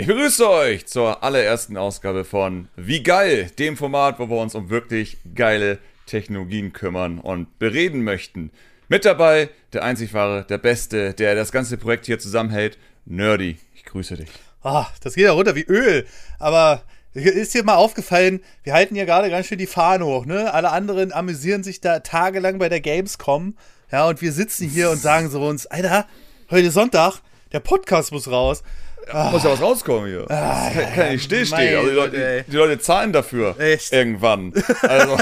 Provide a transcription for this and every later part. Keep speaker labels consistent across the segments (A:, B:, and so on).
A: Ich begrüße euch zur allerersten Ausgabe von Wie geil, dem Format, wo wir uns um wirklich geile Technologien kümmern und bereden möchten. Mit dabei der einzig wahre, der Beste, der das ganze Projekt hier zusammenhält, Nerdy. Ich grüße dich.
B: Ah, das geht ja runter wie Öl. Aber ist dir mal aufgefallen, wir halten ja gerade ganz schön die Fahne hoch, ne? Alle anderen amüsieren sich da tagelang bei der Gamescom. Ja, und wir sitzen hier und sagen so uns, Alter, heute Sonntag, der Podcast muss raus.
A: Ah. Muss ja was rauskommen hier. Ah, kann, kann ja nicht stillstehen. Also die, Leute, die, Leute, zahlen dafür. Echt? Irgendwann. Also.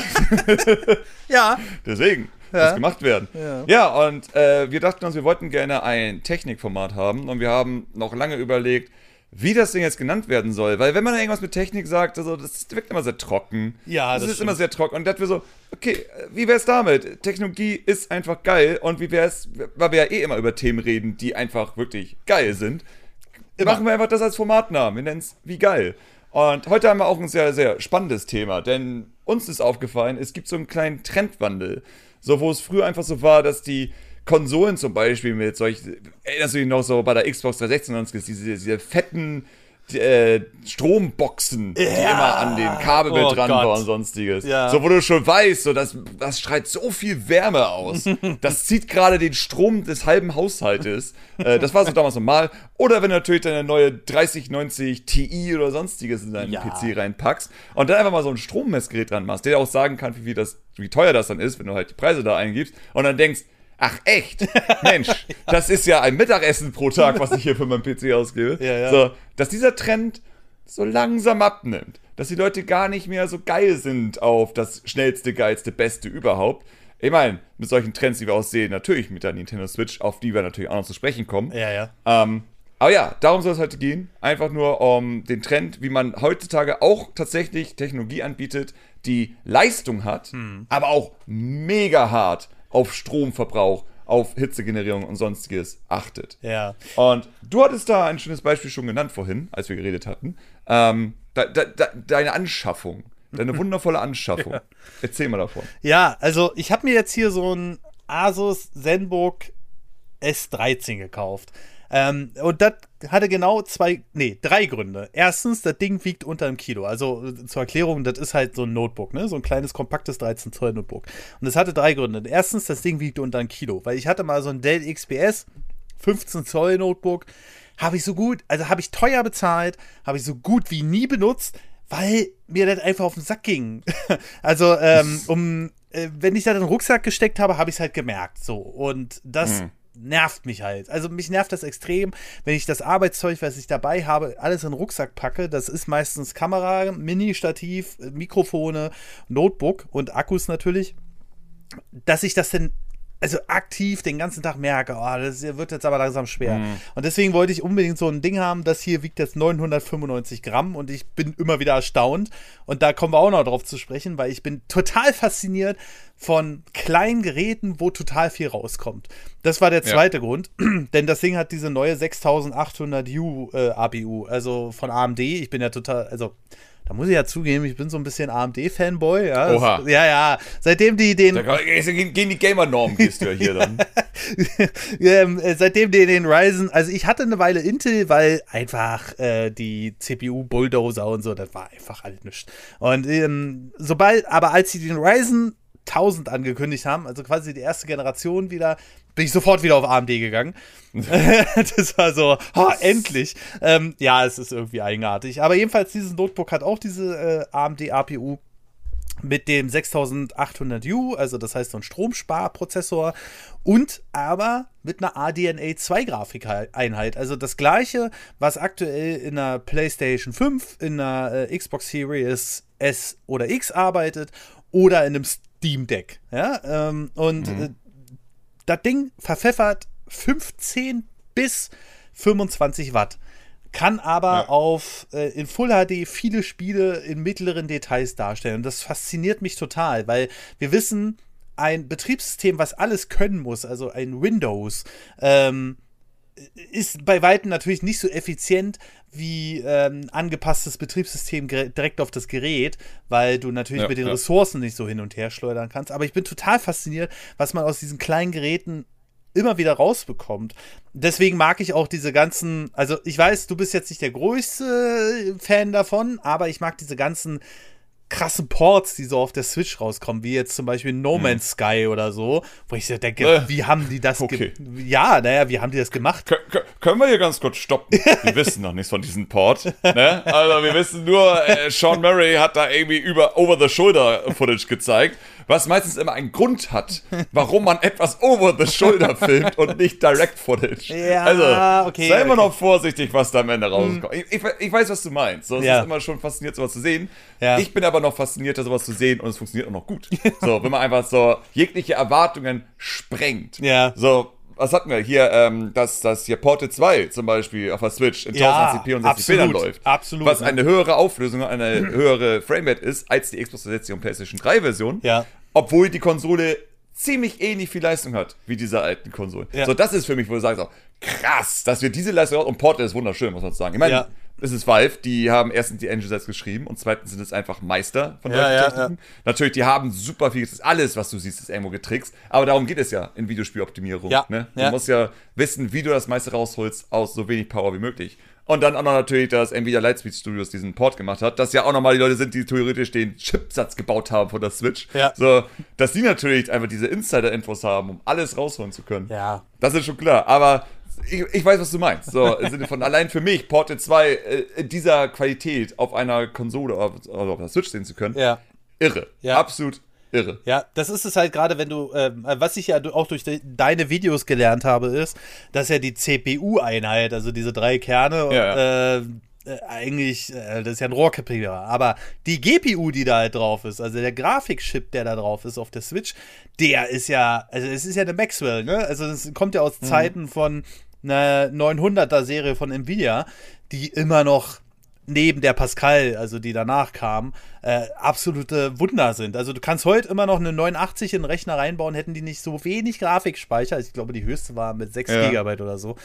B: ja.
A: Deswegen. Ja. Muss gemacht werden. Ja, ja und äh, wir dachten uns, wir wollten gerne ein Technikformat haben und wir haben noch lange überlegt, wie das Ding jetzt genannt werden soll. Weil wenn man irgendwas mit Technik sagt, also, das wirkt immer sehr trocken.
B: Ja,
A: das, das ist stimmt. immer sehr trocken. Und da wir so, okay, wie wär's damit? Technologie ist einfach geil und wie wär's, weil wir ja eh immer über Themen reden, die einfach wirklich geil sind, Immer. Machen wir einfach das als Formatnamen. Wir nennen es wie geil. Und heute haben wir auch ein sehr, sehr spannendes Thema, denn uns ist aufgefallen, es gibt so einen kleinen Trendwandel. So, wo es früher einfach so war, dass die Konsolen zum Beispiel mit solchen, erinnerst du dich noch so bei der Xbox 360 diese, diese fetten äh, Stromboxen, ja. die immer an den Kabel oh dran Gott. waren und sonstiges. Ja. So, wo du schon weißt, so, das, das schreit so viel Wärme aus. das zieht gerade den Strom des halben Haushaltes. äh, das war so damals normal. Oder wenn du natürlich deine neue 3090 Ti oder sonstiges in deinen ja. PC reinpackst und dann einfach mal so ein Strommessgerät dran machst, der auch sagen kann, wie, das, wie teuer das dann ist, wenn du halt die Preise da eingibst und dann denkst, Ach echt? Mensch, ja. das ist ja ein Mittagessen pro Tag, was ich hier für meinen PC ausgebe. Ja, ja. So, dass dieser Trend so langsam abnimmt. Dass die Leute gar nicht mehr so geil sind auf das schnellste, geilste, beste überhaupt. Ich meine, mit solchen Trends, die wir auch sehen, natürlich mit der Nintendo Switch, auf die wir natürlich auch noch zu sprechen kommen.
B: Ja, ja.
A: Ähm, aber ja, darum soll es heute gehen. Einfach nur um den Trend, wie man heutzutage auch tatsächlich Technologie anbietet, die Leistung hat, hm. aber auch mega hart auf Stromverbrauch, auf Hitzegenerierung und sonstiges achtet.
B: Ja.
A: Und du hattest da ein schönes Beispiel schon genannt vorhin, als wir geredet hatten. Ähm, da, da, da, deine Anschaffung. Deine wundervolle Anschaffung. ja. Erzähl mal davon.
B: Ja, also ich habe mir jetzt hier so ein Asus ZenBook S13 gekauft. Ähm, und das hatte genau zwei, nee, drei Gründe. Erstens, das Ding wiegt unter einem Kilo. Also äh, zur Erklärung, das ist halt so ein Notebook, ne? So ein kleines, kompaktes 13 Zoll Notebook. Und das hatte drei Gründe. Erstens, das Ding wiegt unter einem Kilo. Weil ich hatte mal so ein Dell XPS 15 Zoll Notebook. Habe ich so gut, also habe ich teuer bezahlt, habe ich so gut wie nie benutzt, weil mir das einfach auf den Sack ging. also, ähm, um, äh, wenn ich da den Rucksack gesteckt habe, habe ich es halt gemerkt. So. Und das mhm nervt mich halt. Also mich nervt das extrem, wenn ich das Arbeitszeug, was ich dabei habe, alles in den Rucksack packe. Das ist meistens Kamera, Mini-Stativ, Mikrofone, Notebook und Akkus natürlich. Dass ich das denn also aktiv den ganzen Tag merke, oh, das wird jetzt aber langsam schwer. Mhm. Und deswegen wollte ich unbedingt so ein Ding haben, das hier wiegt jetzt 995 Gramm und ich bin immer wieder erstaunt. Und da kommen wir auch noch drauf zu sprechen, weil ich bin total fasziniert von kleinen Geräten, wo total viel rauskommt. Das war der zweite ja. Grund, denn das Ding hat diese neue 6800U äh, APU, also von AMD. Ich bin ja total, also da muss ich ja zugeben, ich bin so ein bisschen AMD-Fanboy. Ja,
A: Oha.
B: ja, ja. Seitdem die den. Da
A: gehen die Gamer-Normen, gehst du ja hier dann.
B: ähm, äh, seitdem die den Ryzen. Also, ich hatte eine Weile Intel, weil einfach äh, die CPU-Bulldozer und so, das war einfach halt nichts. Und ähm, sobald, aber als sie den Ryzen 1000 angekündigt haben, also quasi die erste Generation wieder, bin ich sofort wieder auf AMD gegangen. das war so, ha, endlich. Ähm, ja, es ist irgendwie eigenartig. Aber jedenfalls, dieses Notebook hat auch diese äh, AMD APU mit dem 6800U, also das heißt so ein Stromsparprozessor und aber mit einer RDNA 2 Grafikeinheit. Also das gleiche, was aktuell in der PlayStation 5, in der äh, Xbox Series S oder X arbeitet oder in einem Steam Deck. Ja, ähm, und mhm. Das Ding verpfeffert 15 bis 25 Watt. Kann aber ja. auf äh, in Full HD viele Spiele in mittleren Details darstellen. Und das fasziniert mich total, weil wir wissen, ein Betriebssystem, was alles können muss, also ein Windows, ähm, ist bei Weitem natürlich nicht so effizient wie ähm, angepasstes Betriebssystem direkt auf das Gerät, weil du natürlich ja, mit den ja. Ressourcen nicht so hin und her schleudern kannst. Aber ich bin total fasziniert, was man aus diesen kleinen Geräten immer wieder rausbekommt. Deswegen mag ich auch diese ganzen, also ich weiß, du bist jetzt nicht der größte Fan davon, aber ich mag diese ganzen krassen Ports, die so auf der Switch rauskommen, wie jetzt zum Beispiel No Man's Sky oder so, wo ich so denke,
A: Äh,
B: wie haben die das
A: okay.
B: Ja, naja, wie haben die das gemacht?
A: Kö- kö- Können wir hier ganz kurz stoppen? Wir wissen noch nichts von diesem Port. Ne? Also wir wissen nur, äh, Sean Murray hat da irgendwie über Over-the-Shoulder-Footage gezeigt, was meistens immer einen Grund hat, warum man etwas Over-the-Shoulder filmt und nicht Direct-Footage.
B: Ja,
A: also,
B: okay,
A: sei immer
B: okay.
A: noch vorsichtig, was da am Ende rauskommt. Ich, ich, ich weiß, was du meinst. So, es
B: Ja.
A: ist immer schon faszinierend, sowas zu sehen.
B: Ja.
A: Ich bin aber noch faszinierter, sowas zu sehen und es funktioniert auch noch gut. So, wenn man einfach so jegliche Erwartungen sprengt.
B: Ja.
A: So, was hatten wir hier? Ähm, dass das hier Porte 2 zum Beispiel auf der Switch in
B: Ja,
A: 1080p und 60
B: absolut,
A: Bildern läuft.
B: absolut,
A: Was
B: ne?
A: eine höhere Auflösung, eine höhere Framerate ist als die Xbox 360 und PlayStation 3 Version.
B: Ja.
A: Obwohl die Konsole ziemlich ähnlich viel Leistung hat wie diese alten Konsolen.
B: Ja.
A: So, das ist für mich, wo du sagst auch, krass, dass wir diese Leistung haben. Und Portal ist wunderschön, muss man sagen. Ich meine,
B: Ja.
A: Es ist Valve, die haben erstens die Engine selbst geschrieben und zweitens sind es einfach Meister von
B: Ja, ja,
A: Techniken. Natürlich, die haben super viel, das ist alles, was du siehst, ist irgendwo getrickst. Aber darum geht es ja in Videospieloptimierung.
B: Ja,
A: Ne? Du
B: ja.
A: musst ja wissen, wie du das meiste rausholst aus so wenig Power wie möglich. Und dann auch noch natürlich, dass Nvidia Lightspeed Studios diesen Port gemacht hat, dass ja auch nochmal die Leute sind, die theoretisch den Chipsatz gebaut haben von der Switch.
B: Ja.
A: So, dass die natürlich einfach diese Insider-Infos haben, um alles rausholen zu können.
B: Ja.
A: Das ist schon klar. Aber ich, ich weiß, was du meinst. So, im Sinne von allein für mich, Portal 2 äh, dieser Qualität auf einer Konsole auf, also auf der Switch sehen zu können,
B: Ja.
A: irre.
B: Ja.
A: Absolut irre.
B: Ja, das ist es halt gerade, wenn du, ähm, was ich ja auch durch de deine Videos gelernt habe, ist, dass ja die CPU-Einheit, also diese drei Kerne,
A: Ja,
B: Äh, äh, eigentlich, äh, das ist ja ein Rohrkrepierer, aber die GPU, die da halt drauf ist, also der Grafikchip, der da drauf ist auf der Switch, der ist ja, also es ist ja eine Maxwell, ne? Also es kommt ja aus Zeiten von einer 900er Serie von Nvidia, die immer noch neben der Pascal, also die danach kam, äh, absolute Wunder sind. Also du kannst heute immer noch eine 89 in den Rechner reinbauen, hätten die nicht so wenig Grafikspeicher, also ich glaube die höchste war mit 6
A: Ja.
B: Gigabyte oder so,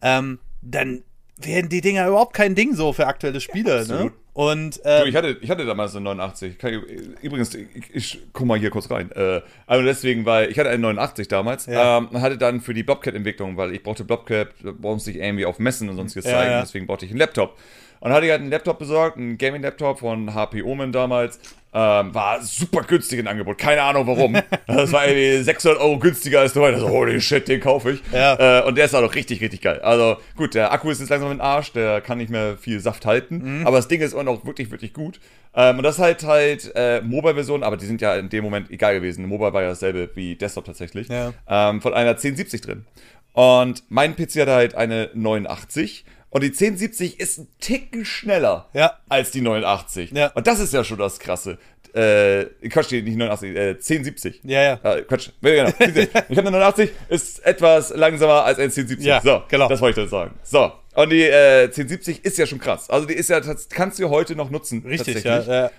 B: ähm, dann wären die Dinger überhaupt kein Ding so für aktuelle Spiele. ne?
A: absolut.
B: Und
A: Du,
B: ähm,
A: ich, hatte, ich hatte damals eine 89. Kann ich, übrigens, ich, ich guck mal hier kurz rein. Äh, also deswegen, weil ich hatte eine 89 damals
B: Ja.
A: ähm, hatte dann für die Blobcat-Entwicklung, weil ich brauchte Blobcat, brauchte sich irgendwie auf Messen und sonstiges
B: Ja,
A: zeigen,
B: ja.
A: deswegen brauchte ich einen Laptop. Und hatte ich halt einen Laptop besorgt, einen Gaming-Laptop von HP Omen damals. Ähm, war super günstig im Angebot, keine Ahnung warum. Das war irgendwie 600 Euro günstiger als du Also, holy shit, den kaufe ich.
B: Ja.
A: Äh, und der ist auch richtig, richtig geil. Also gut, der Akku ist jetzt langsam im Arsch, der kann nicht mehr viel Saft halten.
B: Mhm.
A: Aber das Ding ist auch noch wirklich, wirklich gut. Ähm, und das ist halt halt äh, Mobile-Version, aber die sind ja in dem Moment egal gewesen. Mobile war ja dasselbe wie Desktop tatsächlich.
B: Ja.
A: Ähm, von einer 1070 drin. Und mein PC hat halt eine 89. Und die 1070 ist ein Ticken schneller
B: Ja.
A: als die 89.
B: Ja.
A: Und das ist ja schon das Krasse. Äh, Quatsch, nicht 89, äh, 1070.
B: Ja, ja.
A: Äh, Quatsch, genau. Ich habe eine 89, ist etwas langsamer als ein 1070.
B: Ja,
A: so,
B: genau.
A: Das wollte ich dann sagen. So, und die äh, 1070 ist ja schon krass. Also die ist ja, das kannst du heute noch nutzen.
B: Richtig,
A: tatsächlich.
B: ja, ja.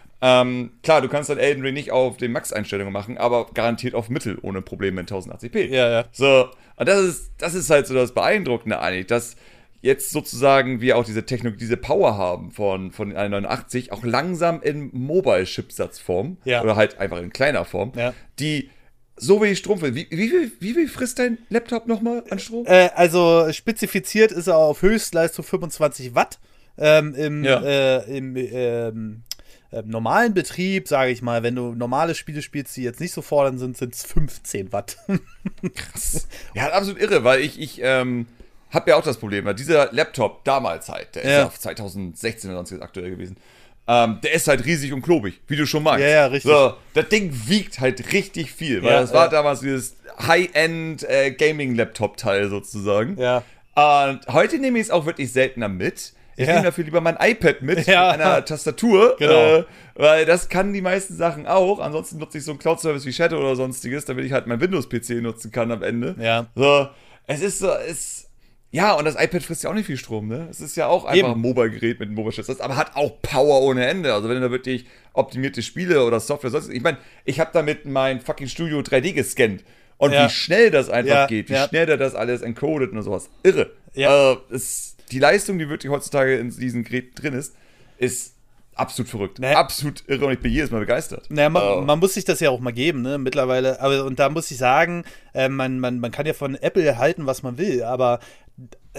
A: Ähm, klar, du kannst dann Elden Ring nicht auf den Max-Einstellungen machen, aber garantiert auf Mittel ohne Probleme in 1080p.
B: Ja, ja.
A: So, und das ist, das ist halt so das Beeindruckende eigentlich, dass jetzt sozusagen wir auch diese Technologie, diese Power haben von, von den 189, auch langsam in Mobile-Chipsatzform
B: Ja.
A: oder halt einfach in kleiner Form,
B: Ja.
A: die so wenig Strom will. Wie, wie, viel, wie viel frisst dein Laptop nochmal an Strom?
B: Äh, also spezifiziert ist er auf Höchstleistung 25 Watt. Ähm, Im
A: Ja.
B: äh, im ähm, äh, normalen Betrieb, sage ich mal, wenn du normale Spiele spielst, die jetzt nicht so fordernd sind, sind es 15 Watt.
A: Ja, absolut irre, weil ich, ich ähm, habe ja auch das Problem, weil dieser Laptop damals halt, der ist
B: Ja.
A: ja auf 2016 oder sonst aktuell gewesen, ähm, der ist halt riesig und klobig, wie du schon magst.
B: Ja, ja, richtig.
A: So, das Ding wiegt halt richtig viel, weil
B: Ja,
A: das war
B: ja.
A: damals dieses High-End äh, Gaming-Laptop-Teil sozusagen.
B: ja.
A: Und heute nehme ich es auch wirklich seltener mit. Ich
B: Ja.
A: nehme dafür lieber mein iPad mit
B: Ja.
A: mit einer Tastatur,
B: Genau.
A: äh, weil das kann die meisten Sachen auch. Ansonsten nutze ich so einen Cloud-Service wie Shadow oder sonstiges, damit ich halt mein Windows-PC nutzen kann am Ende.
B: Ja.
A: So, es ist so, es. Ja, und das iPad frisst ja auch nicht viel Strom, ne? Es ist ja auch einfach
B: Eben.
A: ein Mobile-Gerät mit einem Mobile-Chip, aber hat auch Power ohne Ende. Also wenn du da wirklich optimierte Spiele oder Software sonst. Ich meine, ich habe damit mein fucking Studio 3D gescannt. Und
B: Ja.
A: wie schnell das einfach
B: Ja,
A: geht, wie
B: ja.
A: schnell der das alles encodet und sowas. Irre.
B: Ja.
A: Also, es, die Leistung, die wirklich heutzutage in diesem Gerät drin ist, ist absolut verrückt.
B: Naja.
A: Absolut irre und ich bin jedes Mal begeistert.
B: Naja, man,
A: Oh.
B: man muss sich das ja auch mal geben, ne? Mittlerweile. Aber und da muss ich sagen, äh, man, man, man kann ja von Apple halten, was man will, aber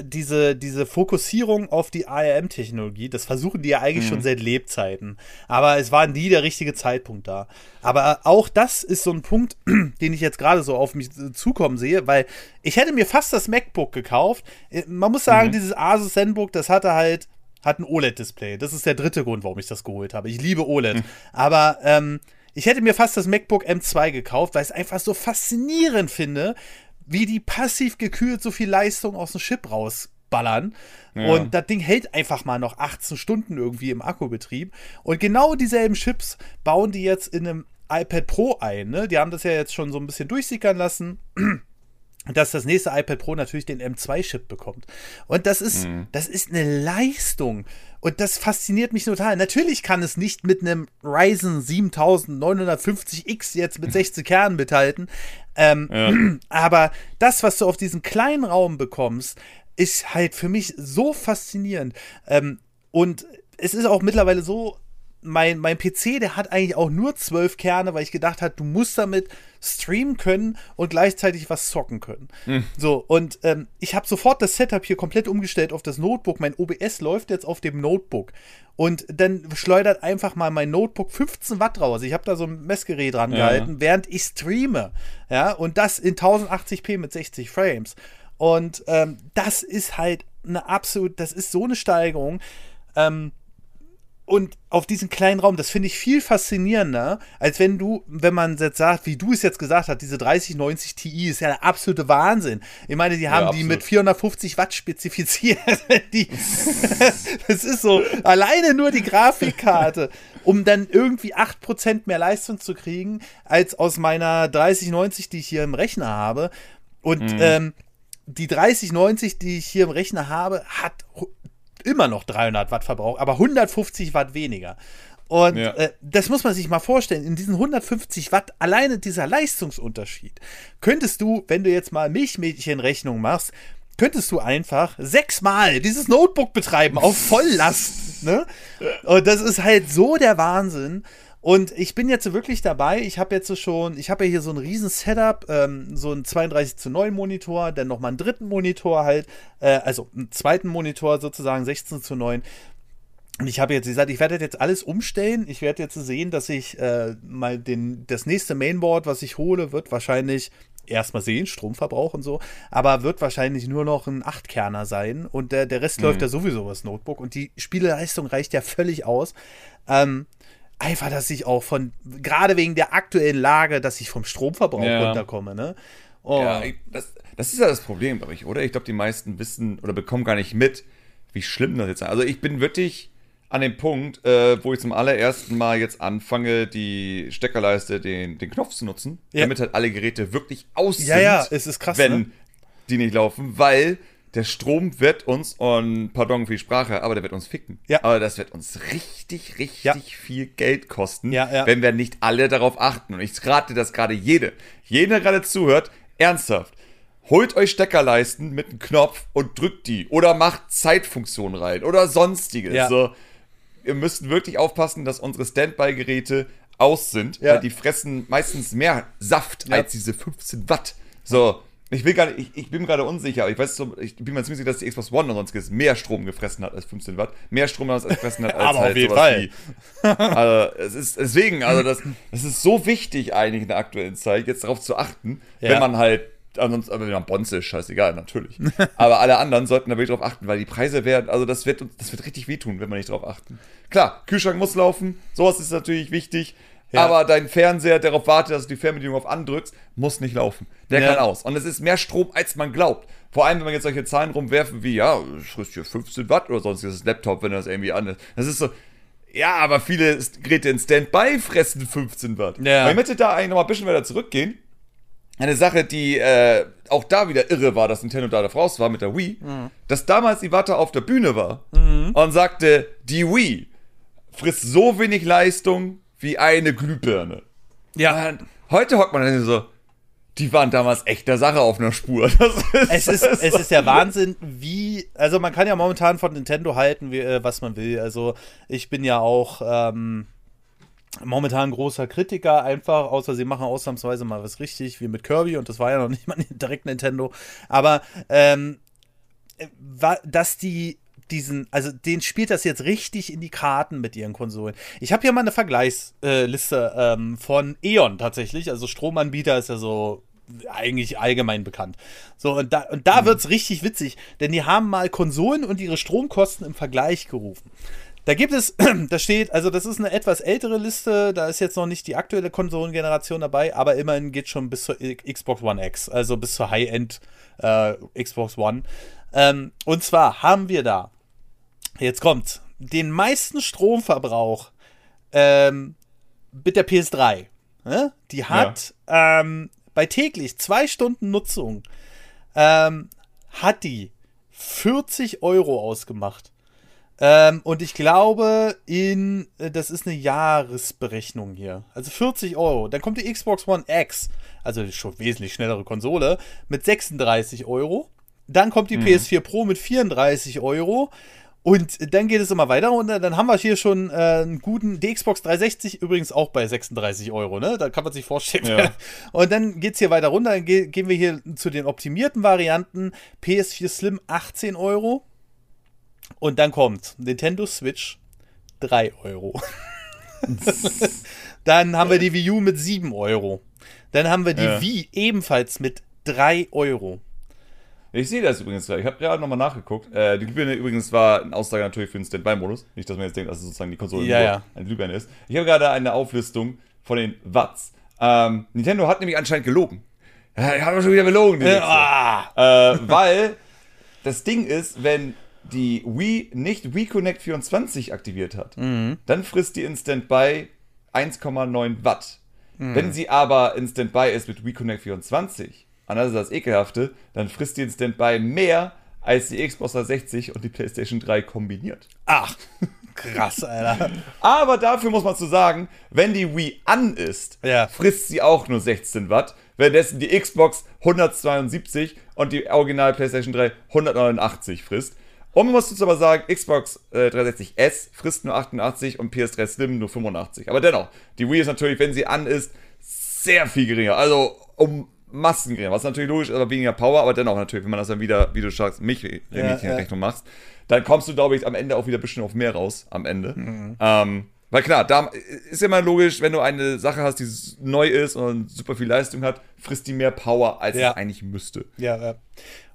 B: diese, diese Fokussierung auf die ARM-Technologie, das versuchen die ja eigentlich schon seit Lebzeiten. Aber es war nie der richtige Zeitpunkt da. Aber auch das ist so ein Punkt, den ich jetzt gerade so auf mich zukommen sehe, weil ich hätte mir fast das MacBook gekauft. Äh, Man muss sagen, dieses Asus ZenBook, das hatte halt hat ein OLED-Display. Das ist der dritte Grund, warum ich das geholt habe. Ich liebe OLED. Aber ähm, ich hätte mir fast das MacBook M2 gekauft, weil ich es einfach so faszinierend finde, wie die passiv gekühlt so viel Leistung aus dem Chip rausballern.
A: Ja.
B: Und das Ding hält einfach mal noch 18 Stunden irgendwie im Akkubetrieb. Und genau dieselben Chips bauen die jetzt in einem iPad Pro ein. Ne? Die haben das ja jetzt schon so ein bisschen durchsickern lassen dass das nächste iPad Pro natürlich den M2-Chip bekommt. Und das ist, das ist eine Leistung. Und das fasziniert mich total. Natürlich kann es nicht mit einem Ryzen 7950X jetzt mit 16 Kernen mithalten. Ähm, Aber das, was du auf diesem kleinen Raum bekommst, ist halt für mich so faszinierend. Ähm, und es ist auch mittlerweile so, mein, mein PC, der hat eigentlich auch nur zwölf Kerne, weil ich gedacht habe, du musst damit streamen können und gleichzeitig was zocken können. So, und ähm, ich habe sofort das Setup hier komplett umgestellt auf das Notebook. Mein OBS läuft jetzt auf dem Notebook. Und dann schleudert einfach mal mein Notebook 15 Watt raus. Ich habe da so ein Messgerät dran
A: Ja.
B: gehalten, während ich streame. Ja, und das in 1080p mit 60 Frames. Und ähm, das ist halt eine absolut, das ist so eine Steigerung. Ähm, und auf diesen kleinen Raum, das finde ich viel faszinierender, als wenn du, wenn man jetzt sagt, wie du es jetzt gesagt hast, diese 3090 Ti ist ja der absolute Wahnsinn. Ich meine, die haben die
A: absolut.
B: mit 450 Watt spezifiziert. die, das ist so, alleine nur die Grafikkarte, um dann irgendwie 8% mehr Leistung zu kriegen, als aus meiner 3090, die ich hier im Rechner habe. Und ähm, die 3090, die ich hier im Rechner habe, hat immer noch 300 Watt Verbrauch, aber 150 Watt weniger. Und
A: Ja.
B: äh, das muss man sich mal vorstellen. In diesen 150 Watt, alleine dieser Leistungsunterschied, könntest du, wenn du jetzt mal Milchmädchenrechnung machst, könntest du einfach sechsmal dieses Notebook betreiben auf Volllast. ne? Und das ist halt so der Wahnsinn. Und ich bin jetzt wirklich dabei. Ich habe jetzt so schon, ich habe ja hier so ein riesen Setup, ähm, so einen 32 zu 9 Monitor, dann nochmal einen dritten Monitor halt, äh, also einen zweiten Monitor sozusagen 16 zu 9. Und ich habe jetzt gesagt, ich werde jetzt alles umstellen. Ich werde jetzt sehen, dass ich äh, mal den, das nächste Mainboard, was ich hole, wird wahrscheinlich erstmal sehen, Stromverbrauch und so, aber wird wahrscheinlich nur noch ein 8-Kerner sein und der, der Rest läuft ja sowieso übers Notebook und die Spieleleistung reicht ja völlig aus. Ähm, einfach, dass ich auch von, gerade wegen der aktuellen Lage, dass ich vom Stromverbrauch
A: Ja.
B: runterkomme, ne? Oh.
A: Ja, das, das ist ja das Problem, glaube ich, oder? Ich glaube, die meisten wissen oder bekommen gar nicht mit, wie schlimm das jetzt ist. Also ich bin wirklich an dem Punkt, äh, wo ich zum allerersten Mal jetzt anfange, die Steckerleiste, den, den Knopf zu nutzen,
B: Ja.
A: damit halt alle Geräte wirklich aus
B: Ja,
A: sind,
B: ja, es ist krass,
A: wenn
B: ne?
A: die nicht laufen, weil der Strom wird uns, und pardon für die Sprache, aber der wird uns ficken.
B: Ja.
A: Aber das wird uns richtig, richtig
B: Ja.
A: viel Geld kosten,
B: Ja, ja.
A: wenn wir nicht alle darauf achten. Und ich rate das gerade jede. Jeder, der gerade zuhört, ernsthaft. Holt euch Steckerleisten mit einem Knopf und drückt die. Oder macht Zeitfunktion rein. Oder sonstiges.
B: Ja.
A: So, ihr müsst wirklich aufpassen, dass unsere Standby-Geräte aus sind.
B: Ja.
A: Weil die fressen meistens mehr Saft als diese 15 Watt. So. Ich, will gar nicht, ich, ich bin mir gerade unsicher, aber ich weiß ich bin mir ziemlich sicher, dass die Xbox One und sonstiges mehr Strom gefressen hat als 15 Watt. Mehr Strom als gefressen hat als
B: Aber auf
A: halt
B: jeden
A: sowas
B: Fall.
A: wie also, es ist deswegen, also das, das ist so wichtig eigentlich in der aktuellen Zeit, jetzt darauf zu achten,
B: Ja.
A: wenn man halt, ansonsten, wenn man Bonze ist, scheißegal, natürlich. aber alle anderen sollten da wirklich drauf achten, weil die Preise werden, also das wird, das wird richtig wehtun, wenn wir nicht drauf achten. Klar, Kühlschrank muss laufen, sowas ist natürlich wichtig,
B: Ja.
A: aber dein Fernseher, der darauf wartet, dass du die Fernbedienung auf andrückst, muss nicht laufen. Der
B: Ja.
A: kann aus. Und es ist mehr Strom, als man glaubt. Vor allem, wenn man jetzt solche Zahlen rumwerfen wie, ja, es frisst hier 15 Watt oder sonstiges Laptop, wenn das irgendwie an ist. Das ist so, ja, aber viele Geräte in Standby fressen 15 Watt.
B: Ja.
A: Ich möchte da eigentlich noch mal ein bisschen weiter zurückgehen. Eine Sache, die äh, auch da wieder irre war, dass Nintendo da raus war mit der Wii, dass damals Iwata auf der Bühne war und sagte, die Wii frisst so wenig Leistung wie eine Glühbirne.
B: Ja,
A: Und heute hockt man dann so, die waren damals echt der Sache auf einer Spur.
B: es, ist, es ist der Wahnsinn, wie. Also, man kann ja momentan von Nintendo halten, wie, äh, was man will. Also, ich bin ja auch. Ähm, momentan großer Kritiker einfach, außer sie machen ausnahmsweise mal was richtig, wie mit Kirby und das war ja noch nicht mal direkt Nintendo. Aber ähm, dass die diesen, also den spielt das jetzt richtig in die Karten mit ihren Konsolen. Ich habe hier mal eine Vergleichsliste ähm, von E.ON tatsächlich, also Stromanbieter ist ja so eigentlich allgemein bekannt. So, und da, und da mhm. wird es richtig witzig, denn die haben mal Konsolen und ihre Stromkosten im Vergleich gerufen. Da gibt es, da steht, also das ist eine etwas ältere Liste, da ist jetzt noch nicht die aktuelle Konsolengeneration dabei, aber immerhin geht schon bis zur Xbox One X, also bis zur High-End äh, Xbox One. Ähm, und zwar haben wir da, jetzt kommt, den meisten Stromverbrauch ähm, mit der PS3. Ne? Die hat ja. ähm, bei täglich zwei Stunden Nutzung ähm, hat die 40 Euro ausgemacht. Ähm, und ich glaube, in, äh, das ist eine Jahresberechnung hier. Also 40 Euro. Dann kommt die Xbox One X, also schon wesentlich schnellere Konsole, mit 36 Euro. Dann kommt die mhm. PS4 Pro mit 34 Euro. Und dann geht es immer weiter und dann haben wir hier schon äh, einen guten, die Xbox 360 übrigens auch bei 36 Euro, ne? Da kann man sich vorstellen. Ja. Und dann geht es hier weiter runter, dann ge gehen wir hier zu den optimierten Varianten. PS4 Slim 18 Euro. Und dann kommt Nintendo Switch 3 Euro. dann haben wir die Wii U mit 7 Euro. Dann haben wir die ja. Wii ebenfalls mit 3 Euro.
A: Ich sehe das übrigens gerade. Ich habe gerade nochmal nachgeguckt. Äh, die Glühbirne übrigens war eine Aussage natürlich für den Standby-Modus. Nicht, dass man jetzt denkt, dass es sozusagen die Konsole
B: ja, ja.
A: eine Glühbirne ist. Ich habe gerade eine Auflistung von den Watts. Ähm, Nintendo hat nämlich anscheinend gelogen. Ja, ich habe schon wieder belogen. Äh, ah. äh, weil das Ding ist, wenn die Wii nicht Wii Connect 24 aktiviert hat, mhm. dann frisst die in Standby 1,9 Watt. Mhm. Wenn sie aber in Standby ist mit Wii Connect 24, anders als das Ekelhafte, dann frisst die in Standby mehr als die Xbox 360 und die PlayStation 3 kombiniert.
B: Ach, krass, Alter.
A: Aber dafür muss man zu sagen, wenn die Wii an ist, ja. frisst sie auch nur 16 Watt, währenddessen die Xbox 172 und die Original PlayStation 3 189 frisst. Und man muss jetzt aber sagen, Xbox äh, 360S frisst nur 88 und PS3 Slim nur 85. Aber dennoch, die Wii ist natürlich, wenn sie an ist, sehr viel geringer. Also um Massen geringer. Was natürlich logisch ist, aber weniger Power, aber dennoch natürlich, wenn man das dann wieder, wie du sagst, mich ja, in ja. Rechnung machst, dann kommst du, glaube ich, am Ende auch wieder ein bisschen auf mehr raus, am Ende. Mhm. Ähm, weil klar, da ist ja immer logisch, wenn du eine Sache hast, die neu ist und super viel Leistung hat, frisst die mehr Power, als ja. es eigentlich müsste.
B: Ja, ja.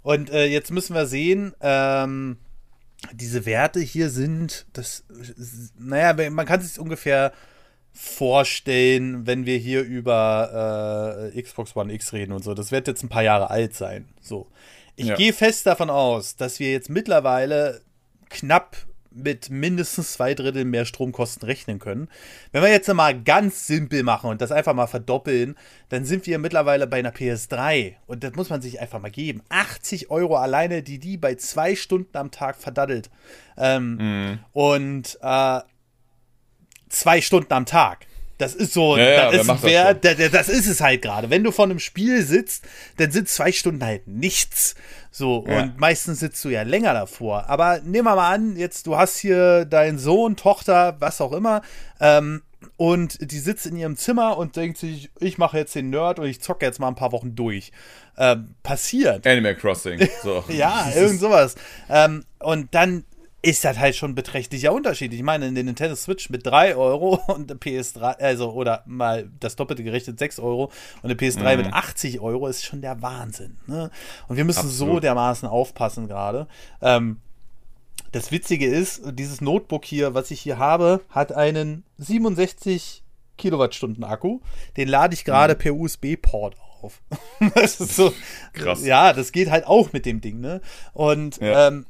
B: Und äh, jetzt müssen wir sehen, ähm, diese Werte hier sind, das, naja, man kann sich ungefähr vorstellen, wenn wir hier über äh, Xbox One X reden und so. Das wird jetzt ein paar Jahre alt sein. So. Ich ja. gehe fest davon aus, dass wir jetzt mittlerweile knapp mit mindestens zwei Drittel mehr Stromkosten rechnen können. Wenn wir jetzt mal ganz simpel machen und das einfach mal verdoppeln, dann sind wir mittlerweile bei einer PS3 und das muss man sich einfach mal geben. 80 Euro alleine, die die bei zwei Stunden am Tag verdaddelt. Ähm, mm. Und äh, zwei Stunden am Tag. Das ist so, ja, ja, ist wer, das, das, ist es halt gerade. Wenn du vor einem Spiel sitzt, dann sind zwei Stunden halt nichts. So, ja. und meistens sitzt du ja länger davor. Aber nehmen wir mal an, jetzt, du hast hier deinen Sohn, Tochter, was auch immer, ähm, und die sitzt in ihrem Zimmer und denkt sich, ich mache jetzt den Nerd und ich zocke jetzt mal ein paar Wochen durch. Ähm, passiert.
A: Animal Crossing. So.
B: ja, irgend sowas. Ähm, und dann ist das halt schon ein beträchtlicher Unterschied. Ich meine, in den Nintendo Switch mit 3 Euro und der PS3, also oder mal das Doppelte gerechnet 6 Euro und der PS3 mhm. mit 80 Euro ist schon der Wahnsinn. Ne? Und wir müssen Absolut. so dermaßen aufpassen gerade. Ähm, das Witzige ist, dieses Notebook hier, was ich hier habe, hat einen 67 Kilowattstunden Akku. Den lade ich gerade mhm. per USB-Port auf. das ist so krass. Ja, das geht halt auch mit dem Ding, ne? Und ja. ähm,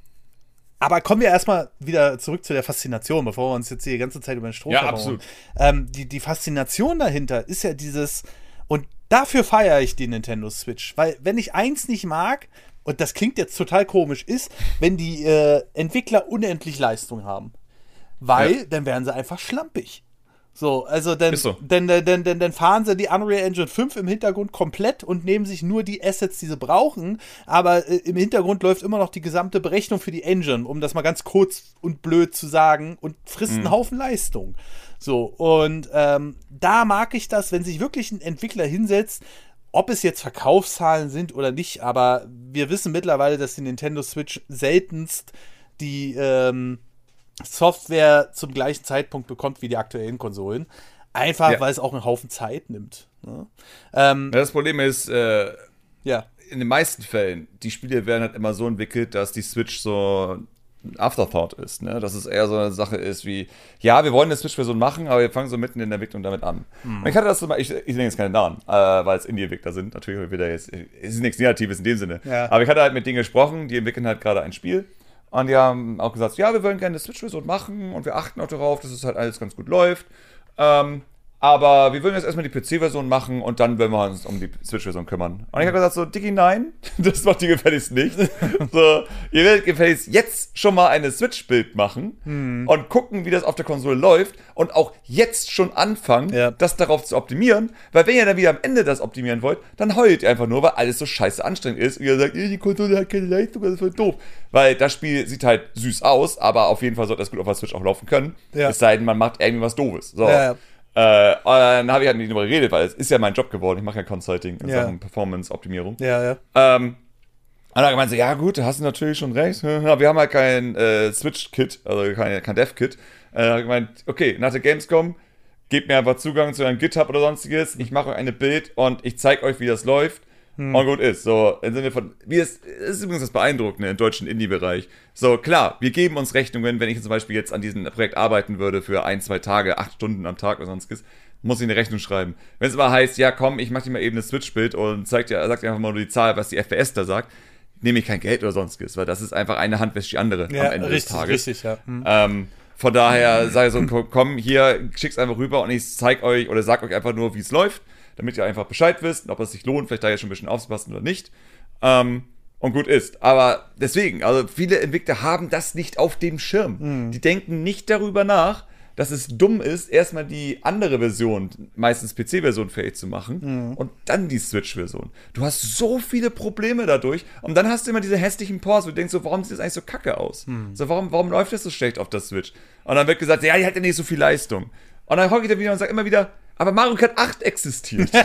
B: aber kommen wir erstmal wieder zurück zu der Faszination, bevor wir uns jetzt hier die ganze Zeit über den Strom
A: Ja, absolut.
B: Ähm, die, die Faszination dahinter ist ja dieses, und dafür feiere ich die Nintendo Switch, weil wenn ich eins nicht mag, und das klingt jetzt total komisch, ist, wenn die äh, Entwickler unendlich Leistung haben. Weil ja. dann wären sie einfach schlampig. So, also dann,
A: so.
B: dann, dann, dann, dann, fahren sie die Unreal Engine 5 im Hintergrund komplett und nehmen sich nur die Assets, die sie brauchen, aber äh, im Hintergrund läuft immer noch die gesamte Berechnung für die Engine, um das mal ganz kurz und blöd zu sagen, und frisst einen Haufen Leistung. So, und ähm, da mag ich das, wenn sich wirklich ein Entwickler hinsetzt, ob es jetzt Verkaufszahlen sind oder nicht, aber wir wissen mittlerweile, dass die Nintendo Switch seltenst die ähm, Software zum gleichen Zeitpunkt bekommt wie die aktuellen Konsolen. Einfach,
A: Ja.
B: weil es auch einen Haufen Zeit nimmt. Ne? Ähm,
A: Ja, das Problem ist, äh,
B: ja.
A: in den meisten Fällen, die Spiele werden halt immer so entwickelt, dass die Switch so ein Afterthought ist, ne? Dass es eher so eine Sache ist wie, ja, wir wollen eine Switch-Version machen, aber wir fangen so mitten in der Entwicklung damit an. Und ich hatte das mal, ich, ich nenne jetzt keine Namen, äh, weil es Indie-Entwickler sind, natürlich wieder jetzt, es ist nichts Negatives in dem Sinne.
B: Ja.
A: Aber ich hatte halt mit denen gesprochen, die entwickeln halt gerade ein Spiel. Und die haben auch gesagt, ja, wir wollen gerne eine Switch-Version machen und wir achten auch darauf, dass es halt alles ganz gut läuft. Ähm, aber wir wollen jetzt erstmal die PC-Version machen und dann werden wir uns um die Switch-Version kümmern. Und ich habe gesagt, so, Dicky, nein, das macht ihr gefälligst nicht. so, ihr werdet gefälligst jetzt schon mal eine Switch-Bild machen und gucken, wie das auf der Konsole läuft und auch jetzt schon anfangen,
B: Ja.
A: das darauf zu optimieren. Weil wenn ihr dann wieder am Ende das optimieren wollt, dann heult ihr einfach nur, weil alles so scheiße anstrengend ist. Und ihr sagt, "Eh, die Konsole hat keine Leistung, das ist voll doof. Weil das Spiel sieht halt süß aus, aber auf jeden Fall sollte das gut auf der Switch auch laufen können.
B: Ja.
A: Es sei denn, man macht irgendwie was Doofes. So.
B: Ja.
A: Äh, und dann habe ich halt nicht darüber geredet, weil es ist ja mein Job geworden. Ich mache ja Consulting in
B: Ja.
A: Sachen Performance-Optimierung.
B: Ja, ja.
A: Ähm, und dann hat er gemeint so, ja gut, da hast du natürlich schon recht. Wir haben halt kein äh, Switch-Kit, also kein, kein Dev-Kit. Äh, hat er gemeint, okay, nach der Gamescom, gebt mir einfach Zugang zu einem GitHub oder sonstiges. Ich mache euch eine Bild und ich zeige euch, wie das läuft. Und gut ist. So, im Sinne von, wie es, ist übrigens das Beeindruckende im deutschen Indie-Bereich. So, klar, wir geben uns Rechnungen, wenn ich zum Beispiel jetzt an diesem Projekt arbeiten würde für ein, zwei Tage, acht Stunden am Tag oder sonstiges, muss ich eine Rechnung schreiben. Wenn es aber heißt, ja komm, ich mache dir mal eben ein Switch-Bild und zeig dir, sagt dir einfach mal nur die Zahl, was die FPS da sagt, nehme ich kein Geld oder sonstiges, weil das ist einfach eine Hand wäscht die andere
B: Ja,
A: am Ende
B: richtig,
A: des Tages.
B: richtig, ja. Hm.
A: Ähm, von daher sage ich so, ko- komm hier, schick's einfach rüber und ich zeig euch oder sag euch einfach nur, wie es läuft, damit ihr einfach Bescheid wisst, ob es sich lohnt, vielleicht da jetzt schon ein bisschen aufzupassen oder nicht. Ähm, und gut ist. Aber deswegen, also viele Entwickler haben das nicht auf dem Schirm. Die denken nicht darüber nach, dass es dumm ist, erstmal die andere Version, meistens PC-Version fähig zu machen und dann die Switch-Version. Du hast so viele Probleme dadurch und dann hast du immer diese hässlichen Pause, wo du denkst so, warum sieht das eigentlich so kacke aus? So, warum, warum läuft das so schlecht auf der Switch? Und dann wird gesagt, ja, die hat ja nicht so viel Leistung. Und dann hocke ich da wieder und sage immer wieder, aber Mario Kart 8 existiert.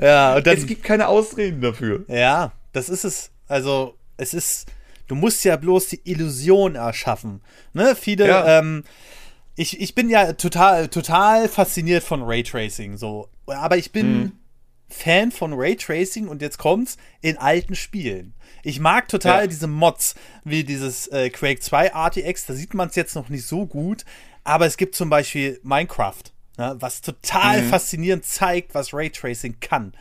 B: Ja, und dann,
A: es gibt keine Ausreden dafür.
B: Ja, das ist es. Also, es ist, du musst ja bloß die Illusion erschaffen. Ne, viele,
A: Ja.
B: ähm, ich, ich bin ja total, total fasziniert von Raytracing, so. Aber ich bin
A: Mhm.
B: Fan von Raytracing und jetzt kommt's in alten Spielen. Ich mag total
A: Ja.
B: diese Mods, wie dieses äh, Quake 2 RTX, da sieht man es jetzt noch nicht so gut, aber es gibt zum Beispiel Minecraft, ne, was total
A: Mhm.
B: faszinierend zeigt, was Raytracing kann.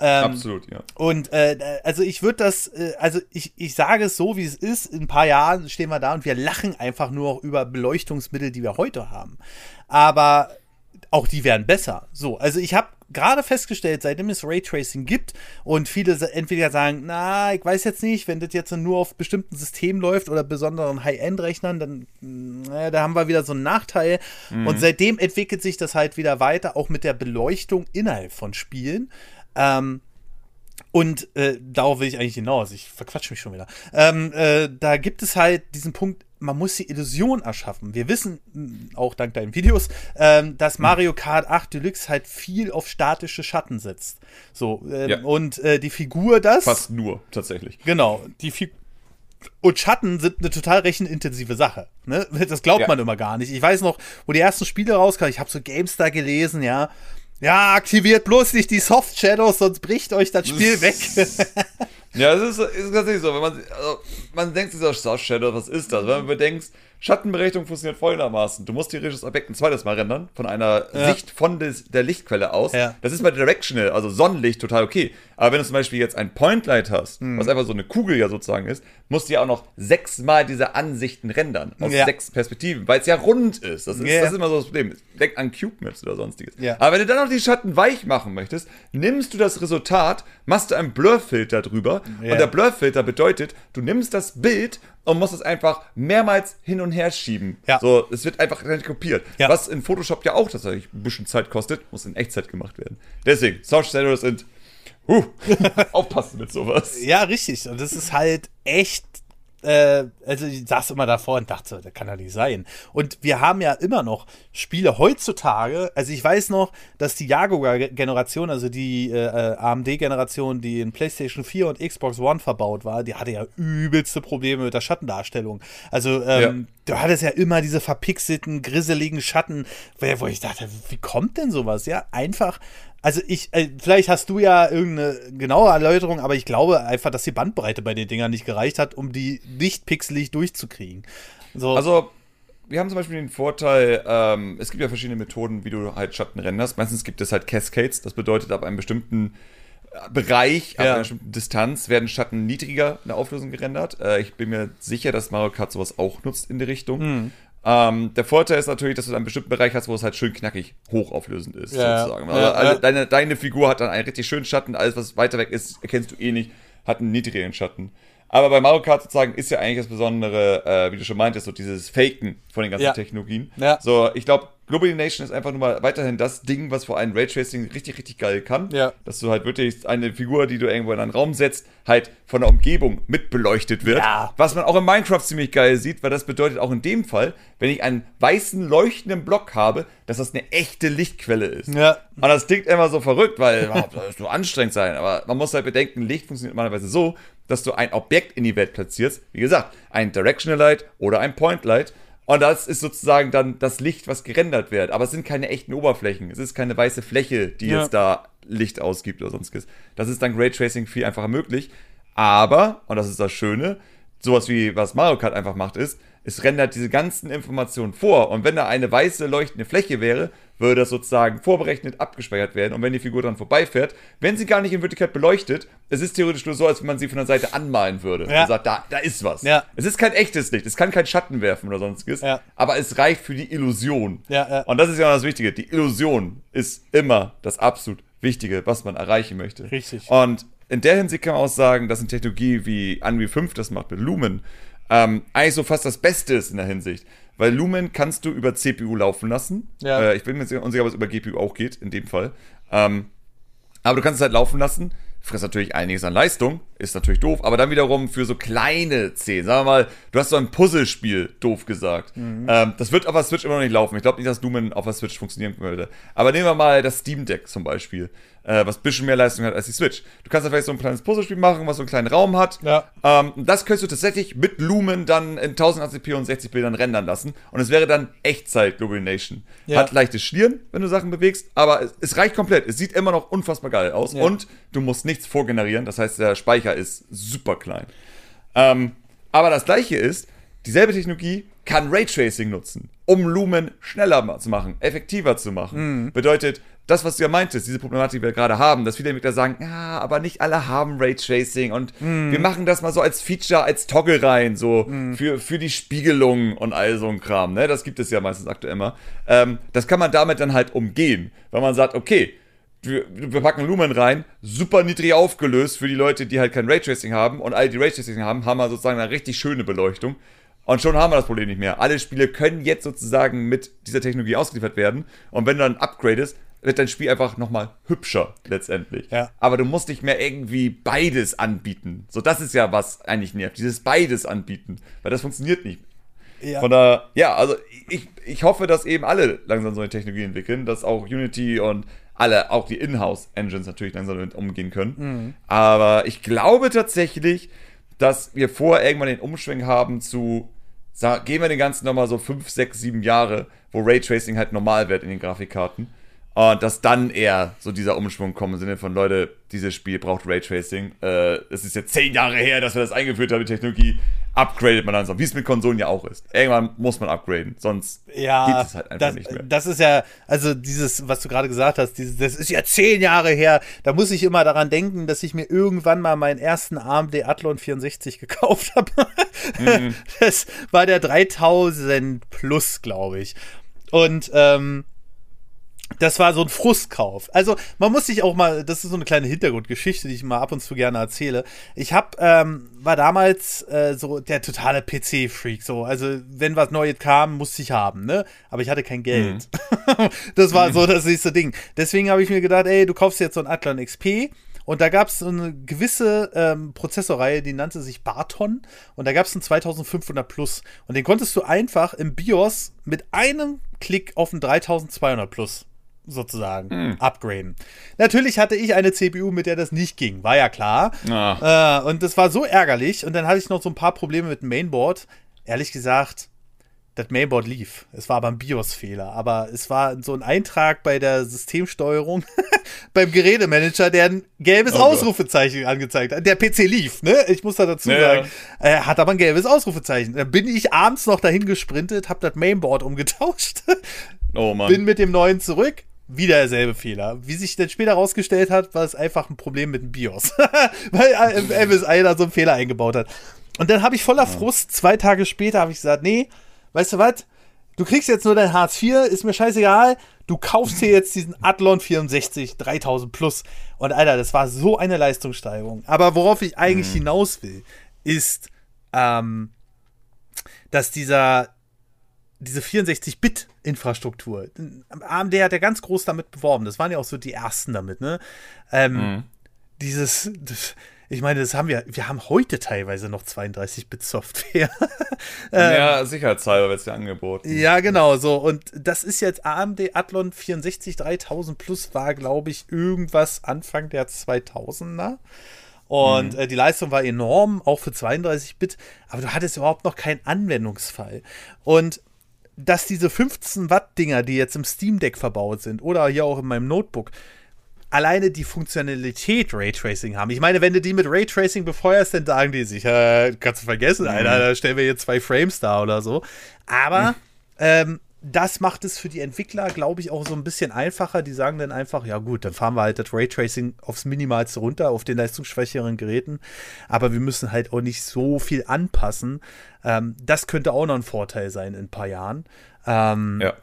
B: Ähm,
A: Absolut, ja.
B: und äh, also ich würde das, äh, also ich, ich sage es so, wie es ist. In ein paar Jahren stehen wir da und wir lachen einfach nur über Beleuchtungsmittel, die wir heute haben. Aber auch die werden besser. So, also ich habe gerade festgestellt, seitdem es Raytracing gibt und viele entweder sagen, na, ich weiß jetzt nicht, wenn das jetzt nur auf bestimmten Systemen läuft oder besonderen High-End-Rechnern, dann, mh, naja, da haben wir wieder so einen Nachteil. Und seitdem entwickelt sich das halt wieder weiter, auch mit der Beleuchtung innerhalb von Spielen. Ähm, und äh, darauf will ich eigentlich hinaus. Ich verquatsch mich schon wieder. Ähm, äh, da gibt es halt diesen Punkt, man muss die Illusion erschaffen. Wir wissen, mh, auch dank deinen Videos, ähm, dass Mario Kart 8 Deluxe halt viel auf statische Schatten setzt. So, ähm,
A: Ja.
B: und äh, die Figur das.
A: Fast nur, tatsächlich.
B: Genau, die Fi und Schatten sind eine total rechenintensive Sache. Ne? Das glaubt
A: Ja.
B: man immer gar nicht. Ich weiß noch, wo die ersten Spiele rauskamen, ich habe so GameStar gelesen, ja. Ja, aktiviert bloß nicht die Soft Shadows, sonst bricht euch das Spiel weg.
A: Ja, es ist, ist tatsächlich so, wenn man, also, man denkt sich so, Shadow, was ist das? Wenn man bedenkt, Schattenberechnung funktioniert folgendermaßen. Du musst theoretisch das Objekt ein zweites Mal rendern, von einer
B: Ja.
A: Sicht von des, der Lichtquelle aus.
B: Ja.
A: Das ist bei Directional, also Sonnenlicht, total okay. Aber wenn du zum Beispiel jetzt ein Pointlight hast,
B: Hm.
A: was einfach so eine Kugel ja sozusagen ist, musst du ja auch noch sechsmal diese Ansichten rendern, aus
B: Ja.
A: sechs Perspektiven, weil es ja rund ist. Das ist,
B: Ja.
A: das ist immer so das Problem. Denk an Cube Maps oder sonstiges.
B: Ja.
A: Aber wenn du dann noch die Schatten weich machen möchtest, nimmst du das Resultat, machst du einen Blurfilter drüber und der Blurfilter bedeutet, du nimmst das Bild und muss es einfach mehrmals hin und her schieben.
B: Ja.
A: So, es wird einfach nicht kopiert.
B: Ja.
A: Was in Photoshop ja auch tatsächlich ein bisschen Zeit kostet, muss in Echtzeit gemacht werden. Deswegen, Source Shadows sind. Huh, aufpassen mit sowas.
B: Ja, richtig. Und das ist halt echt. Äh, also ich saß immer davor und dachte, das kann ja nicht sein. Und wir haben ja immer noch Spiele heutzutage. Also ich weiß noch, dass die Jaguar-Generation, also die äh, AMD-Generation, die in PlayStation 4 und Xbox One verbaut war, die hatte ja übelste Probleme mit der Schattendarstellung. Also ähm, du hattest ja immer diese verpixelten, grisseligen Schatten, wo ich dachte, wie kommt denn sowas? Ja, einfach also ich, äh, vielleicht hast du ja irgendeine genaue Erläuterung, aber ich glaube einfach, dass die Bandbreite bei den Dingern nicht gereicht hat, um die nicht pixelig durchzukriegen. So.
A: Also, wir haben zum Beispiel den Vorteil, ähm, es gibt ja verschiedene Methoden, wie du halt Schatten renderst. Meistens gibt es halt Cascades, das bedeutet, ab einem bestimmten äh, Bereich, ab
B: Ja.
A: einer bestimmten Distanz werden Schatten niedriger in der Auflösung gerendert. Äh, ich bin mir sicher, dass Mario Kart sowas auch nutzt in die Richtung.
B: Hm.
A: Ähm, der Vorteil ist natürlich, dass du einen bestimmten Bereich hast, wo es halt schön knackig hochauflösend ist,
B: Ja,
A: sozusagen. Also,
B: ja.
A: Deine, deine Figur hat dann einen richtig schönen Schatten, alles, was weiter weg ist, erkennst du eh nicht, hat einen niedrigeren Schatten. Aber bei Mario Kart sozusagen ist ja eigentlich das Besondere, äh, wie du schon meintest, so dieses Faken von den ganzen
B: Ja.
A: Technologien.
B: Ja.
A: So, ich glaube, Global Nation ist einfach nur mal weiterhin das Ding, was vor allem Raytracing richtig, richtig geil kann.
B: Ja.
A: Dass du halt wirklich eine Figur, die du irgendwo in einen Raum setzt, halt von der Umgebung mit beleuchtet wird.
B: Ja.
A: Was man auch in Minecraft ziemlich geil sieht, weil das bedeutet auch in dem Fall, wenn ich einen weißen, leuchtenden Block habe, dass das eine echte Lichtquelle ist.
B: Ja.
A: Und das klingt immer so verrückt, weil das muss so anstrengend sein. Aber man muss halt bedenken, Licht funktioniert normalerweise so, dass du ein Objekt in die Welt platzierst. Wie gesagt, ein Directional Light oder ein Point Light. Und das ist sozusagen dann das Licht, was gerendert wird. Aber es sind keine echten Oberflächen. Es ist keine weiße Fläche, die
B: Ja.
A: jetzt da Licht ausgibt oder sonstiges. Das ist dank Raytracing viel einfacher möglich. Aber, und das ist das Schöne, sowas wie was Mario Kart einfach macht, ist, es rendert diese ganzen Informationen vor. Und wenn da eine weiße leuchtende Fläche wäre, würde das sozusagen vorberechnet abgespeichert werden. Und wenn die Figur dann vorbeifährt, wenn sie gar nicht in Wirklichkeit beleuchtet, es ist theoretisch nur so, als wenn man sie von der Seite anmalen würde.
B: Ja.
A: Und sagt, da, da ist was.
B: Ja.
A: Es ist kein echtes Licht, es kann kein Schatten werfen oder sonstiges,
B: Ja.
A: aber es reicht für die Illusion.
B: Ja.
A: Und das ist ja das Wichtige. Die Illusion ist immer das absolut Wichtige, was man erreichen möchte.
B: Richtig.
A: Und in der Hinsicht kann man auch sagen, dass eine Technologie wie Unreal 5 das macht mit Lumen, ähm, eigentlich so fast das Beste ist in der Hinsicht. Weil Lumen kannst du über CPU laufen lassen.
B: Ja.
A: Äh, ich bin mir unsicher, ob es über GPU auch geht, in dem Fall. Ähm, aber du kannst es halt laufen lassen. Frisst natürlich einiges an Leistung, ist natürlich doof, aber dann wiederum für so kleine Szenen. Sagen wir mal, du hast so ein Puzzlespiel, doof gesagt. Ähm, das wird auf der Switch immer noch nicht laufen. Ich glaube nicht, dass Lumen auf der Switch funktionieren würde. Aber nehmen wir mal das Steam Deck zum Beispiel, äh, was ein bisschen mehr Leistung hat als die Switch. Du kannst da vielleicht so ein kleines Puzzlespiel machen, was so einen kleinen Raum hat.
B: Ja.
A: Ähm, das könntest du tatsächlich mit Lumen dann in 1080p und 60 Bildern rendern lassen. Und es wäre dann Echtzeit Global Nation.
B: Ja.
A: Hat leichtes Schlieren, wenn du Sachen bewegst, aber es, es reicht komplett. Es sieht immer noch unfassbar geil aus.
B: Ja.
A: Und du musst nichts vorgenerieren. Das heißt, der Speicher ist super klein. Ähm, aber das gleiche ist, dieselbe Technologie kann Raytracing nutzen, um Lumen schneller zu machen, effektiver zu machen. Bedeutet, das, was du ja meintest, diese Problematik, die wir gerade haben, dass viele Entwickler sagen, ja, aber nicht alle haben Raytracing und wir machen das mal so als Feature, als Toggle rein, so für, für die Spiegelung und all so ein Kram, ne? Das gibt es ja meistens aktuell immer. Ähm, das kann man damit dann halt umgehen, weil man sagt, okay, wir, wir packen Lumen rein, super niedrig aufgelöst für die Leute, die halt kein Raytracing haben und alle, die Raytracing haben, haben wir sozusagen eine richtig schöne Beleuchtung. Und schon haben wir das Problem nicht mehr. Alle Spiele können jetzt sozusagen mit dieser Technologie ausgeliefert werden. Und wenn du dann upgradest, wird dein Spiel einfach nochmal hübscher letztendlich.
B: Ja.
A: Aber du musst nicht mehr irgendwie beides anbieten. So, das ist ja was eigentlich nervt. Dieses beides anbieten. Weil das funktioniert nicht.
B: Ja.
A: Von der, ja, also ich, ich hoffe, dass eben alle langsam so eine Technologie entwickeln, dass auch Unity und alle, auch die Inhouse-Engines natürlich langsam damit umgehen können.
B: Mhm.
A: Aber ich glaube tatsächlich, dass wir vor irgendwann den Umschwung haben zu, sag, gehen wir den ganzen nochmal so 5, 6, 7 Jahre, wo Raytracing halt normal wird in den Grafikkarten. Und dass dann eher so dieser Umschwung kommt im Sinne von, Leute, dieses Spiel braucht Raytracing. Äh, es ist jetzt 10 Jahre her, dass wir das eingeführt haben, die Technologie. Upgradet man langsam, wie es mit Konsolen ja auch ist. Irgendwann muss man upgraden, sonst
B: ja,
A: gibt es halt einfach
B: das,
A: nicht mehr.
B: das ist ja, also dieses, was du gerade gesagt hast, dieses, das ist ja zehn Jahre her. Da muss ich immer daran denken, dass ich mir irgendwann mal meinen ersten AMD Athlon 64 gekauft habe.
A: Mhm.
B: Das war der 3000 Plus, glaube ich. Und ähm, das war so ein Frustkauf. Also man muss sich auch mal, das ist so eine kleine Hintergrundgeschichte, die ich mal ab und zu gerne erzähle. Ich hab, ähm, war damals äh, so der totale PC-Freak. So, also wenn was Neues kam, musste ich haben, ne? Aber ich hatte kein Geld. Mhm. das war so das nächste Ding. Deswegen habe ich mir gedacht, ey, du kaufst jetzt so ein Athlon XP. Und da gab es so eine gewisse ähm, Prozessorreihe, die nannte sich Barton. Und da gab es einen 2500 Plus. Und den konntest du einfach im BIOS mit einem Klick auf einen 3200 Plus sozusagen hm. upgraden. Natürlich hatte ich eine CPU, mit der das nicht ging, war ja klar. Äh, und das war so ärgerlich. Und dann hatte ich noch so ein paar Probleme mit dem Mainboard. Ehrlich gesagt, das Mainboard lief. Es war aber ein BIOS-Fehler. Aber es war so ein Eintrag bei der Systemsteuerung beim Gerätemanager, der ein gelbes oh Ausrufezeichen Gott. angezeigt hat. Der PC lief, ne? Ich muss da dazu ja. sagen. Er hat aber ein gelbes Ausrufezeichen. Dann bin ich abends noch dahin gesprintet, hab das Mainboard umgetauscht. Oh Mann. Bin mit dem neuen zurück wieder derselbe Fehler. Wie sich dann später herausgestellt hat, war es einfach ein Problem mit dem BIOS. Weil MSI da so einen Fehler eingebaut hat. Und dann habe ich voller Frust, zwei Tage später habe ich gesagt, nee, weißt du was? Du kriegst jetzt nur dein Hartz IV, ist mir scheißegal. Du kaufst dir jetzt diesen Athlon 64 3000 plus. Und Alter, das war so eine Leistungssteigerung. Aber worauf ich eigentlich mhm. hinaus will, ist, ähm, dass dieser, diese 64-Bit-Infrastruktur, AMD hat ja ganz groß damit beworben. Das waren ja auch so die ersten damit, ne? Ähm, mhm. Dieses, das, ich meine, das haben wir, wir haben heute teilweise noch 32-Bit-Software.
A: ähm, ja, sicherheitshalber wird es ja angeboten.
B: Ja, genau, so. Und das ist jetzt AMD Athlon 64 3000 Plus, war, glaube ich, irgendwas Anfang der 2000er. Und mhm. äh, die Leistung war enorm, auch für 32-Bit, aber du hattest überhaupt noch keinen Anwendungsfall. Und dass diese 15 Watt Dinger, die jetzt im Steam Deck verbaut sind oder hier auch in meinem Notebook, alleine die Funktionalität Raytracing haben. Ich meine, wenn du die mit Raytracing befeuerst, dann sagen die sich, äh, kannst du vergessen, Alter, mhm. da stellen wir hier zwei Frames da oder so. Aber mhm. ähm, das macht es für die Entwickler, glaube ich, auch so ein bisschen einfacher. Die sagen dann einfach, ja gut, dann fahren wir halt das Raytracing aufs Minimalste runter, auf den leistungsschwächeren Geräten. Aber wir müssen halt auch nicht so viel anpassen. Ähm, das könnte auch noch ein Vorteil sein in ein paar Jahren. Ähm,
A: ja.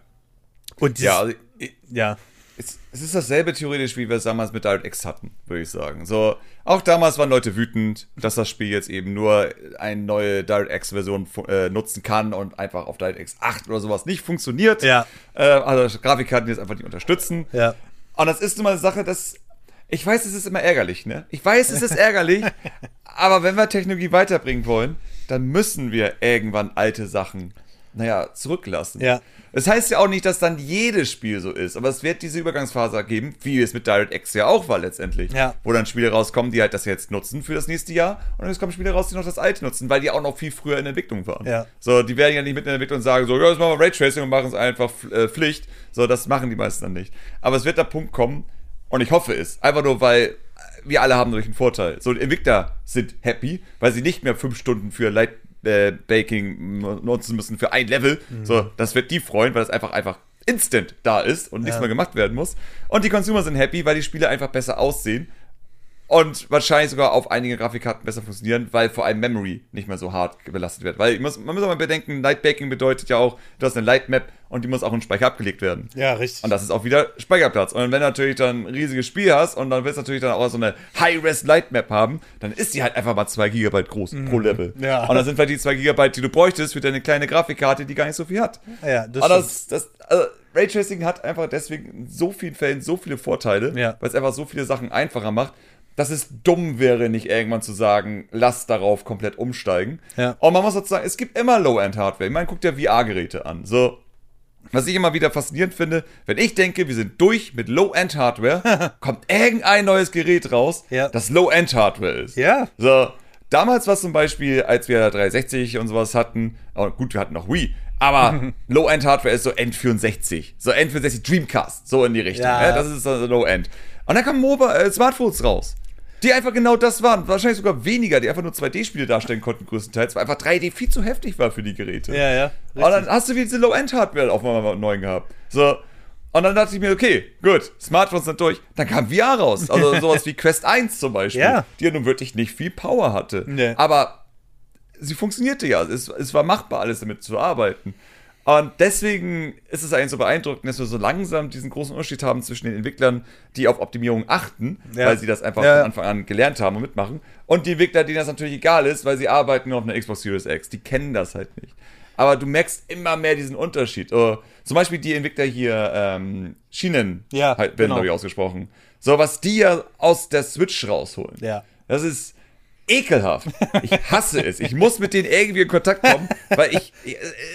A: Und dieses, ja, also ich, ja es, es, ist dasselbe theoretisch, wie wir es damals mit DirectX hatten, würde ich sagen. So, auch damals waren Leute wütend, dass das Spiel jetzt eben nur eine neue DirectX-Version äh, nutzen kann und einfach auf DirectX 8 oder sowas nicht funktioniert.
B: Ja.
A: Äh, also Grafikkarten, die jetzt einfach nicht unterstützen.
B: Ja.
A: Und das ist immer eine Sache, dass. Ich weiß, es ist immer ärgerlich, ne? Ich weiß, es ist ärgerlich, aber wenn wir Technologie weiterbringen wollen, dann müssen wir irgendwann alte Sachen naja, zurücklassen.
B: Ja.
A: Das heißt ja auch nicht, dass dann jedes Spiel so ist, aber es wird diese Übergangsphase geben, wie es mit DirectX ja auch war letztendlich.
B: Ja.
A: Wo dann Spiele rauskommen, die halt das jetzt nutzen für das nächste Jahr und dann kommen Spiele raus, die noch das alte nutzen, weil die auch noch viel früher in Entwicklung waren.
B: Ja.
A: So, die werden ja nicht mit in der Entwicklung und sagen so, ja, jetzt machen wir Raytracing und machen es einfach äh, Pflicht. So, das machen die meisten dann nicht. Aber es wird der Punkt kommen und ich hoffe es, einfach nur, weil wir alle haben dadurch einen Vorteil. So, die Entwickler sind happy, weil sie nicht mehr fünf Stunden für Light äh, Baking nutzen müssen für ein Level. Mhm. So, das wird die freuen, weil das einfach einfach instant da ist und nichts ja. mehr gemacht werden muss. Und die Consumer sind happy, weil die Spiele einfach besser aussehen und wahrscheinlich sogar auf einigen Grafikkarten besser funktionieren, weil vor allem Memory nicht mehr so hart belastet wird. Weil muss, man muss auch mal bedenken, Lightbaking bedeutet ja auch, du hast eine Lightmap und die muss auch in Speicher abgelegt werden.
B: Ja, richtig.
A: Und das ist auch wieder Speicherplatz. Und wenn du natürlich dann ein riesiges Spiel hast und dann willst du natürlich dann auch so eine High-Res Lightmap haben, dann ist die halt einfach mal 2 GB groß mhm. pro Level.
B: Ja.
A: Und dann sind vielleicht die 2 GB, die du bräuchtest für deine kleine Grafikkarte, die gar nicht so viel hat.
B: Ja, das,
A: und das, das also Raytracing hat einfach deswegen in so vielen Fällen so viele Vorteile,
B: ja.
A: weil es einfach so viele Sachen einfacher macht dass es dumm wäre, nicht irgendwann zu sagen, lass darauf komplett umsteigen.
B: Ja.
A: Und man muss sozusagen, es gibt immer Low-End-Hardware. Ich meine, guck dir VR-Geräte an. So, was ich immer wieder faszinierend finde, wenn ich denke, wir sind durch mit Low-End-Hardware, kommt irgendein neues Gerät raus,
B: ja.
A: das Low-End-Hardware ist.
B: Ja.
A: So, damals war es zum Beispiel, als wir 360 und sowas hatten, oh, gut, wir hatten noch Wii, aber Low-End-Hardware ist so N64, so N64 Dreamcast, so in die Richtung. Ja. Ja, das ist so Low-End. Und dann kamen Mobile, äh, Smartphones raus. Die einfach genau das waren. Wahrscheinlich sogar weniger, die einfach nur 2D-Spiele darstellen konnten, größtenteils, weil einfach 3D viel zu heftig war für die Geräte.
B: Ja, ja.
A: Richtig. Und dann hast du wieder diese Low-End-Hardware auf einmal neuen gehabt. So. Und dann dachte ich mir, okay, gut, Smartphones sind durch. Dann kam VR raus. Also sowas wie Quest 1 zum Beispiel,
B: ja.
A: die ja nun wirklich nicht viel Power hatte.
B: Nee.
A: Aber sie funktionierte ja. Es, es war machbar, alles damit zu arbeiten. Und deswegen ist es eigentlich so beeindruckend, dass wir so langsam diesen großen Unterschied haben zwischen den Entwicklern, die auf Optimierung achten,
B: Ja.
A: weil sie das einfach
B: Ja.
A: von Anfang an gelernt haben und mitmachen, und die Entwickler, denen das natürlich egal ist, weil sie arbeiten nur auf einer Xbox Series X. Die kennen das halt nicht. Aber du merkst immer mehr diesen Unterschied. Oh, zum Beispiel die Entwickler hier, ähm, Schienen,
B: Ja,
A: halt, werden,
B: genau.
A: glaube ich, ausgesprochen. So, was die ja aus der Switch rausholen.
B: Ja.
A: Das ist ekelhaft. Ich hasse es. Ich muss mit denen irgendwie in Kontakt kommen, weil ich,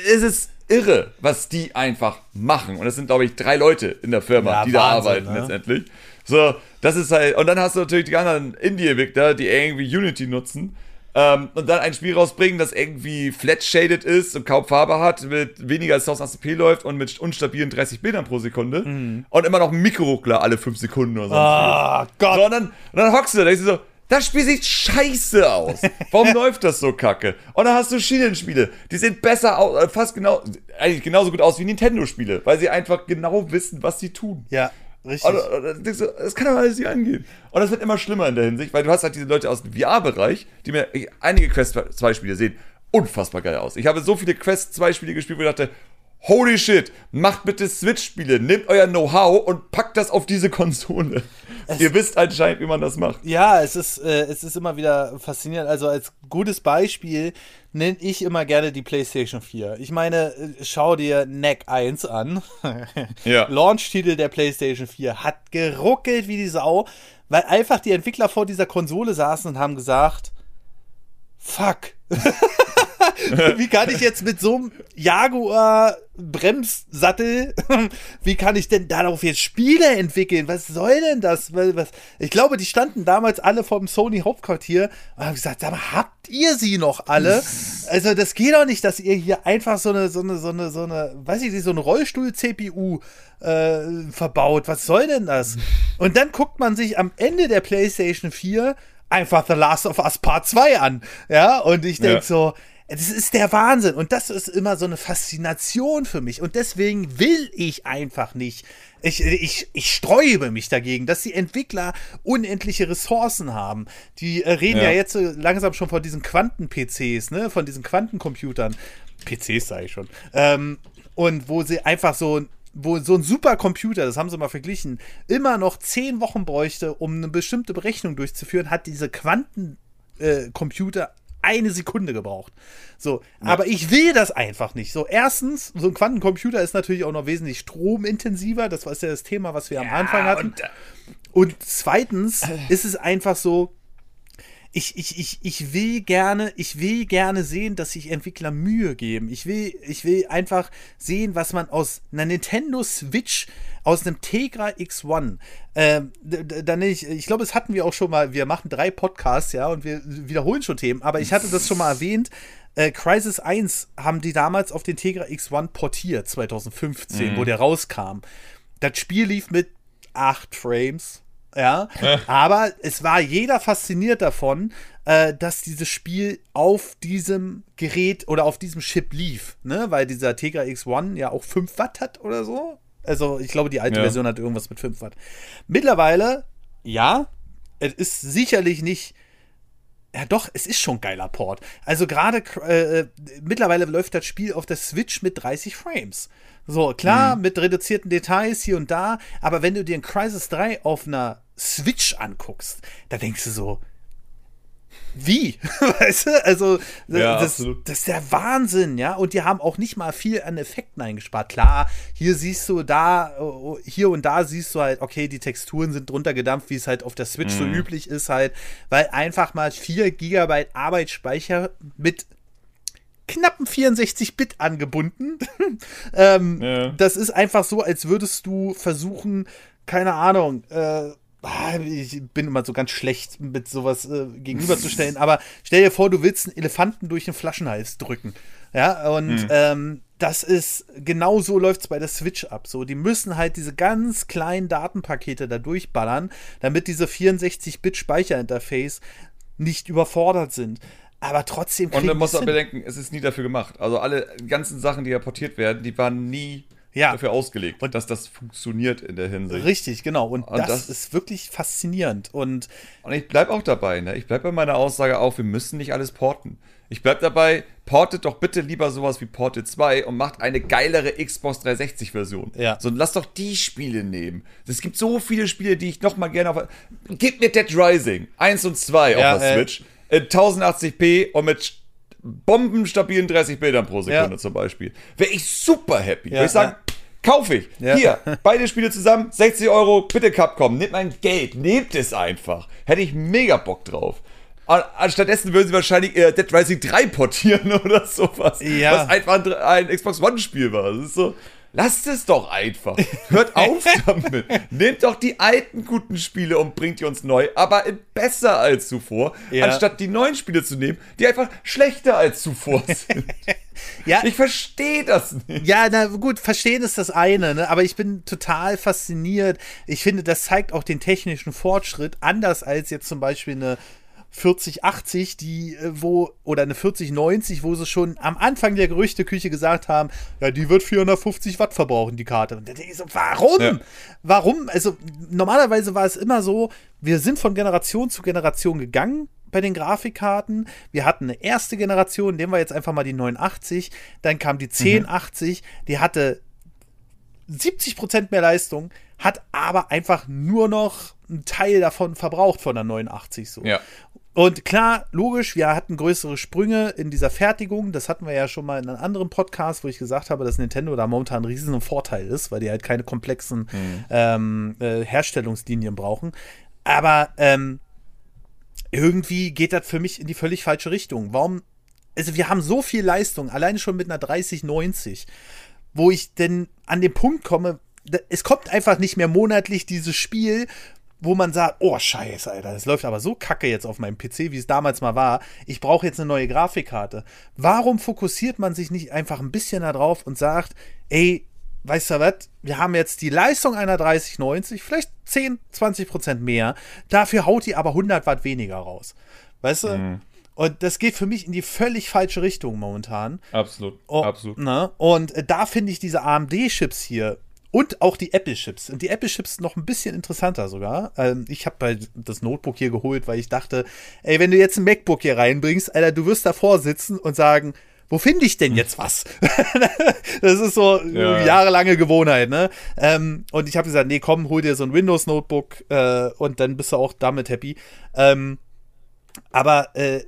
A: es ist irre, was die einfach machen. Und es sind, glaube ich, drei Leute in der Firma,
B: Ja,
A: die da
B: Wahnsinn,
A: arbeiten
B: ne?
A: letztendlich. So, das ist halt, und dann hast du natürlich die anderen Indie-Entwickler, die irgendwie Unity nutzen. Ähm, und dann ein Spiel rausbringen, das irgendwie flat-shaded ist und kaum Farbe hat, mit weniger als 1000 ACP läuft und mit unstabilen 30 Bildern pro Sekunde. Und immer noch Mikroruckler alle 5 Sekunden oder so.
B: Ah, Gott.
A: So, und dann, und dann hockst du da, denkst du so, das Spiel sieht scheiße aus. Warum läuft das so kacke? Und dann hast du Schienenspiele, die sehen besser aus, äh, fast genau, eigentlich genauso gut aus wie Nintendo-Spiele, weil sie einfach genau wissen, was sie tun.
B: Ja, richtig.
A: Das kann doch alles nicht angehen. Und das wird immer schlimmer in der Hinsicht, weil du hast halt diese Leute aus dem VR-Bereich, die mir einige Quest 2 Spiele sehen unfassbar geil aus. Ich habe so viele Quest 2 Spiele gespielt, wo ich dachte, holy shit, macht bitte Switch-Spiele, nehmt euer Know-how und packt das auf diese Konsole. Ihr wisst anscheinend, wie man das macht.
B: Ja, es ist, äh, es ist immer wieder faszinierend. Also als gutes Beispiel nenne ich immer gerne die PlayStation 4. Ich meine, äh, schau dir Neck 1 an.
A: Ja.
B: Launch-Titel der PlayStation 4 hat geruckelt wie die Sau, weil einfach die Entwickler vor dieser Konsole saßen und haben gesagt, fuck. wie kann ich jetzt mit so einem Jaguar Bremssattel, wie kann ich denn darauf jetzt Spiele entwickeln? Was soll denn das? Was? Ich glaube, die standen damals alle vom Sony Hauptquartier und haben gesagt, sag mal, habt ihr sie noch alle? Also das geht doch nicht, dass ihr hier einfach so eine, so eine, so eine, so eine, weiß ich nicht, so eine Rollstuhl-CPU äh, verbaut. Was soll denn das? Und dann guckt man sich am Ende der PlayStation 4 einfach The Last of Us Part 2 an. Ja, und ich denke
A: Ja.
B: so, das ist der Wahnsinn. Und das ist immer so eine Faszination für mich. Und deswegen will ich einfach nicht. Ich, ich, ich sträube mich dagegen, dass die Entwickler unendliche Ressourcen haben. Die äh, reden ja.
A: Ja.
B: jetzt langsam schon von diesen Quanten-PCs, ne? Von diesen Quantencomputern. PCs sage ich schon. Ähm, und wo sie einfach so wo so ein Supercomputer, das haben sie mal verglichen, immer noch zehn Wochen bräuchte, um eine bestimmte Berechnung durchzuführen, hat diese Quantencomputer eine Sekunde gebraucht. So, aber ich will das einfach nicht. So, erstens, so ein Quantencomputer ist natürlich auch noch wesentlich stromintensiver. Das war ja das Thema, was wir am Anfang hatten.
A: und, äh,
B: Und zweitens ist es einfach so, ich, ich, ich, ich will gerne, ich will gerne sehen, dass sich Entwickler Mühe geben. Ich will, ich will einfach sehen, was man aus einer Nintendo Switch, aus einem Tegra X1, ähm, d- d- dann ich, ich glaube, das hatten wir auch schon mal, wir machen drei Podcasts, ja, und wir wiederholen schon Themen, aber ich hatte das schon mal erwähnt. Äh, Crisis 1 haben die damals auf den Tegra X1 portiert, 2015, wo der rauskam. Das Spiel lief mit 8 Frames, ja, aber es war jeder fasziniert davon, äh, dass dieses Spiel auf diesem Gerät oder auf diesem Chip lief, ne, weil dieser Tegra X1 ja auch 5 Watt hat oder so. Also, ich glaube, die alte
A: Ja.
B: Version hat irgendwas mit 5 Watt. Mittlerweile, ja, es ist sicherlich nicht ja, doch, es ist schon ein geiler Port. Also gerade äh, mittlerweile läuft das Spiel auf der Switch mit 30 Frames. So, klar, mit reduzierten Details hier und da, aber wenn du dir ein Crisis 3 auf einer Switch anguckst, da denkst du so, wie? weißt du? Also,
A: Ja,
B: das, das ist der Wahnsinn, ja. Und die haben auch nicht mal viel an Effekten eingespart. Klar, hier siehst du da, oh, hier und da siehst du halt, okay, die Texturen sind drunter gedampft, wie es halt auf der Switch so üblich ist, halt, weil einfach mal 4 GB Arbeitsspeicher mit knappen 64-Bit angebunden. ähm,
A: Ja.
B: Das ist einfach so, als würdest du versuchen, keine Ahnung, äh, ich bin immer so ganz schlecht mit sowas äh, gegenüberzustellen, aber stell dir vor, du willst einen Elefanten durch den Flaschenhals drücken. Ja, und ähm, das ist, genau so läuft es bei der Switch ab. So, die müssen halt diese ganz kleinen Datenpakete da durchballern, damit diese 64-Bit-Speicherinterface nicht überfordert sind. Aber trotzdem
A: Und du
B: die's
A: auch bedenken, es ist nie dafür gemacht. Also alle ganzen Sachen, die ja portiert werden, die waren nie
B: Ja.
A: dafür ausgelegt, und dass das funktioniert in der Hinsicht.
B: Richtig, genau. Und,
A: Und
B: das,
A: das-
B: ist wirklich faszinierend. Und
A: Und ich bleib auch dabei, ne? Ich bleib bei meiner Aussage auch, wir müssen nicht alles porten. Ich bleib dabei, portet doch bitte lieber sowas wie Portal 2 und macht eine geilere Xbox 360-Version.
B: Ja.
A: So, lass doch die Spiele nehmen. Es gibt so viele Spiele, die ich noch mal gerne auf. Gib mir Dead Rising 1 und 2
B: Ja,
A: auf der
B: äh.
A: Switch in 1080p und mit bombenstabilen 30 Bildern pro Sekunde
B: Ja.
A: zum Beispiel. Wäre ich super happy.
B: Ja,
A: Würde ich sagen,
B: ja.
A: Kaufe ich. Hier, beide Spiele zusammen, 60 Euro, bitte Capcom, nehmt mein Geld, nehmt es einfach. Hätte ich mega Bock drauf. An- Anstattdessen würden sie wahrscheinlich äh, Dead Rising 3 portieren oder sowas.
B: Ja.
A: Was einfach ein, ein Xbox One-Spiel war. Das ist so. Lasst es doch einfach. Hört auf damit. Nehmt doch die alten guten Spiele und bringt die uns neu, aber besser als zuvor,
B: Ja.
A: anstatt die neuen Spiele zu nehmen, die einfach schlechter als zuvor sind.
B: Ja,
A: Ich verstehe das nicht.
B: Ja, na gut, verstehen ist das eine, ne? aber ich bin total fasziniert. Ich finde, das zeigt auch den technischen Fortschritt, anders als jetzt zum Beispiel eine 4080, die, äh, wo, oder eine 4090, wo sie schon am Anfang der Gerüchteküche gesagt haben, ja, die wird 450 Watt verbrauchen, die Karte. Und ich so, warum?
A: Ja.
B: Warum? Also, normalerweise war es immer so, wir sind von Generation zu Generation gegangen bei den Grafikkarten. Wir hatten eine erste Generation, nehmen wir jetzt einfach mal die 89, dann kam die 1080, die hatte 70% mehr Leistung, hat aber einfach nur noch einen Teil davon verbraucht von der 89 so.
A: Ja.
B: Und klar, logisch, wir hatten größere Sprünge in dieser Fertigung. Das hatten wir ja schon mal in einem anderen Podcast, wo ich gesagt habe, dass Nintendo da momentan einen riesigen Vorteil ist, weil die halt keine komplexen ähm, äh, Herstellungslinien brauchen. Aber ähm, irgendwie geht das für mich in die völlig falsche Richtung. Warum? Also, wir haben so viel Leistung, alleine schon mit einer 3090, wo ich denn an den Punkt komme, es kommt einfach nicht mehr monatlich dieses Spiel, wo man sagt, oh scheiße, Alter, das läuft aber so kacke jetzt auf meinem PC, wie es damals mal war. Ich brauche jetzt eine neue Grafikkarte. Warum fokussiert man sich nicht einfach ein bisschen darauf und sagt, ey, weißt du was, wir haben jetzt die Leistung einer 3090, vielleicht 10, 20 Prozent mehr, dafür haut die aber 100 Watt weniger raus. Weißt du? Und das geht für mich in die völlig falsche Richtung momentan.
A: Absolut.
B: Oh,
A: Absolut.
B: Ne? Und äh, da finde ich diese AMD-Chips hier und auch die Apple-Chips. Und die Apple-Chips noch ein bisschen interessanter sogar. Ähm, ich habe halt das Notebook hier geholt, weil ich dachte, ey, wenn du jetzt ein MacBook hier reinbringst, Alter, du wirst davor sitzen und sagen, wo finde ich denn jetzt was? das ist so
A: Ja.
B: jahrelange Gewohnheit, ne? Ähm, und ich habe gesagt, nee, komm, hol dir so ein Windows-Notebook äh, und dann bist du auch damit happy. Ähm, aber äh,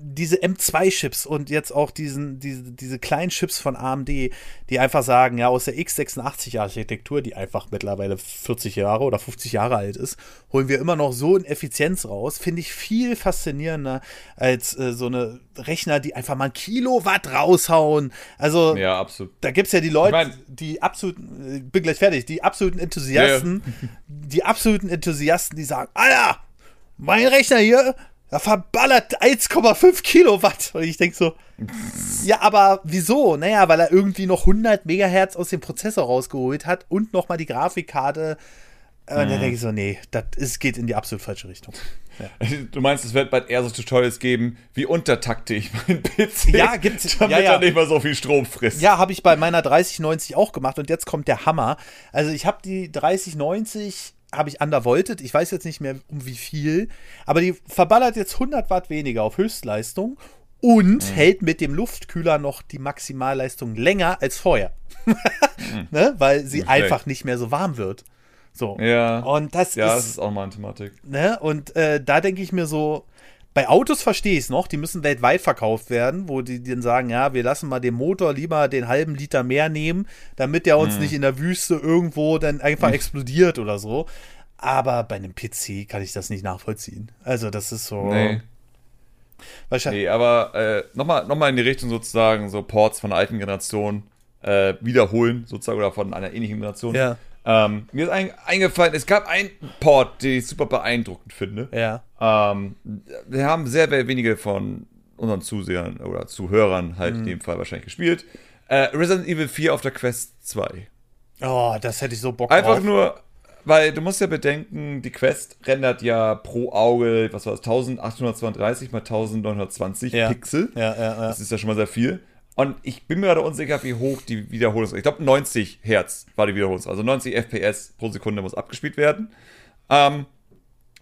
B: diese M2-Chips und jetzt auch diesen, diese, diese kleinen Chips von AMD, die einfach sagen, ja, aus der x86-Architektur, die einfach mittlerweile 40 Jahre oder 50 Jahre alt ist, holen wir immer noch so in Effizienz raus, finde ich viel faszinierender als äh, so eine Rechner, die einfach mal ein Kilowatt raushauen. Also,
A: Ja, absolut.
B: da gibt es ja die Leute,
A: Ich mein-
B: die absoluten, äh, bin gleich fertig, die absoluten Enthusiasten, die absoluten Enthusiasten, die sagen, Alter, mein Rechner hier, der verballert 1,5 Kilowatt. Und ich denke so, ja, aber wieso? Naja, weil er irgendwie noch 100 Megahertz aus dem Prozessor rausgeholt hat und nochmal die Grafikkarte. Und dann denke ich so, nee, das geht in die absolut falsche Richtung.
A: Du meinst, es wird bald eher so Tutorials geben, wie untertakte ich meinen PC,
B: Ja, gibt's-
A: damit
B: ja, ja.
A: er nicht mal so viel Strom frisst.
B: Ja, habe ich bei meiner 3090 auch gemacht und jetzt kommt der Hammer. Also ich habe die 3090 habe ich undervoltet. Ich weiß jetzt nicht mehr um wie viel, aber die verballert jetzt 100 Watt weniger auf Höchstleistung und hält mit dem Luftkühler noch die Maximalleistung länger als vorher. ne? Weil sie
A: Nicht
B: einfach nicht mehr so warm wird. So.
A: Ja.
B: Und das
A: Ja,
B: ist
A: das ist auch mal eine Thematik.
B: Ne? Und äh, da denke ich mir so, bei Autos verstehe ich es noch, die müssen weltweit verkauft werden, wo die dann sagen, ja, wir lassen mal den Motor lieber den halben Liter mehr nehmen, damit der uns nicht in der Wüste irgendwo dann einfach explodiert oder so. Aber bei einem PC kann ich das nicht nachvollziehen. Also das ist so.
A: Nee.
B: Wahrscheinlich.
A: Nee, aber äh, nochmal noch mal in die Richtung sozusagen, so Ports von der alten Generation äh, wiederholen, sozusagen, oder von einer ähnlichen Generation.
B: Ja.
A: Ähm, mir ist ein, eingefallen, es gab einen Port, den ich super beeindruckend finde.
B: Ja.
A: Ähm, wir haben sehr, sehr wenige von unseren Zusehern oder Zuhörern halt
B: Mhm.
A: in dem Fall wahrscheinlich gespielt. Äh, Resident Evil 4 auf der Quest 2.
B: Oh, das hätte ich so Bock
A: Einfach
B: drauf.
A: nur, weil du musst ja bedenken, die Quest rendert ja pro Auge, was war das, 1832 mal 1920
B: Ja.
A: Pixel.
B: Ja, ja, ja.
A: Das ist ja schon mal sehr viel. Und ich bin mir gerade unsicher, wie hoch die Wiederholungsrate Ich glaube, 90 Hertz war die Wiederholungsrate. Also 90 FPS pro Sekunde muss abgespielt werden. Ähm,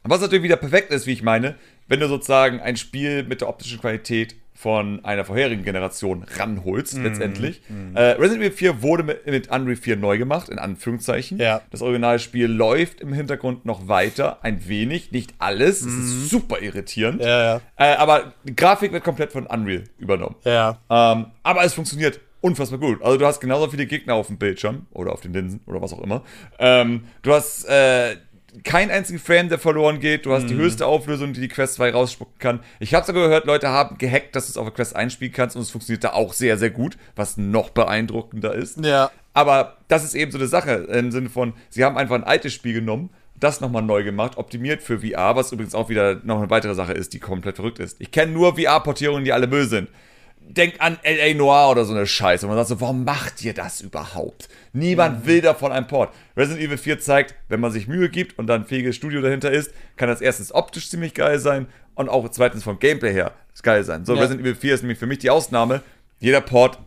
A: was natürlich wieder perfekt ist, wie ich meine, wenn du sozusagen ein Spiel mit der optischen Qualität von einer vorherigen Generation ranholst,
B: Mhm.
A: letztendlich. Äh, Resident Evil 4 wurde mit, mit Unreal 4 neu gemacht, in Anführungszeichen.
B: Ja.
A: Das Originalspiel läuft im Hintergrund noch weiter, ein wenig, nicht alles. Es ist super irritierend.
B: Mhm. Ja, ja.
A: Äh, aber die Grafik wird komplett von Unreal übernommen.
B: Ja.
A: Ähm, aber es funktioniert unfassbar gut. Also du hast genauso viele Gegner auf dem Bildschirm oder auf den Linsen oder was auch immer. Ähm, du hast äh, keinen einzigen Frame, der verloren geht. Du hast
B: Mhm.
A: die höchste Auflösung, die die Quest 2 rausspucken kann. Ich habe sogar gehört, Leute haben gehackt, dass du es auf der Quest einspielen kannst und es funktioniert da auch sehr, sehr gut, was noch beeindruckender ist.
B: Ja.
A: Aber das ist eben so eine Sache im Sinne von, sie haben einfach ein altes Spiel genommen, das nochmal neu gemacht, optimiert für VR, was übrigens auch wieder noch eine weitere Sache ist, die komplett verrückt ist. Ich kenne nur VR-Portierungen, die alle Müll sind. Denkt an L.A. Noir oder so eine Scheiße. Und man sagt so, warum macht ihr das überhaupt? Niemand will davon einen Port. Resident Evil 4 zeigt, wenn man sich Mühe gibt und dann ein fähiges Studio dahinter ist, kann das erstens optisch ziemlich geil sein und auch zweitens vom Gameplay her geil sein. So,
B: Ja.
A: Resident Evil 4 ist nämlich für mich die Ausnahme. Jeder Port,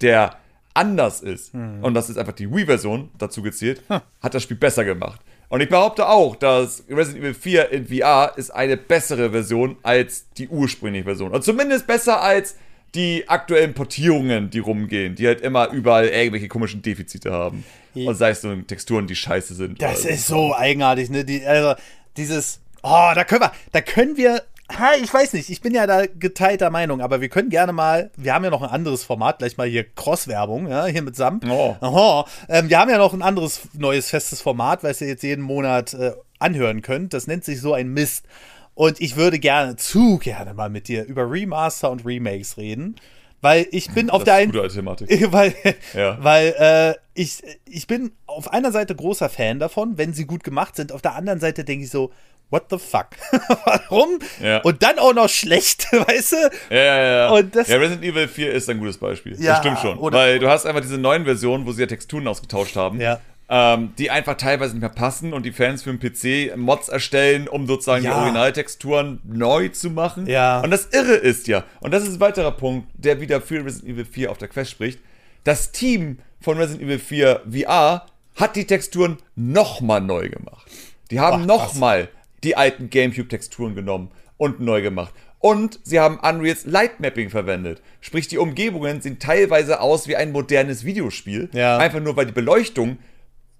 A: der anders ist, und das ist einfach die Wii-Version dazu gezählt, hat das Spiel besser gemacht. Und ich behaupte auch, dass Resident Evil 4 in VR ist eine bessere Version als die ursprüngliche Version. Und zumindest besser als die aktuellen Portierungen, die rumgehen, die halt immer überall irgendwelche komischen Defizite haben. Und sei es so Texturen, die scheiße sind.
B: Das
A: oder so.
B: ist so eigenartig, ne? Die, also, dieses, oh, da können wir, da können wir, ha, ich weiß nicht, ich bin ja da geteilter Meinung, aber wir können gerne mal, wir haben ja noch ein anderes Format, gleich mal hier Cross-Werbung, ja, hier mit Sam.
A: Oh.
B: Aha, ähm, wir haben ja noch ein anderes neues festes Format, was ihr jetzt jeden Monat äh, anhören könnt. Das nennt sich so ein Mist. Und ich würde gerne, zu gerne mal mit dir über Remaster und Remakes reden. Weil ich bin auf
A: Das
B: der einen.
A: Thematik.
B: weil
A: Ja.
B: weil äh, ich, ich bin auf einer Seite großer Fan davon, wenn sie gut gemacht sind. Auf der anderen Seite denke ich so, what the fuck? Warum?
A: Ja.
B: Und dann auch noch schlecht, weißt du?
A: Ja, ja, ja.
B: Und das-
A: ja, Resident Evil 4 ist ein gutes Beispiel.
B: Ja,
A: das stimmt schon.
B: oder-
A: Weil du hast einfach diese neuen Versionen, wo sie ja Texturen ausgetauscht haben,
B: Ja.
A: Ähm, die einfach teilweise nicht mehr passen und die Fans für den PC Mods erstellen, um sozusagen
B: Ja.
A: die Originaltexturen neu zu machen.
B: Ja.
A: Und das Irre ist ja, und das ist ein weiterer Punkt, der wieder für Resident Evil 4 auf der Quest spricht, das Team von Resident Evil 4 VR hat die Texturen nochmal neu gemacht. Die haben
B: Ach,
A: noch
B: krass.
A: mal die alten GameCube-Texturen genommen und neu gemacht. Und sie haben Unreals Light Mapping verwendet. Sprich, die Umgebungen sehen teilweise aus wie ein modernes Videospiel.
B: Ja.
A: Einfach nur, weil die Beleuchtung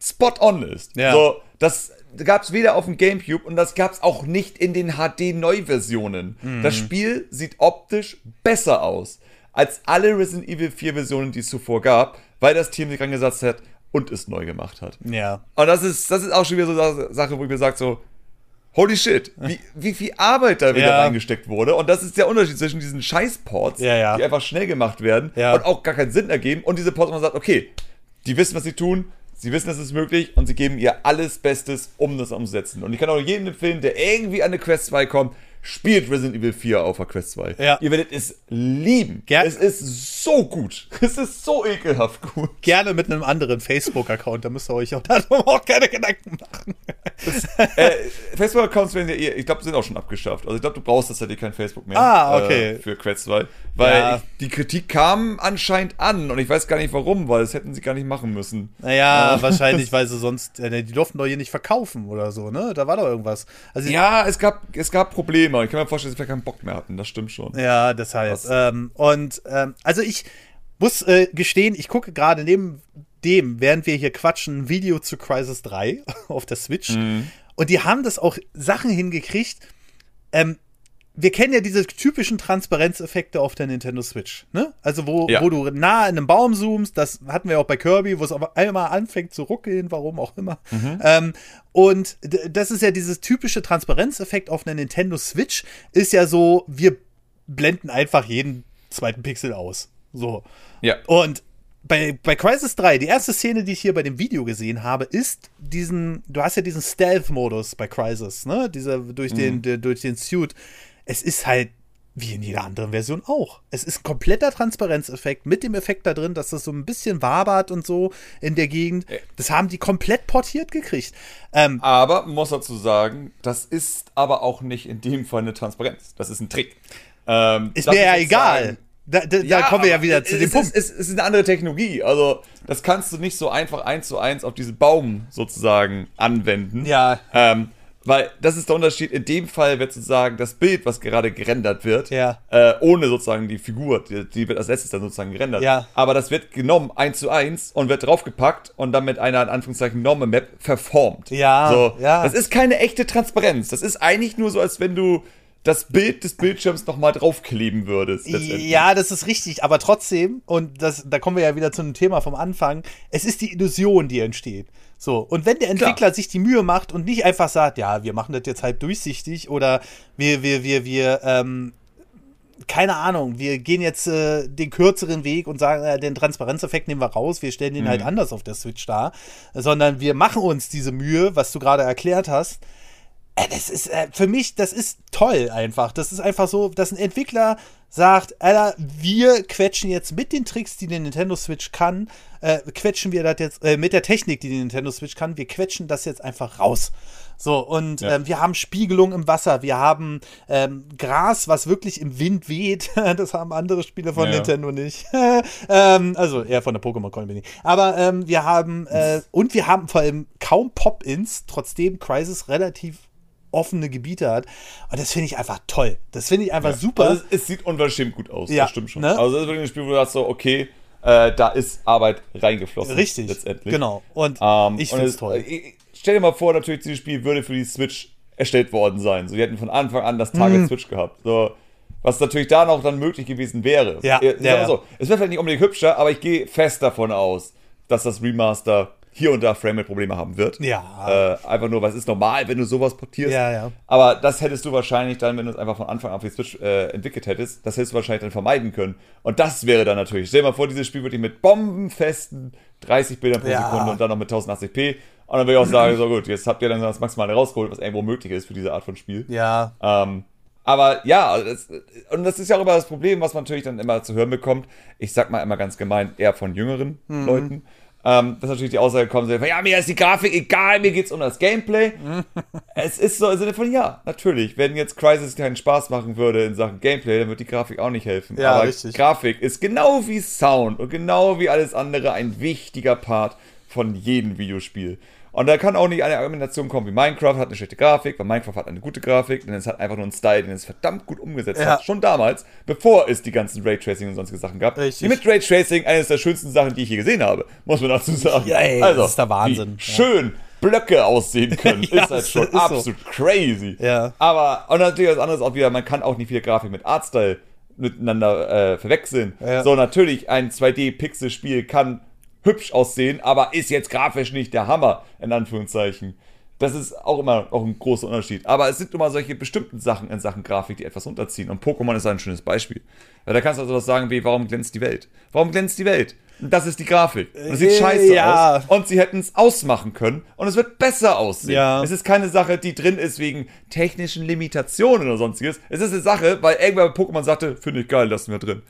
A: spot on ist.
B: Ja.
A: So, das gab es weder auf dem GameCube und das gab es auch nicht in den HD-Neuversionen.
B: Mhm.
A: Das Spiel sieht optisch besser aus als alle Resident Evil 4 Versionen, die es zuvor gab, weil das Team sich rangesetzt hat und es neu gemacht hat.
B: Ja.
A: Und das ist, das ist auch schon wieder so eine Sache, wo ich mir sage so, holy shit, wie, wie viel Arbeit da wieder
B: Ja.
A: reingesteckt wurde. Und das ist der Unterschied zwischen diesen Scheiß-Ports,
B: Ja, ja.
A: die einfach schnell gemacht werden und auch gar keinen Sinn ergeben. Und diese Ports, wo man sagt, okay, die wissen, was sie tun, sie wissen, es ist möglich und sie geben ihr alles Bestes, um das umzusetzen. Und ich kann auch jedem empfehlen, der irgendwie an eine Quest 2 kommt, spielt Resident Evil 4 auf der Quest 2.
B: Ja.
A: Ihr werdet es lieben.
B: Ger-
A: es ist so gut. Es ist so ekelhaft gut.
B: Gerne mit einem anderen Facebook-Account, da müsst ihr euch auch darum auch keine Gedanken machen.
A: äh, Facebook-Accounts werden ja ich glaube, sind auch schon abgeschafft. Also ich glaube, du brauchst tatsächlich kein Facebook mehr
B: Ah, okay.
A: äh, für Quest 2. Weil
B: Ja.
A: ich, die Kritik kam anscheinend an und ich weiß gar nicht warum, weil das hätten sie gar nicht machen müssen.
B: Naja, wahrscheinlich, weil sie sonst, äh, die durften doch hier nicht verkaufen oder so, ne? Da war doch irgendwas. Also,
A: Ja, es gab, es gab Probleme. Ich kann mir vorstellen, dass sie vielleicht keinen Bock mehr hatten. Das stimmt schon.
B: Ja, deshalb.
A: Was?
B: Ähm, und ähm, also ich muss äh, gestehen, ich gucke gerade neben dem, während wir hier quatschen, ein Video zu Crisis 3 auf der Switch.
A: Mhm.
B: Und die haben das auch Sachen hingekriegt. Ähm, wir kennen ja diese typischen Transparenzeffekte auf der Nintendo Switch, ne? Also wo,
A: Ja.
B: wo du nah in einem Baum zoomst, das hatten wir auch bei Kirby, wo es auf einmal anfängt zu ruckeln, warum auch immer. Ähm, und das ist ja dieses typische Transparenzeffekt auf einer Nintendo Switch, ist ja so, wir blenden einfach jeden zweiten Pixel aus. So.
A: Ja.
B: Und bei, bei Crisis 3, die erste Szene, die ich hier bei dem Video gesehen habe, ist diesen, du hast ja diesen Stealth-Modus bei Crisis, ne? Dieser durch den, der, durch den Suit. Es ist halt wie in jeder anderen Version auch. Es ist ein kompletter Transparenzeffekt mit dem Effekt da drin, dass das so ein bisschen wabert und so in der Gegend. Das haben die komplett portiert gekriegt. Ähm,
A: Aber muss dazu sagen, das ist aber auch nicht in dem Fall eine Transparenz. Das ist ein Trick. Ähm,
B: ist mir ja egal. Da, da, da kommen wir ja wieder zu dem
A: ist,
B: Punkt.
A: Es, es ist eine andere Technologie. Also, das kannst du nicht so einfach eins zu eins auf diesen Baum sozusagen anwenden.
B: Ja.
A: Ähm, Weil das ist der Unterschied. In dem Fall wird sozusagen das Bild, was gerade gerendert wird,
B: Ja.
A: äh, ohne sozusagen die Figur, die, die wird als letztes dann sozusagen gerendert.
B: Ja.
A: Aber das wird genommen eins zu eins und wird draufgepackt und dann mit einer in Anführungszeichen Normal Map verformt.
B: Ja,
A: So,
B: ja.
A: Das ist keine echte Transparenz. Das ist eigentlich nur so, als wenn du das Bild des Bildschirms nochmal draufkleben würdest.
B: Ja, das ist richtig, aber trotzdem, und das, da kommen wir ja wieder zu einem Thema vom Anfang, es ist die Illusion, die entsteht. So, und wenn der Entwickler
A: Klar.
B: sich die Mühe macht und nicht einfach sagt, ja, wir machen das jetzt halb durchsichtig oder wir, wir, wir, wir, ähm, keine Ahnung, wir gehen jetzt äh, den kürzeren Weg und sagen, äh, den Transparenzeffekt nehmen wir raus, wir stellen den halt anders auf der Switch dar, sondern wir machen uns diese Mühe, was du gerade erklärt hast, das ist äh, für mich, das ist toll einfach. Das ist einfach so, dass ein Entwickler sagt, Alter, wir quetschen jetzt mit den Tricks, die die Nintendo Switch kann, äh, quetschen wir das jetzt, äh, mit der Technik, die die Nintendo Switch kann, wir quetschen das jetzt einfach raus. So, und
A: Ja.
B: ähm, wir haben Spiegelung im Wasser, wir haben ähm, Gras, was wirklich im Wind weht. das haben andere Spiele von
A: Ja.
B: Nintendo nicht. ähm, also eher von der Pokémon Company. Aber ähm, wir haben, äh, und wir haben vor allem kaum Pop-Ins, trotzdem Crisis relativ offene Gebiete hat. Und das finde ich einfach toll. Das finde ich einfach super.
A: Also es, es sieht unverschämt gut aus,
B: Ja,
A: das stimmt schon.
B: ne?
A: Also das ist wirklich ein Spiel, wo du sagst so, okay, äh, da ist Arbeit reingeflossen.
B: Richtig.
A: Letztendlich.
B: Genau. Und
A: Ähm,
B: ich finde es toll.
A: äh, Stell dir mal vor, natürlich, dieses Spiel würde für die Switch erstellt worden sein. So, die hätten von Anfang an das Target
B: Mhm.
A: Switch gehabt. So, was natürlich da noch dann möglich gewesen wäre.
B: Ja,
A: Äh,
B: ja, ja.
A: so, es wäre vielleicht nicht unbedingt hübscher, aber ich gehe fest davon aus, dass das Remaster hier und da Frame-Probleme haben wird.
B: Ja.
A: Äh, einfach nur, weil es ist normal, wenn du sowas portierst.
B: Ja, ja.
A: Aber das hättest du wahrscheinlich dann, wenn du es einfach von Anfang an für die Switch äh, entwickelt hättest, das hättest du wahrscheinlich dann vermeiden können. Und das wäre dann natürlich, stell dir mal vor, dieses Spiel wirklich mit bombenfesten 30 Bildern pro
B: Ja.
A: Sekunde und dann noch mit 1080p. Und dann würde ich auch sagen, so gut, jetzt habt ihr dann das Maximale rausgeholt, was irgendwo möglich ist für diese Art von Spiel.
B: ja.
A: Ähm, aber ja, das, und das ist ja auch immer das Problem, was man natürlich dann immer zu hören bekommt. Ich sag mal immer ganz gemein, eher von jüngeren
B: Mhm.
A: Leuten. Ähm, dass natürlich die Aussage kommt, so, ja, mir ist die Grafik egal, mir geht's um das Gameplay. es ist so im Sinne von, ja, natürlich, wenn jetzt Crysis keinen Spaß machen würde in Sachen Gameplay, dann wird die Grafik auch nicht helfen.
B: Ja,
A: Aber
B: richtig.
A: Grafik ist genau wie Sound und genau wie alles andere ein wichtiger Part von jedem Videospiel. Und da kann auch nicht eine Argumentation kommen wie Minecraft hat eine schlechte Grafik, weil Minecraft hat eine gute Grafik, denn es hat einfach nur einen Style, den es verdammt gut umgesetzt
B: Ja.
A: hat. Schon damals, bevor es die ganzen Raytracing und sonstige Sachen gab.
B: Richtig.
A: Mit Raytracing eines der schönsten Sachen, die ich je gesehen habe, muss man dazu sagen.
B: Ja, ey, das ist der Wahnsinn.
A: Schön Blöcke aussehen können,
B: Ja,
A: ist halt
B: das
A: schon
B: ist so.
A: absolut crazy.
B: Ja.
A: Aber, und natürlich was anderes auch wieder, man kann auch nicht viel Grafik mit Artstyle miteinander äh, verwechseln.
B: Ja.
A: So, natürlich, ein 2D-Pixel-Spiel kann hübsch aussehen, aber ist jetzt grafisch nicht der Hammer, in Anführungszeichen. Das ist auch immer auch ein großer Unterschied. Aber es sind immer solche bestimmten Sachen in Sachen Grafik, die etwas runterziehen. Und Pokémon ist ein schönes Beispiel. Weil da kannst du also was sagen wie, warum glänzt die Welt? Warum glänzt die Welt? Und das ist die Grafik. Und es sieht
B: Äh,
A: scheiße
B: ja.
A: aus. Und sie hätten es ausmachen können. Und es wird besser aussehen.
B: Ja.
A: Es ist keine Sache, die drin ist wegen technischen Limitationen oder sonstiges. Es ist eine Sache, weil irgendwer bei Pokémon sagte, finde ich geil, lassen wir drin.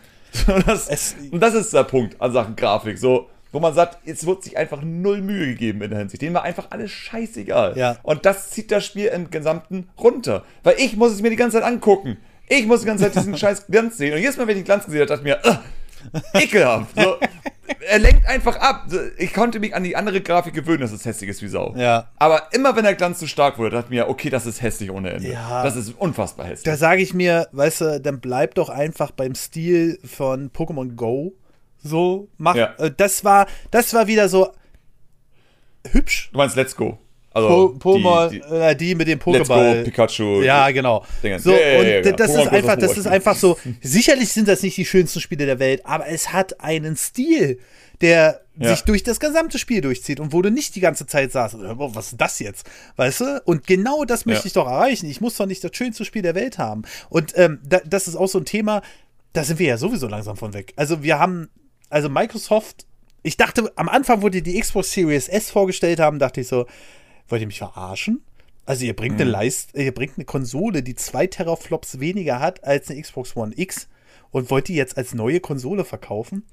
A: Und das,
B: Es-
A: und das ist der Punkt an Sachen Grafik. So, wo man sagt, es wird sich einfach null Mühe gegeben in der Hinsicht. Denen war einfach alles scheißegal.
B: Ja.
A: Und das zieht das Spiel im Gesamten runter. Weil ich muss es mir die ganze Zeit angucken. Ich muss die ganze Zeit diesen scheiß Glanz sehen. Und jedes Mal, wenn ich den Glanz gesehen habe, dachte ich mir, "Ugh, ekelhaft. So, er lenkt einfach ab. Ich konnte mich an die andere Grafik gewöhnen, dass es hässlich ist wie Sau.
B: Ja.
A: Aber immer wenn der Glanz zu stark wurde, dachte ich mir, okay, das ist hässlich ohne Ende.
B: Ja.
A: Das ist unfassbar hässlich.
B: Da sage ich mir, weißt du, dann bleib doch einfach beim Stil von Pokémon Go. So, mach.
A: Ja.
B: Äh, das war, das war wieder so hübsch.
A: du meinst Let's Go. Also
B: Po Pokémon,
A: die, die,
B: äh, die mit dem
A: Let's Go,
B: Pokéball.
A: Pikachu.
B: Ja, genau. So,
A: Ja, ja, ja,
B: und
A: ja.
B: das
A: Pokémon
B: ist einfach, das ist einfach so. Sicherlich sind das nicht die schönsten Spiele der Welt, aber es hat einen Stil, der
A: Ja.
B: sich durch das gesamte Spiel durchzieht und wo du nicht die ganze Zeit sagst, "Äh, was ist das jetzt? Weißt du? Und genau das möchte
A: Ja.
B: ich doch erreichen. Ich muss doch nicht das schönste Spiel der Welt haben. Und ähm, da, das ist auch so ein Thema, da sind wir ja sowieso langsam von weg. Also wir haben, also Microsoft, ich dachte, am Anfang, wo die die Xbox Series S vorgestellt haben, dachte ich so, wollt ihr mich verarschen? Also ihr bringt eine Leist, ihr bringt eine Konsole, die zwei Teraflops weniger hat als eine Xbox One X und wollt die jetzt als neue Konsole verkaufen.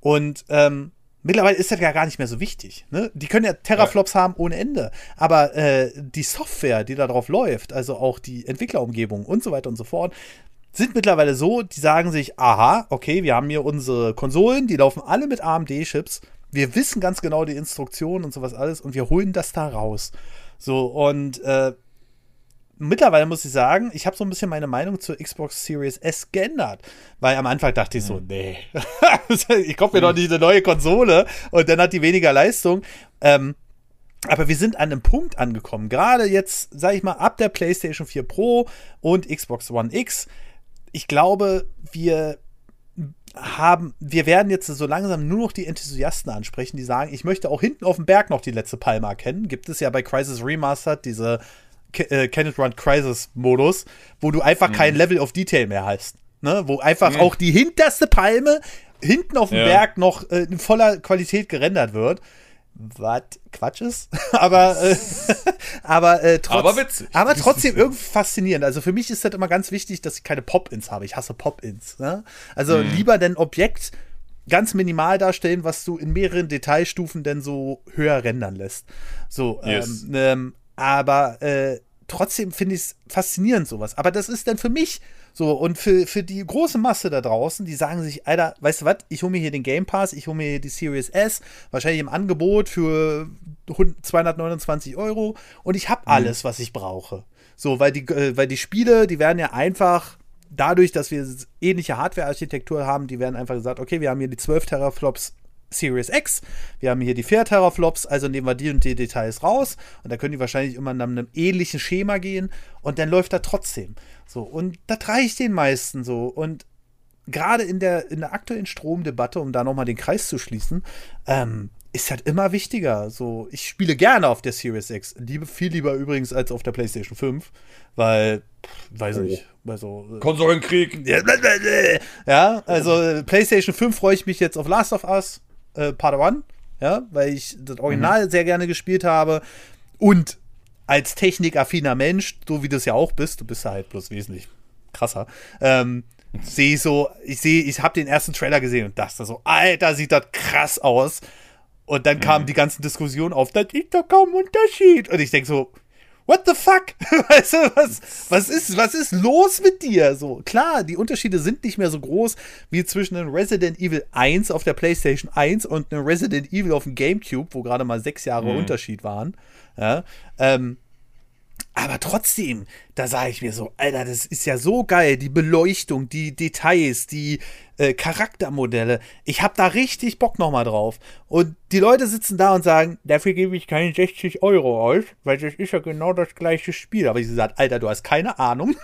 B: Und ähm, mittlerweile ist das ja gar nicht mehr so wichtig. Ne? Die können ja Teraflops haben ohne Ende. Aber äh, die Software, die da drauf läuft, also auch die Entwicklerumgebung und so weiter und so fort, sind mittlerweile so, die sagen sich, aha, okay, wir haben hier unsere Konsolen, die laufen alle mit AMD-Chips. Wir wissen ganz genau die Instruktionen und sowas alles und wir holen das da raus. So, und äh, mittlerweile muss ich sagen, ich habe so ein bisschen meine Meinung zur Xbox Series S geändert. Weil am Anfang dachte ich so,
A: Mhm.
B: nee, ich kaufe mir doch nicht eine neue Konsole und dann hat die weniger Leistung. Ähm, aber wir sind an einem Punkt angekommen, gerade jetzt, sag ich mal, ab der PlayStation 4 Pro und Xbox One X. Ich glaube, wir haben, wir werden jetzt so langsam nur noch die Enthusiasten ansprechen, die sagen, ich möchte auch hinten auf dem Berg noch die letzte Palme erkennen. Gibt es ja bei Crisis Remastered diese äh, Can Run Crisis Modus, wo du einfach kein Level of Detail mehr hast. Ne? Wo einfach auch die hinterste Palme hinten auf dem
A: Ja.
B: Berg noch äh, in voller Qualität gerendert wird. Was Quatsch ist, aber, äh, aber, äh, trotz,
A: Aber witzig.
B: aber trotzdem irgendwie faszinierend. Also für mich ist das immer ganz wichtig, dass ich keine Pop-Ins habe. Ich hasse Pop-Ins. Ne? Also
A: Mhm.
B: lieber denn Objekt ganz minimal darstellen, was du in mehreren Detailstufen denn so höher rendern lässt. So,
A: Yes.
B: ähm, ähm, aber äh, trotzdem finde ich es faszinierend sowas. Aber das ist dann für mich so und für, für die große Masse da draußen, die sagen sich, Alter, weißt du was, ich hole mir hier den Game Pass, ich hole mir hier die Series S, wahrscheinlich im Angebot für 100 229 Euro und ich habe alles, was ich brauche. So, weil die, äh, weil die Spiele, die werden ja einfach dadurch, dass wir ähnliche Hardware-Architektur haben, die werden einfach gesagt, okay, wir haben hier die 12 Teraflops Series X, wir haben hier die 4 Teraflops, also nehmen wir die und die Details raus und da können die wahrscheinlich immer nach einem ähnlichen Schema gehen und dann läuft er trotzdem. So, und das reicht den meisten so und gerade in der, in der aktuellen Stromdebatte, um da nochmal den Kreis zu schließen, ähm, ist halt immer wichtiger. So, ich spiele gerne auf der Series X. Liebe, viel lieber übrigens als auf der PlayStation 5, weil, pff, weiß
A: Oh.
B: ich, weil so. äh,
A: Konsolenkrieg.
B: Ja, also äh, PlayStation 5 freue ich mich jetzt auf Last of Us äh, Part 1, ja, weil ich das Original sehr gerne gespielt habe und als technikaffiner Mensch, so wie du es ja auch bist, du bist ja halt bloß wesentlich krasser, ähm, sehe ich so, ich sehe, ich habe den ersten Trailer gesehen und dachte so, Alter, sieht das krass aus. Und dann kamen die ganzen Diskussionen auf, da ist doch kaum Unterschied. Und ich denke so, what the fuck? Weißt du, was, was, ist, was ist los mit dir? So, klar, die Unterschiede sind nicht mehr so groß wie zwischen einem Resident Evil 1 auf der PlayStation 1 und einem Resident Evil auf dem GameCube, wo gerade mal sechs Jahre Unterschied waren. Ja, ähm, aber trotzdem, da sage ich mir so, Alter, das ist ja so geil, die Beleuchtung, die Details, die äh, Charaktermodelle. Ich habe da richtig Bock nochmal drauf. Und die Leute sitzen da und sagen, dafür gebe ich keine 60 Euro aus, weil das ist ja genau das gleiche Spiel. Aber ich gesagt, Alter, du hast keine Ahnung.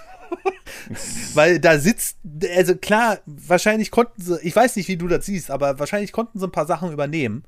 B: weil da sitzt, also klar, wahrscheinlich konnten sie, ich weiß nicht, wie du das siehst, aber wahrscheinlich konnten sie ein paar Sachen übernehmen.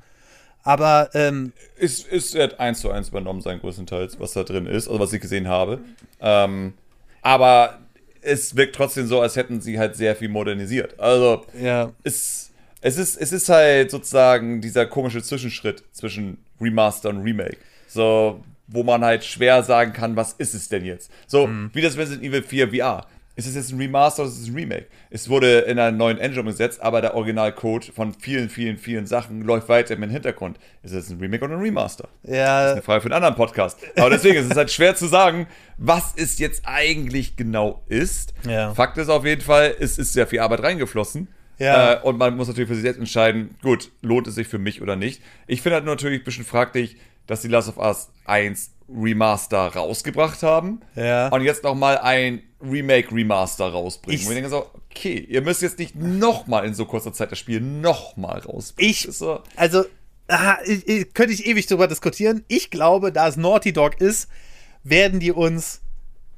B: Aber ähm,
A: Ist, ist wird eins zu eins übernommen sein, größtenteils, was da drin ist, also was ich gesehen habe. Ähm, aber es wirkt trotzdem so, als hätten sie halt sehr viel modernisiert. Also,
B: ja,
A: es, es, ist, es ist halt sozusagen dieser komische Zwischenschritt zwischen Remaster und Remake. So, wo man halt schwer sagen kann, was ist es denn jetzt? So, wie das Resident Evil 4 VR. Ist es jetzt ein Remaster oder ist es ein Remake? Es wurde in einer neuen Engine umgesetzt, aber der Originalcode von vielen, vielen, vielen Sachen läuft weiter im Hintergrund. Ist es ein Remake oder ein Remaster?
B: ja,
A: Eine Frage für einen anderen Podcast. Aber deswegen ist es halt schwer zu sagen, was es jetzt eigentlich genau ist.
B: Ja.
A: Fakt ist auf jeden Fall, es ist sehr viel Arbeit reingeflossen.
B: Ja.
A: Äh, und man muss natürlich für sich selbst entscheiden, gut, lohnt es sich für mich oder nicht. Ich finde halt natürlich ein bisschen fraglich, dass die Last of Us 1 Remaster rausgebracht haben.
B: Ja.
A: Und jetzt nochmal ein Remake Remaster rausbringen.
B: Ich-
A: Wo ich denke so, okay, ihr müsst jetzt nicht nochmal in so kurzer Zeit das Spiel nochmal rausbringen.
B: Ich,
A: so,
B: also, ah, ich, ich, könnte ich ewig drüber diskutieren. Ich glaube, da es Naughty Dog ist, werden die uns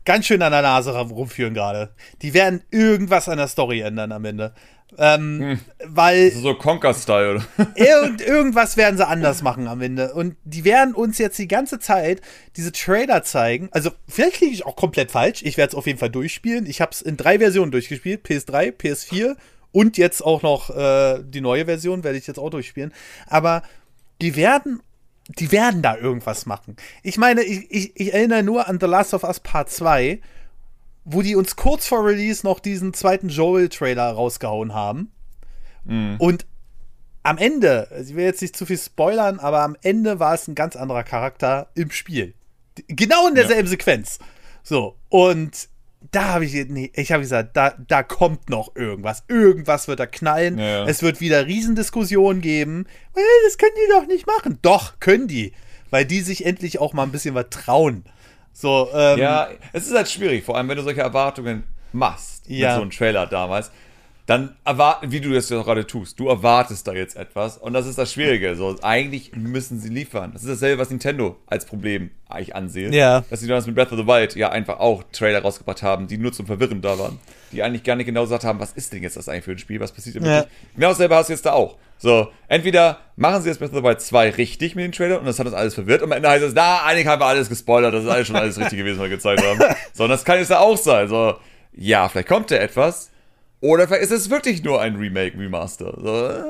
B: ganz schön an der Nase rum- rumführen gerade. Die werden irgendwas an der Story ändern am Ende. Ähm, Weil
A: so Conker-Style, oder?
B: irgend, irgendwas werden sie anders machen am Ende. Und die werden uns jetzt die ganze Zeit diese Trailer zeigen. Also, vielleicht liege ich auch komplett falsch. Ich werde es auf jeden Fall durchspielen. Ich habe es in drei Versionen durchgespielt: PS3, PS4 und jetzt auch noch äh, die neue Version werde ich jetzt auch durchspielen. Aber die werden. Die werden da irgendwas machen. Ich meine, ich, ich, ich erinnere nur an The Last of Us Part 2, wo die uns kurz vor Release noch diesen zweiten Joel-Trailer rausgehauen haben. Und am Ende, ich will jetzt nicht zu viel spoilern, aber am Ende war es ein ganz anderer Charakter im Spiel. Genau in derselben Sequenz. So, und da habe ich, nee, ich habe gesagt, da, da kommt noch irgendwas. Irgendwas wird da knallen.
A: Ja, ja.
B: Es wird wieder Riesendiskussionen geben. Das können die doch nicht machen. Doch, können die. Weil die sich endlich auch mal ein bisschen was trauen. So, ähm,
A: Ja, es ist halt schwierig, vor allem wenn du solche Erwartungen machst
B: Ja.
A: mit so einem Trailer damals. Dann erwarten, wie du das ja gerade tust. Du erwartest da jetzt etwas und das ist das Schwierige. So, eigentlich müssen sie liefern. Das ist dasselbe, was Nintendo als Problem eigentlich ansehen.
B: Ja.
A: Dass sie damals mit Breath of the Wild ja einfach auch Trailer rausgebracht haben, die nur zum Verwirren da waren. Die eigentlich gar nicht genau gesagt haben, was ist denn jetzt das eigentlich für ein Spiel, was passiert denn
B: Ja.
A: wirklich. Genau dasselbe hast du jetzt da auch. So, entweder machen sie jetzt Breath of the Wild 2 richtig mit den Trailern und das hat uns alles verwirrt und am Ende heißt es, na, eigentlich haben wir alles gespoilert, das ist alles schon alles richtig gewesen, was wir gezeigt haben. So, und das kann jetzt ja auch sein. So, ja, vielleicht kommt da etwas oder vielleicht ist es wirklich nur ein Remake, Remaster. So, äh,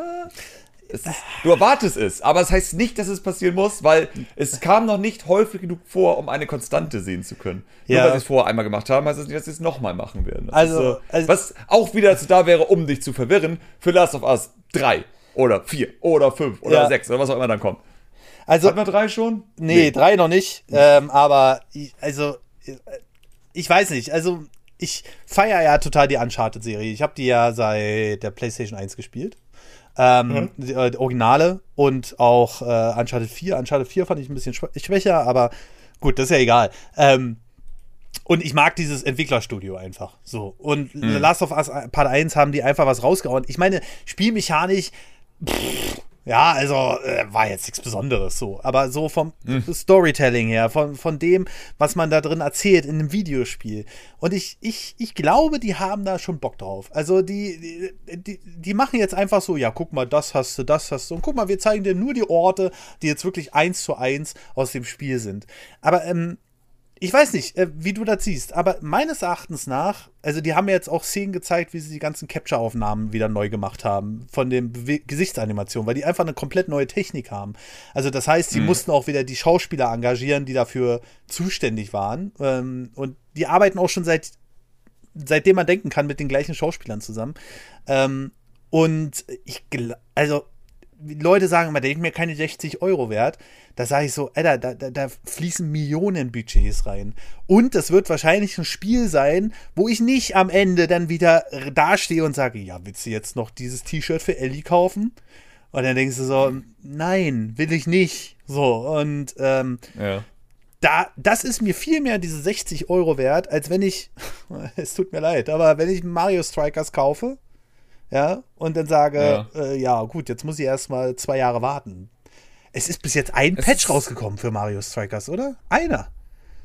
A: ist, du erwartest es, aber es heißt nicht, dass es passieren muss, weil es kam noch nicht häufig genug vor, um eine Konstante sehen zu können. Nur
B: Ja.
A: weil sie es vorher einmal gemacht haben, heißt es nicht, dass sie es nochmal machen werden. Das
B: Also-
A: so,
B: also-
A: was auch wieder dazu da wäre, um dich zu verwirren, für Last of Us 3 oder 4 oder 5 oder
B: Ja.
A: 6 oder was auch immer dann kommt.
B: also,
A: Hatten wir 3 schon?
B: Nee, drei noch nicht. Ähm, aber ich, also, äh, ich weiß nicht. Also, ich feiere ja total die Uncharted-Serie. Ich habe die ja seit der PlayStation 1 gespielt. Ähm, die, äh, die Originale und auch äh, Uncharted 4. Uncharted 4 fand ich ein bisschen schwä- schwächer, aber gut, das ist ja egal. Ähm, und ich mag dieses Entwicklerstudio einfach. So. Und The Last of Us Part 1 haben die einfach was rausgehauen. Ich meine, spielmechanisch, pff, ja, also äh, war jetzt nichts Besonderes so. Aber so vom Storytelling her, von, von dem, was man da drin erzählt in einem Videospiel. Und ich, ich, ich glaube, die haben da schon Bock drauf. Also die, die, die, die machen jetzt einfach so, ja, guck mal, das hast du, das hast du. Und guck mal, wir zeigen dir nur die Orte, die jetzt wirklich eins zu eins aus dem Spiel sind. Aber ähm, ich weiß nicht, äh, wie du das siehst, aber meines Erachtens nach, also die haben ja jetzt auch Szenen gezeigt, wie sie die ganzen Capture-Aufnahmen wieder neu gemacht haben von den Bewe Gesichtsanimationen, weil die einfach eine komplett neue Technik haben. Also das heißt, sie mussten auch wieder die Schauspieler engagieren, die dafür zuständig waren. Ähm, und die arbeiten auch schon seit seitdem man denken kann mit den gleichen Schauspielern zusammen. Ähm, und ich, also Leute sagen immer, der ist mir keine 60 Euro wert. Da sage ich so, Alter, da, da, da fließen Millionen Budgets rein. Und das wird wahrscheinlich ein Spiel sein, wo ich nicht am Ende dann wieder dastehe und sage, ja, willst du jetzt noch dieses T-Shirt für Ellie kaufen? Und dann denkst du so, nein, will ich nicht. So, und ähm,
A: Ja.
B: da, das ist mir viel mehr diese 60 Euro wert, als wenn ich, es tut mir leid, aber wenn ich Mario Strikers kaufe, ja, und dann sage,
A: Ja.
B: äh, ja gut, jetzt muss ich erstmal zwei Jahre warten. Es ist bis jetzt ein
A: Es
B: Patch rausgekommen für Mario Strikers, oder? Einer.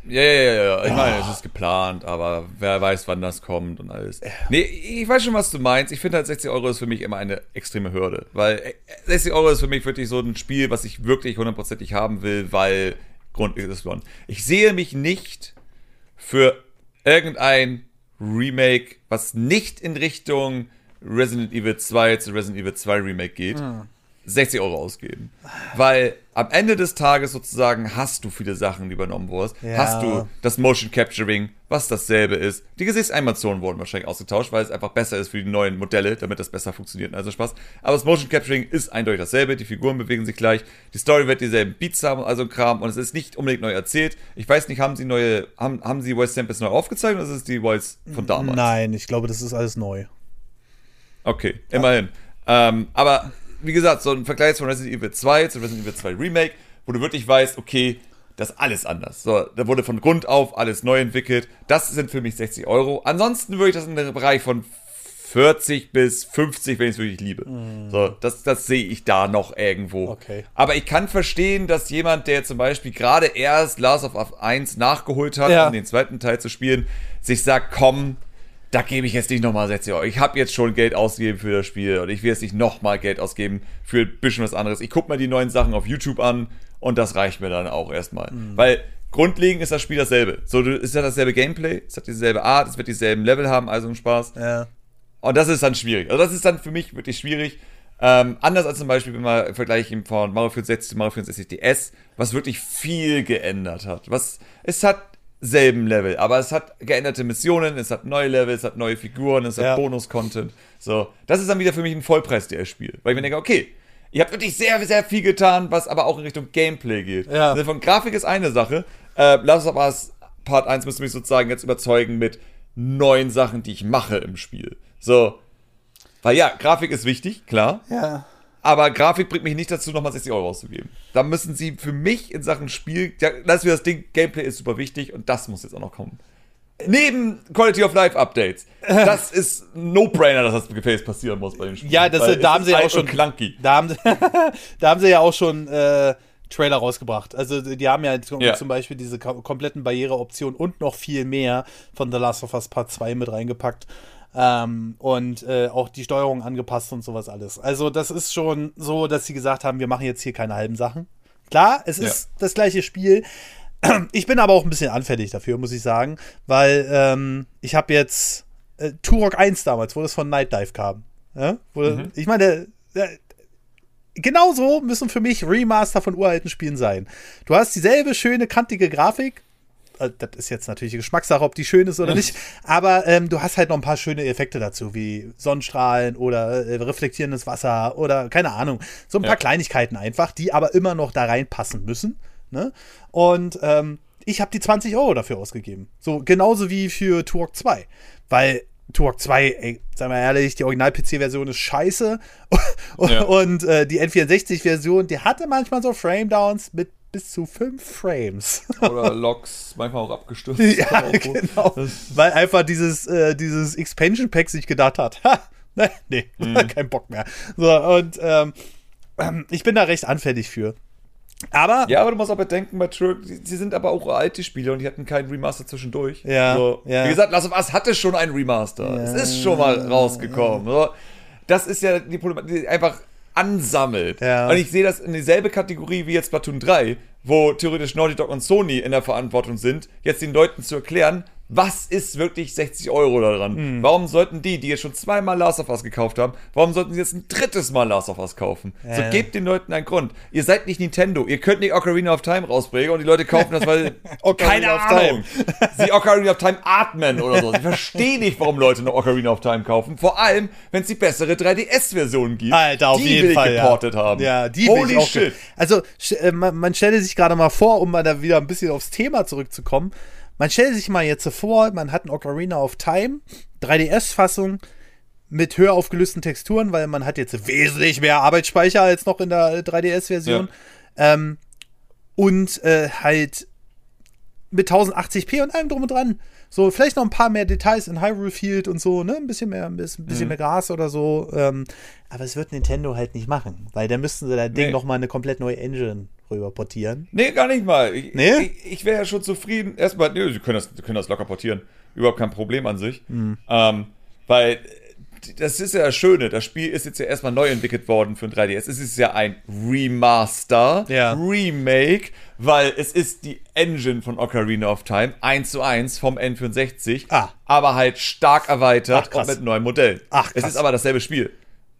A: Ja, ja, ja, ja. Ich meine, es ist geplant, aber wer weiß, wann das kommt und alles. Nee, ich weiß schon, was du meinst. Ich finde halt 60 Euro ist für mich immer eine extreme Hürde. Weil äh, 60 Euro ist für mich wirklich so ein Spiel, was ich wirklich hundertprozentig haben will, weil Grund Y. Ich sehe mich nicht für irgendein Remake, was nicht in Richtung Resident Evil 2 zu Resident Evil 2 Remake geht, 60 Euro ausgeben. Weil am Ende des Tages sozusagen hast du viele Sachen, die übernommen wurden.
B: Ja.
A: Hast du das Motion Capturing, was dasselbe ist. Die Gesichtsanimationen wurden wahrscheinlich ausgetauscht, weil es einfach besser ist für die neuen Modelle, damit das besser funktioniert. Also Spaß. Aber das Motion Capturing ist eindeutig dasselbe. Die Figuren bewegen sich gleich. Die Story wird dieselben Beats haben, also ein Kram. Und es ist nicht unbedingt neu erzählt. Ich weiß nicht, haben sie neue, haben, haben sie Voice Samples neu aufgezeigt oder ist es die Voice von damals?
B: Nein, ich glaube, das ist alles neu.
A: Okay, immerhin. Ähm, aber wie gesagt, so ein Vergleich von Resident Evil 2 zu Resident Evil 2 Remake, wo du wirklich weißt, okay, das ist alles anders. So, da wurde von Grund auf alles neu entwickelt. Das sind für mich 60 Euro. Ansonsten würde ich das in den Bereich von 40 bis 50, wenn ich es wirklich liebe. So, das, das sehe ich da noch irgendwo.
B: Okay.
A: Aber ich kann verstehen, dass jemand, der zum Beispiel gerade erst Last of Us 1 nachgeholt hat,
B: Ja.
A: um den zweiten Teil zu spielen, sich sagt, komm, da gebe ich jetzt nicht nochmal 60 Euro. Ich habe jetzt schon Geld ausgegeben für das Spiel und ich will jetzt nicht nochmal Geld ausgeben für ein bisschen was anderes. Ich gucke mir die neuen Sachen auf YouTube an und das reicht mir dann auch erstmal. Weil grundlegend ist das Spiel dasselbe. So, es hat dasselbe Gameplay, es hat dieselbe Art, es wird dieselben Level haben, also ein Spaß.
B: Ja.
A: Und das ist dann schwierig. Also das ist dann für mich wirklich schwierig. Ähm, anders als zum Beispiel, wenn man vergleicht von Mario 64 zu Mario 64 DS, was wirklich viel geändert hat. Was, es hat selben Level, aber es hat geänderte Missionen, es hat neue Level, es hat neue Figuren, es hat
B: Ja.
A: Bonus-Content. So, das ist dann wieder für mich ein Vollpreis-DS-Spiel. Weil ich mir denke, okay, ihr habt wirklich sehr, sehr viel getan, was aber auch in Richtung Gameplay geht.
B: Ja.
A: Also von Grafik ist eine Sache. Äh, Last of Us Part 1 müsste mich sozusagen jetzt überzeugen mit neuen Sachen, die ich mache im Spiel. So. Weil ja, Grafik ist wichtig, klar.
B: Ja.
A: Aber Grafik bringt mich nicht dazu, nochmal 60 Euro auszugeben. Da müssen sie für mich in Sachen Spiel, ja, das ist das Ding, Gameplay ist super wichtig und das muss jetzt auch noch kommen. Neben Quality of Life Updates. Das ist No-Brainer, dass das Gefäß passieren muss bei den Spielen.
B: Ja, das,
A: Weil
B: da haben sie ja auch schon.
A: clunky.
B: Da haben, sie- da haben sie ja auch schon äh, Trailer rausgebracht. Also die haben ja, zum- Beispiel diese kom kompletten Barriereoptionen und noch viel mehr von The Last of Us Part 2 mit reingepackt. Ähm, und äh, auch die Steuerung angepasst und sowas alles. Also das ist schon so, dass sie gesagt haben, wir machen jetzt hier keine halben Sachen. Klar, es
A: Ja.
B: ist das gleiche Spiel. Ich bin aber auch ein bisschen anfällig dafür, muss ich sagen, weil ähm, ich habe jetzt äh, Turok 1 damals, wo das von Night Dive kam. Ja? Wo,
A: Mhm.
B: Ich meine, äh, genauso müssen für mich Remaster von uralten Spielen sein. Du hast dieselbe schöne, kantige Grafik. Äh, Das ist jetzt natürlich Geschmackssache, ob die schön ist oder nicht. Aber ähm, du hast halt noch ein paar schöne Effekte dazu, wie Sonnenstrahlen oder äh, reflektierendes Wasser oder keine Ahnung. So ein paar
A: Ja.
B: Kleinigkeiten einfach, die aber immer noch da reinpassen müssen. Ne? Und ähm, ich habe die 20 Euro dafür ausgegeben. So genauso wie für Turok 2. Weil Turok 2, ey, sagen wir ehrlich, die Original-PC-Version ist scheiße. Und,
A: Ja.
B: und äh, die N64-Version, die hatte manchmal so Frame-Downs mit bis zu 5 Frames.
A: Oder Logs, manchmal auch abgestürzt.
B: ja,
A: Auch
B: genau. Weil einfach dieses, äh, dieses Expansion-Pack sich gedacht hat, ha, ne, nee,
A: Mhm.
B: kein Bock mehr. So, und ähm, ich bin da recht anfällig für. Aber
A: Ja, aber du musst auch bedenken, bei Turk, sie sind aber auch alte Spiele und die hatten keinen Remaster zwischendurch.
B: Ja,
A: So,
B: ja.
A: Wie gesagt, Last of Us hatte schon einen Remaster. Es ist schon mal rausgekommen. So, das ist ja die Problematik, einfach ansammelt.
B: Ja.
A: Und ich sehe das in dieselbe Kategorie wie jetzt Splatoon 3, wo theoretisch Naughty Dog und Sony in der Verantwortung sind, jetzt den Leuten zu erklären, was ist wirklich 60 Euro daran?
B: Hm.
A: Warum sollten die, die jetzt schon zweimal Last of Us gekauft haben, warum sollten sie jetzt ein drittes Mal Last of Us kaufen? so
B: Ja.
A: gebt den Leuten einen Grund. Ihr seid nicht Nintendo. Ihr könnt nicht Ocarina of Time rausbringen und die Leute kaufen das, weil keine
B: of
A: Ahnung. Sie Ocarina of Time atmen oder so. Sie verstehen nicht, warum Leute noch Ocarina of Time kaufen. Vor allem, wenn es die bessere 3DS-Version gibt.
B: Alter, auf
A: die
B: jeden
A: will ich
B: Fall.
A: geportet
B: ja.
A: haben.
B: Ja, die will
A: Holy
B: ich auch.
A: shit.
B: Also, äh, man, man stelle sich gerade mal vor, um mal da wieder ein bisschen aufs Thema zurückzukommen. Man stelle sich mal jetzt so vor, man hat ein Ocarina of Time, 3DS-Fassung mit höher aufgelösten Texturen, weil man hat jetzt wesentlich mehr Arbeitsspeicher als noch in der 3DS-Version. Ähm, und äh, halt mit 1080p und allem drum und dran. So, vielleicht noch ein paar mehr Details in Hyrule Field und so, ne? Ein bisschen mehr, ein bisschen,
A: Mhm.
B: mehr Gras oder so. Ähm, aber es wird Nintendo halt nicht machen, weil da müssten sie das Ding
A: Nee.
B: noch mal eine komplett neue Engine rüber portieren.
A: Nee, gar nicht mal. Ich,
B: Nee?
A: ich, ich wäre ja schon zufrieden. Erstmal, nee, sie können das, können das locker portieren. Überhaupt kein Problem an sich.
B: Hm.
A: Ähm, weil das ist ja das Schöne. Das Spiel ist jetzt ja erstmal neu entwickelt worden für ein 3DS. Es ist ja ein Remaster,
B: Ja.
A: Remake, weil es ist die Engine von Ocarina of Time, 1 zu 1 vom N64,
B: Ah.
A: aber halt stark erweitert
B: Ach,
A: und mit neuen Modellen.
B: Ach,
A: es ist aber dasselbe Spiel.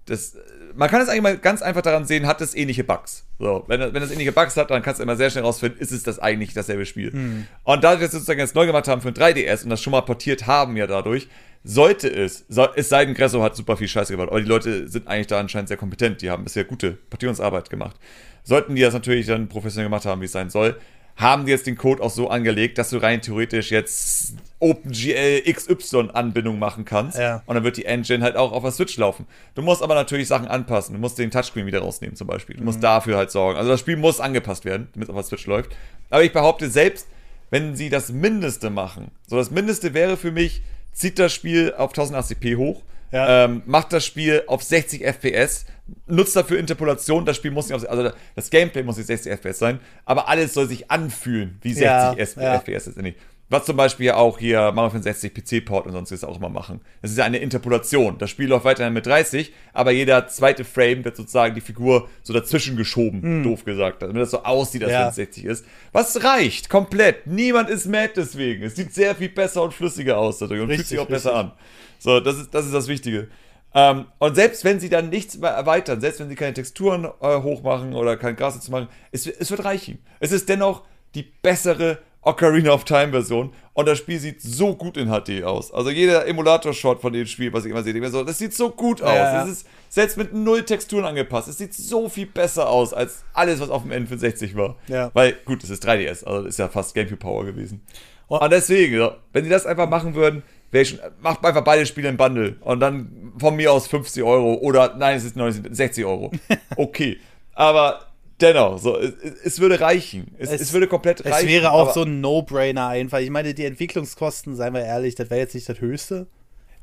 A: Das, man kann es eigentlich mal ganz einfach daran sehen, hat es ähnliche Bugs. So, wenn, wenn es ähnliche Bugs hat, dann kannst du immer sehr schnell rausfinden, ist es das eigentlich dasselbe Spiel.
B: Hm.
A: Und da wir es sozusagen jetzt neu gemacht haben für ein 3DS und das schon mal portiert haben ja dadurch, sollte es, so, es sei denn, Gresso hat super viel Scheiße gebaut, aber die Leute sind eigentlich da anscheinend sehr kompetent, die haben bisher gute Portierungsarbeit gemacht. Sollten die das natürlich dann professionell gemacht haben, wie es sein soll, haben die jetzt den Code auch so angelegt, dass du rein theoretisch jetzt OpenGL XY Anbindung machen kannst.
B: Ja.
A: Und dann wird die Engine halt auch auf der Switch laufen. Du musst aber natürlich Sachen anpassen. Du musst den Touchscreen wieder rausnehmen zum Beispiel. Du musst dafür halt sorgen. Also das Spiel muss angepasst werden, damit es auf der Switch läuft. Aber ich behaupte selbst, wenn sie das Mindeste machen, so das Mindeste wäre für mich, zieht das Spiel auf 1080p hoch,
B: Ja.
A: ähm, macht das Spiel auf 60 FPS, nutzt dafür Interpolation, das Spiel muss nicht auf, also das Gameplay muss nicht 60 FPS sein, aber alles soll sich anfühlen wie 60
B: Ja, ja.
A: FPS letztendlich. Was zum Beispiel ja auch hier Mario 65 PC-Port und sonstiges auch immer machen. Das ist ja eine Interpolation. Das Spiel läuft weiterhin mit 30, aber jeder zweite Frame wird sozusagen die Figur so dazwischen geschoben, doof gesagt, damit das so aussieht,
B: Hm. Ja.
A: wenn es 60 ist. Was reicht, komplett. Niemand ist mad deswegen. Es sieht sehr viel besser und flüssiger aus dadurch und fühlt
B: Richtig,
A: sich auch besser
B: richtig.
A: an. So, das ist das, ist das Wichtige. Ähm, und selbst wenn sie dann nichts mehr erweitern, selbst wenn sie keine Texturen äh, hochmachen oder kein Gras dazu machen, es, es wird reichen. Es ist dennoch die bessere Ocarina of Time Version und das Spiel sieht so gut in HD aus. Also jeder Emulator-Shot von dem Spiel, was ich immer sehe, ich so, das sieht so gut aus.
B: Ja, ja.
A: Es ist selbst mit null Texturen angepasst. Es sieht so viel besser aus als alles, was auf dem N64 war.
B: Ja.
A: Weil, gut, es ist 3DS, also das ist ja fast Gamecube Power gewesen. Und deswegen, wenn die das einfach machen würden, wäre ich schon, macht einfach beide Spiele im Bundle und dann von mir aus 50 Euro oder nein, es ist 90, 60 Euro. Okay. Aber dennoch, so, es, es würde reichen. Es, es, würde komplett
B: es
A: reichen.
B: Es wäre auch so ein No-Brainer einfach. Ich meine, die Entwicklungskosten, seien wir ehrlich, das wäre jetzt nicht das höchste.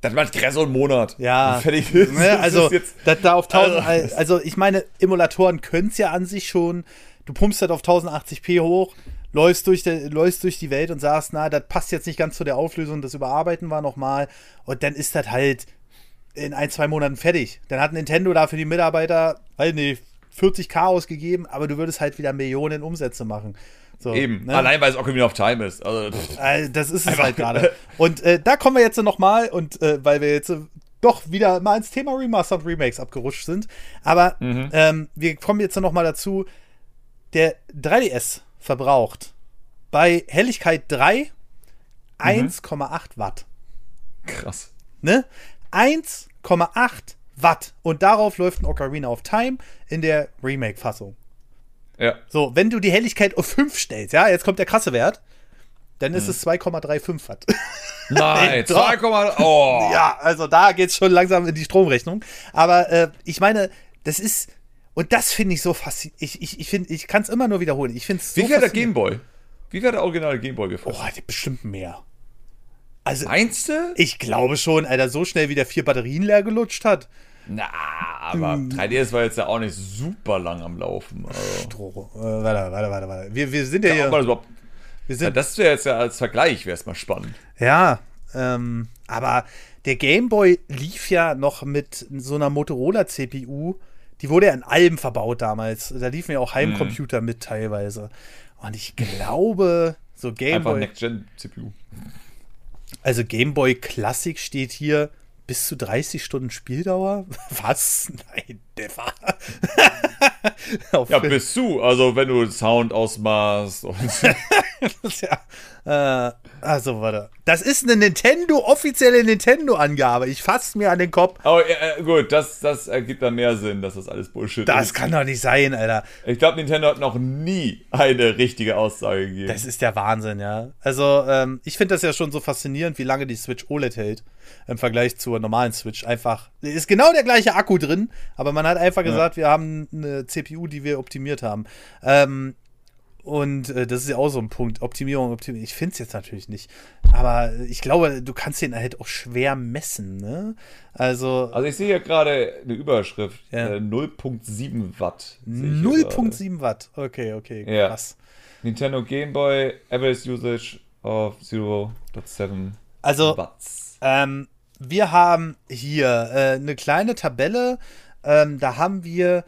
A: Dann macht so einen Monat.
B: Ja,
A: Fertig ist.
B: ne,
A: Das
B: also,
A: ist
B: das da auf 1000,
A: Also-
B: also ich meine, Emulatoren können es ja an sich schon. Du pumpst das auf 1080p hoch, läufst durch, der, läufst durch die Welt und sagst, na, das passt jetzt nicht ganz zu der Auflösung, das Überarbeiten war nochmal. Und dann ist das halt in ein, zwei Monaten fertig. Dann hat Nintendo da für die Mitarbeiter, weiß nicht, 40k ausgegeben, aber du würdest halt wieder Millionen Umsätze machen. So,
A: eben.
B: ne?
A: Allein, weil es Ocarina of Time ist. Also.
B: Äh, das ist es halt gerade. Und äh, da kommen wir jetzt nochmal, und äh, weil wir jetzt äh, doch wieder mal ins Thema Remaster und Remakes abgerutscht sind. Aber ähm, wir kommen jetzt nochmal dazu. Der 3DS verbraucht bei Helligkeit 3 1,8 Watt.
A: krass.
B: Ne? 1,8 Watt. Und darauf läuft ein Ocarina of Time in der Remake-Fassung.
A: Ja.
B: So, wenn du die Helligkeit auf 5 stellst, ja, jetzt kommt der krasse Wert, dann
A: Mhm.
B: ist es 2,35 Watt.
A: Nein,
B: Doch.
A: 2,0. Oh.
B: Ja, also da geht's schon langsam in die Stromrechnung. Aber äh, ich meine, das ist. Und das finde ich so faszinierend. Ich, ich, ich, find, ich kann es immer nur wiederholen. Ich finde es so
A: Wie hat der. Gameboy? Wie hat der originale Gameboy gefressen?
B: Oh, der bestimmt mehr. Also,
A: Meinst du?
B: ich glaube schon, Alter, so schnell wie der vier Batterien leer gelutscht hat.
A: Na, aber 3DS war jetzt ja auch nicht super lang am Laufen. Also.
B: Stroh. Äh, warte, warte, warte, warte. Wir, wir sind ja
A: man
B: hier. Wir
A: Ja,
B: sind,
A: das wäre jetzt ja als Vergleich, wäre es mal spannend.
B: Ja, ähm, aber der Game Boy lief ja noch mit so einer Motorola-CPU. Die wurde ja in allem verbaut damals. Da liefen ja auch Heimcomputer mit teilweise. Und ich glaube, so Game
A: Einfach
B: Boy,
A: Next-Gen-CPU.
B: also Game Boy Classic steht hier bis zu 30 Stunden Spieldauer. Was? Nein. Auf
A: Ja, bist du. Also, wenn du Sound ausmachst und.
B: ja. Äh, also, warte. Das ist eine Nintendo, offizielle Nintendo-Angabe. Ich fasse mir an den Kopf.
A: Aber äh, gut, das, das ergibt dann mehr Sinn, dass das alles Bullshit
B: Das
A: ist.
B: kann doch nicht sein, Alter.
A: Ich glaube, Nintendo hat noch nie eine richtige Aussage gegeben.
B: Das ist der Wahnsinn, ja. Also, ähm, ich finde das ja schon so faszinierend, wie lange die Switch OLED hält im Vergleich zur normalen Switch. Einfach, ist genau der gleiche Akku drin, aber man hat einfach gesagt, wir haben eine CPU, die wir optimiert haben. Ähm, und äh, das ist ja auch so ein Punkt. Optimierung, Optimierung. Ich finde es jetzt natürlich nicht. Aber ich glaube, du kannst den halt auch schwer messen, ne? Also,
A: also, ich sehe hier gerade eine Überschrift:
B: Ja.
A: äh, 0,7 Watt. sehe ich hier gerade.
B: 0,7 Watt. Okay, okay,
A: Ja.
B: krass.
A: Nintendo Game Boy, Average Usage of 0.7
B: Also,
A: Watts.
B: Ähm, wir haben hier äh, eine kleine Tabelle. Ähm, da haben wir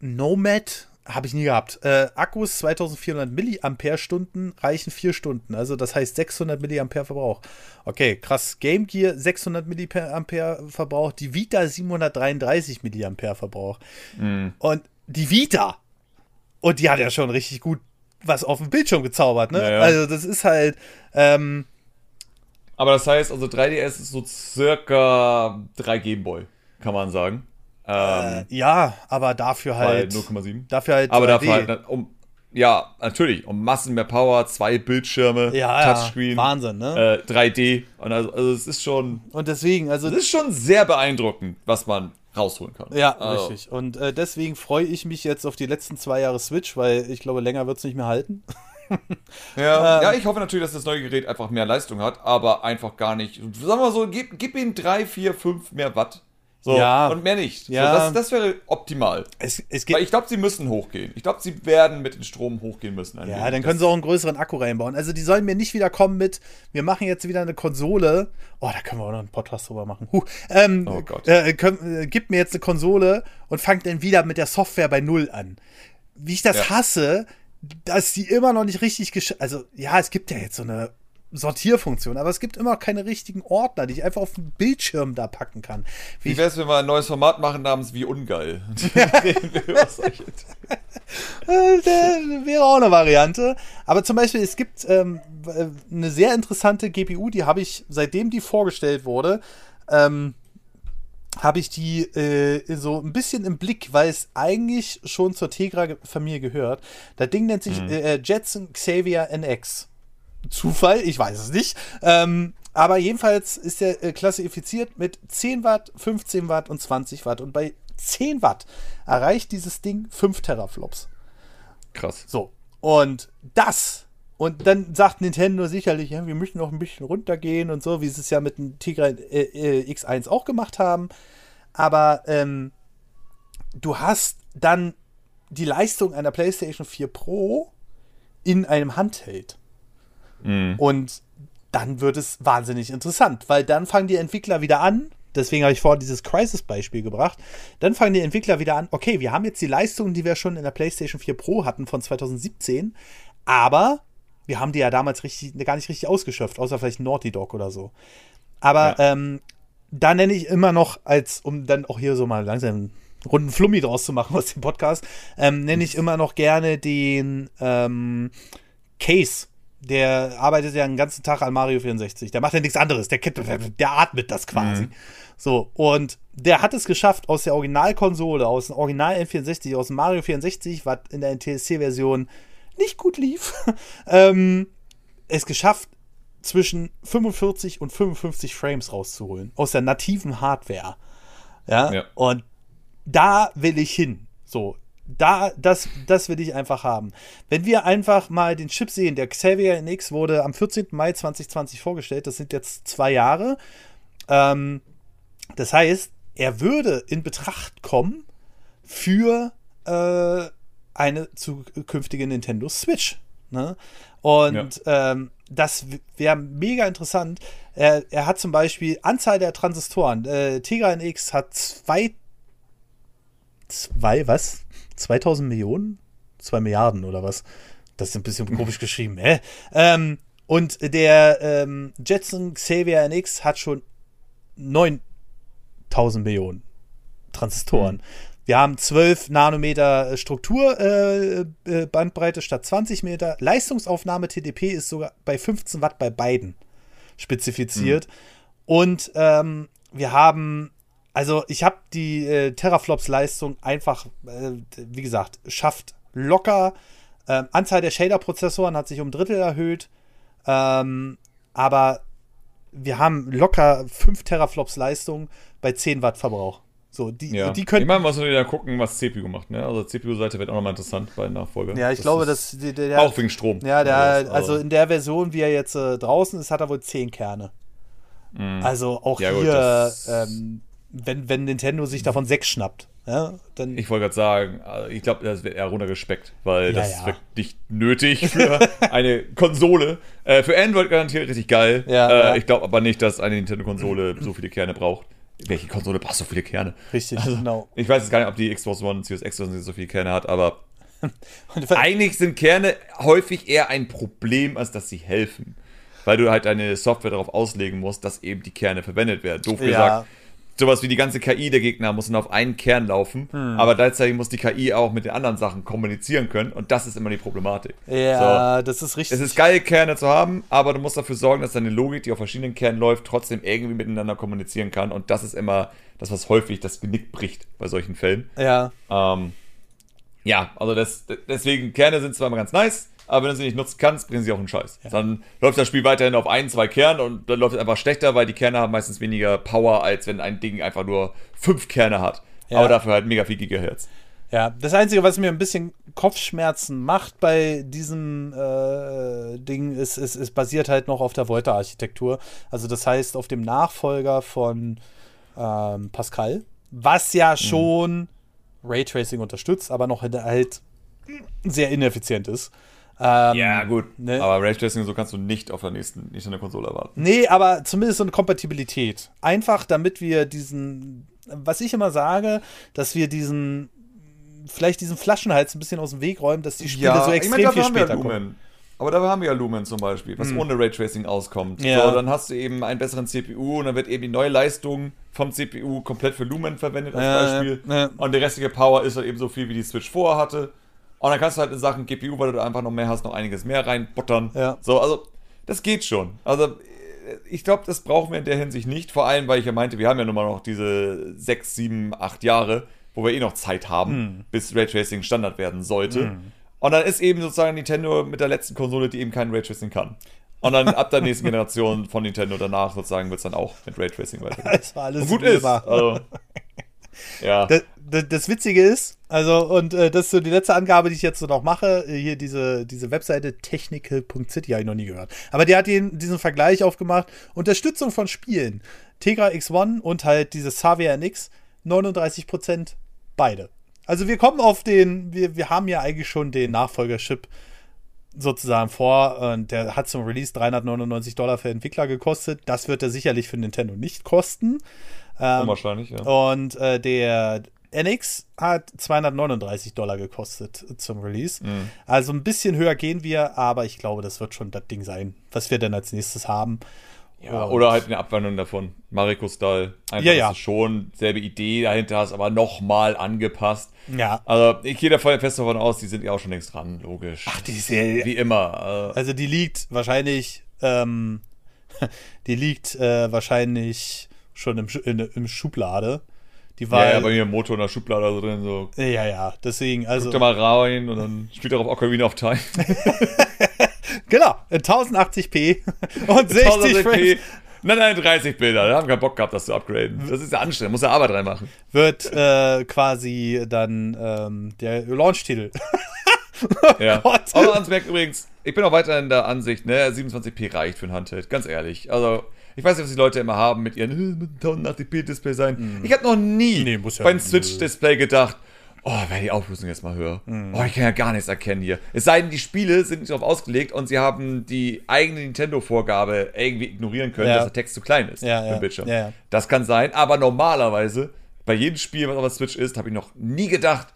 B: Nomad, habe ich nie gehabt. Äh, Akkus 2400 Milliampere-Stunden reichen 4 Stunden. Also das heißt 600 Milliampere Verbrauch. Okay, krass. Game Gear 600 Milliampere Verbrauch. Die Vita 733 Milliampere Verbrauch. Und die Vita. Und die hat ja schon richtig gut was auf dem Bildschirm gezaubert, ne?
A: Ja, ja.
B: Also das ist halt. Ähm,
A: Aber das heißt, also 3DS ist so circa 3 Game Boy, kann man sagen. Ähm,
B: Ja, aber dafür halt.
A: 0,7.
B: Dafür halt.
A: Aber
B: 3D.
A: dafür halt, um, ja, natürlich, um Massen mehr Power, zwei Bildschirme,
B: Ja,
A: Touchscreen,
B: ja, Wahnsinn, ne?
A: äh, 3D. Und also, also es ist schon,
B: Und deswegen, also.
A: es ist schon sehr beeindruckend, was man rausholen kann.
B: Ja,
A: Also,
B: richtig. Und äh, deswegen freue ich mich jetzt auf die letzten zwei Jahre Switch, weil ich glaube, länger wird es nicht mehr halten.
A: Ja,
B: Ähm.
A: ja, ich hoffe natürlich, dass das neue Gerät einfach mehr Leistung hat, aber einfach gar nicht. Sagen wir mal so, gib, gib ihm 3, 4, 5 mehr Watt. So,
B: Ja.
A: und mehr nicht.
B: Ja.
A: So, das, das wäre optimal.
B: Es, es
A: Weil ich glaube, sie müssen hochgehen. Ich glaube, sie werden mit dem Strom hochgehen müssen.
B: Ja, dann können sie auch einen größeren Akku reinbauen. Also die sollen mir nicht wieder kommen mit, wir machen jetzt wieder eine Konsole. Oh, da können wir auch noch einen Podcast drüber machen. Huh. Ähm,
A: Oh Gott.
B: Äh, können, äh, gib mir jetzt eine Konsole und fangt dann wieder mit der Software bei Null an. Wie ich das
A: Ja.
B: hasse, dass die immer noch nicht richtig gesch Also, ja, es gibt ja jetzt so eine Sortierfunktion, aber es gibt immer keine richtigen Ordner, die ich einfach auf den Bildschirm da packen kann. Wie
A: Wie wär's, wenn wir ein neues Format machen namens Wie ungeil?
B: Äh, wäre auch eine Variante. Aber zum Beispiel, es gibt ähm, äh, eine sehr interessante GPU, die habe ich, seitdem die vorgestellt wurde, ähm, habe ich die äh, so ein bisschen im Blick, weil es eigentlich schon zur Tegra-Familie gehört. Das Ding nennt sich äh, Jetson Xavier NX. Zufall, ich weiß es nicht. Ähm, aber jedenfalls ist er äh, klassifiziert mit 10 Watt, 15 Watt und 20 Watt. Und bei 10 Watt erreicht dieses Ding 5 Teraflops.
A: Krass.
B: So. Und das. Und dann sagt Nintendo sicherlich, ja, wir möchten noch ein bisschen runtergehen und so, wie sie es ja mit dem Tigra äh, äh, X1 auch gemacht haben. Aber ähm, du hast dann die Leistung einer PlayStation 4 Pro in einem Handheld.
A: Mhm.
B: Und dann wird es wahnsinnig interessant, weil dann fangen die Entwickler wieder an. Deswegen habe ich vorhin dieses Crisis-Beispiel gebracht. Dann fangen die Entwickler wieder an, okay, wir haben jetzt die Leistungen, die wir schon in der PlayStation 4 Pro hatten von 2017, aber wir haben die ja damals richtig, gar nicht richtig ausgeschöpft, außer vielleicht Naughty Dog oder so. Aber
A: Ja.
B: ähm, da nenne ich immer noch, als um dann auch hier so mal langsam einen runden Flummi draus zu machen aus dem Podcast, ähm, nenne ich immer noch gerne den ähm, Case. Der arbeitet ja den ganzen Tag an Mario 64. Der macht ja nichts anderes. Der, der atmet das quasi. So, und der hat es geschafft, aus der Originalkonsole, aus dem Original N64, aus dem Mario 64, was in der NTSC-Version nicht gut lief, ähm, es geschafft, zwischen 45 und 55 Frames rauszuholen. Aus der nativen Hardware. Ja.
A: Ja.
B: Und da will ich hin. So. Da, das, das will ich einfach haben. Wenn wir einfach mal den Chip sehen, der Xavier NX wurde am 14. Mai 2020 vorgestellt, das sind jetzt zwei Jahre. Ähm, das heißt, er würde in Betracht kommen für äh, eine zukünftige Nintendo Switch. Ne? Und ähm, das wäre mega interessant. Er, er hat zum Beispiel Anzahl der Transistoren. Äh, Tegra NX hat zwei, zwei, was? 2000 Millionen? Zwei Milliarden oder was? Das ist ein bisschen komisch geschrieben. Hä? Ähm, und der ähm, Jetson Xavier NX hat schon 9000 Millionen Transistoren. Wir haben 12 Nanometer Struktur äh, äh, Bandbreite statt 20 Meter. Leistungsaufnahme TDP ist sogar bei 15 Watt bei beiden spezifiziert. Und ähm, wir haben, also ich habe die äh, Teraflops-Leistung einfach, äh, wie gesagt, schafft locker. Ähm, Anzahl der Shader-Prozessoren hat sich um ein Drittel erhöht. Ähm, aber wir haben locker 5 Teraflops Leistung bei 10 Watt Verbrauch. So, die,
A: Ja.
B: die können.
A: ich meine, muss man wieder gucken, was CPU macht. Ne? Also CPU-Seite wird auch nochmal interessant bei Nachfolger.
B: ja, ich glaube, dass der, der,
A: auch wegen Strom.
B: Ja, der,
A: Alles,
B: also in der Version, wie er jetzt äh, draußen ist, hat er wohl 10 Kerne. Also auch
A: Mhm. Ja, gut,
B: hier,
A: das-
B: ähm, wenn, wenn Nintendo sich davon 6 schnappt, ja, dann.
A: Ich wollte gerade sagen, also ich glaube, das wird eher runtergespeckt, weil
B: Ja,
A: das
B: ja.
A: ist wirklich nicht nötig für eine Konsole. Äh, für Android garantiert richtig geil.
B: Ja,
A: äh. Ich glaube aber nicht, dass eine Nintendo-Konsole so viele Kerne braucht. Welche Konsole braucht so viele Kerne?
B: Richtig, genau.
A: Ich weiß jetzt gar nicht, ob die Xbox One Series X so viele Kerne hat, aber
B: Und
A: eigentlich sind Kerne häufig eher ein Problem, als dass sie helfen. Weil du halt deine Software darauf auslegen musst, dass eben die Kerne verwendet werden. Doof
B: Ja.
A: gesagt, sowas wie die ganze KI der Gegner muss dann auf einen Kern laufen,
B: Hm.
A: aber gleichzeitig muss die KI auch mit den anderen Sachen kommunizieren können und das ist immer die Problematik.
B: ja, das ist richtig.
A: Es ist geil, Kerne zu haben, aber du musst dafür sorgen, dass deine Logik, die auf verschiedenen Kernen läuft, trotzdem irgendwie miteinander kommunizieren kann und das ist immer das, was häufig das Genick bricht bei solchen Fällen.
B: ja,
A: Ähm, ja, also das, deswegen, Kerne sind zwar immer ganz nice, aber wenn du sie nicht nutzen kannst, bringen sie auch einen Scheiß. Dann läuft das Spiel weiterhin auf ein, zwei Kernen und dann läuft es einfach schlechter, weil die Kerne haben meistens weniger Power, als wenn ein Ding einfach nur fünf Kerne hat.
B: Ja.
A: Aber dafür halt mega viel Gigahertz.
B: ja. Das Einzige, was mir ein bisschen Kopfschmerzen macht bei diesem äh, Ding, ist, ist, ist basiert halt noch auf der Volta-Architektur. Also das heißt auf dem Nachfolger von ähm, Pascal, was
A: Mhm.
B: ja schon Raytracing unterstützt, aber noch halt sehr ineffizient ist. Ähm,
A: Ja, gut.
B: ne?
A: Aber Raytracing so kannst du nicht auf der nächsten, nicht in der Konsole erwarten.
B: Nee, aber zumindest so eine Kompatibilität. Einfach, damit wir diesen, was ich immer sage, dass wir diesen, vielleicht diesen Flaschenhals ein bisschen aus dem Weg räumen, dass die Spiele so extrem
A: dafür
B: viel
A: haben wir
B: später
A: ja
B: kommen.
A: Aber da haben wir ja Lumen zum Beispiel, was ohne Raytracing auskommt.
B: Ja.
A: So, dann hast du eben einen besseren CPU und dann wird eben die neue Leistung vom CPU komplett für Lumen verwendet als
B: Ja,
A: Beispiel.
B: ja, ja.
A: Und die restliche Power ist halt eben so viel, wie die Switch vorher hatte. Und dann kannst du halt in Sachen GPU, weil du da einfach noch mehr hast, noch einiges mehr reinbuttern.
B: Ja.
A: So, also das geht schon. Also äh, ich glaube, das brauchen wir in der Hinsicht nicht. Vor allem, weil ich ja meinte, wir haben ja nun mal noch diese sechs, sieben, acht Jahre, wo wir eh noch Zeit haben,
B: Hm.
A: bis Raytracing Standard werden sollte. Und dann ist eben sozusagen Nintendo mit der letzten Konsole, die eben kein Raytracing kann. Und dann ab der nächsten Generation von Nintendo danach sozusagen wird es dann auch mit Raytracing weitergehen.
B: Es war alles
A: Und gut ist. Also, ja.
B: Das, das, das Witzige ist, also, und äh, das ist so die letzte Angabe, die ich jetzt so noch mache, äh, hier diese, diese Webseite technical.city habe ich noch nie gehört. Aber die hat den, diesen Vergleich aufgemacht. Unterstützung von Spielen. Tegra X1 und halt dieses Xavier NX, 39% beide. Also wir kommen auf den, wir, wir haben ja eigentlich schon den Nachfolgerchip sozusagen vor und der hat zum Release 399 Dollar für Entwickler gekostet. Das wird er sicherlich für Nintendo nicht kosten. Ähm,
A: Unwahrscheinlich, ja.
B: und äh, der NX hat 239 Dollar gekostet zum Release.
A: Mhm.
B: Also ein bisschen höher gehen wir, aber ich glaube, das wird schon das Ding sein, was wir dann als nächstes haben.
A: Ja,
B: Und-
A: oder halt eine Abwandlung davon. Mariko-Style. Einfach,
B: Ja, ja.
A: dass du schon selbe Idee dahinter hast, aber nochmal angepasst.
B: Ja.
A: Also, ich gehe da voll fest davon aus, die sind ja auch schon längst dran, logisch.
B: Ach, die Serie.
A: Wie immer. Äh,
B: Also die liegt wahrscheinlich, ähm, die liegt äh, wahrscheinlich schon im, in, im Schublade. Die war.
A: ja, ja, bei mir im Motor in der Schublade so drin, so.
B: ja, ja, deswegen, also.
A: Guck da mal rein und dann spielt er auf Ocarina of Time.
B: Genau, in 1080p und 60
A: 1080p.
B: Frames
A: Nein, nein, 30 Bilder. Da haben keinen Bock gehabt, das zu upgraden. Das ist ja anstrengend, muss ja Arbeit reinmachen.
B: wird äh, quasi dann ähm, der Launch-Titel.
A: Ja.
B: Gott.
A: Aber ans merkt übrigens, ich bin auch weiterhin der Ansicht, ne, 27p reicht für ein Handheld, ganz ehrlich. Also, ich weiß nicht, was die Leute immer haben mit ihren, "Äh, mit 1080p-Display sein. Ich habe noch nie
B: Mhm. Nee, ja-
A: beim Switch-Display gedacht, oh, wäre die Auflösung jetzt mal höher.
B: Mhm.
A: Oh, ich kann ja gar nichts erkennen hier. Es sei denn, die Spiele sind nicht darauf ausgelegt und sie haben die eigene Nintendo-Vorgabe irgendwie ignorieren können,
B: Ja.
A: dass der Text zu klein ist
B: Ja,
A: den Bildschirm.
B: Ja.
A: Das kann sein, aber normalerweise, bei jedem Spiel, was auf der Switch ist, habe ich noch nie gedacht,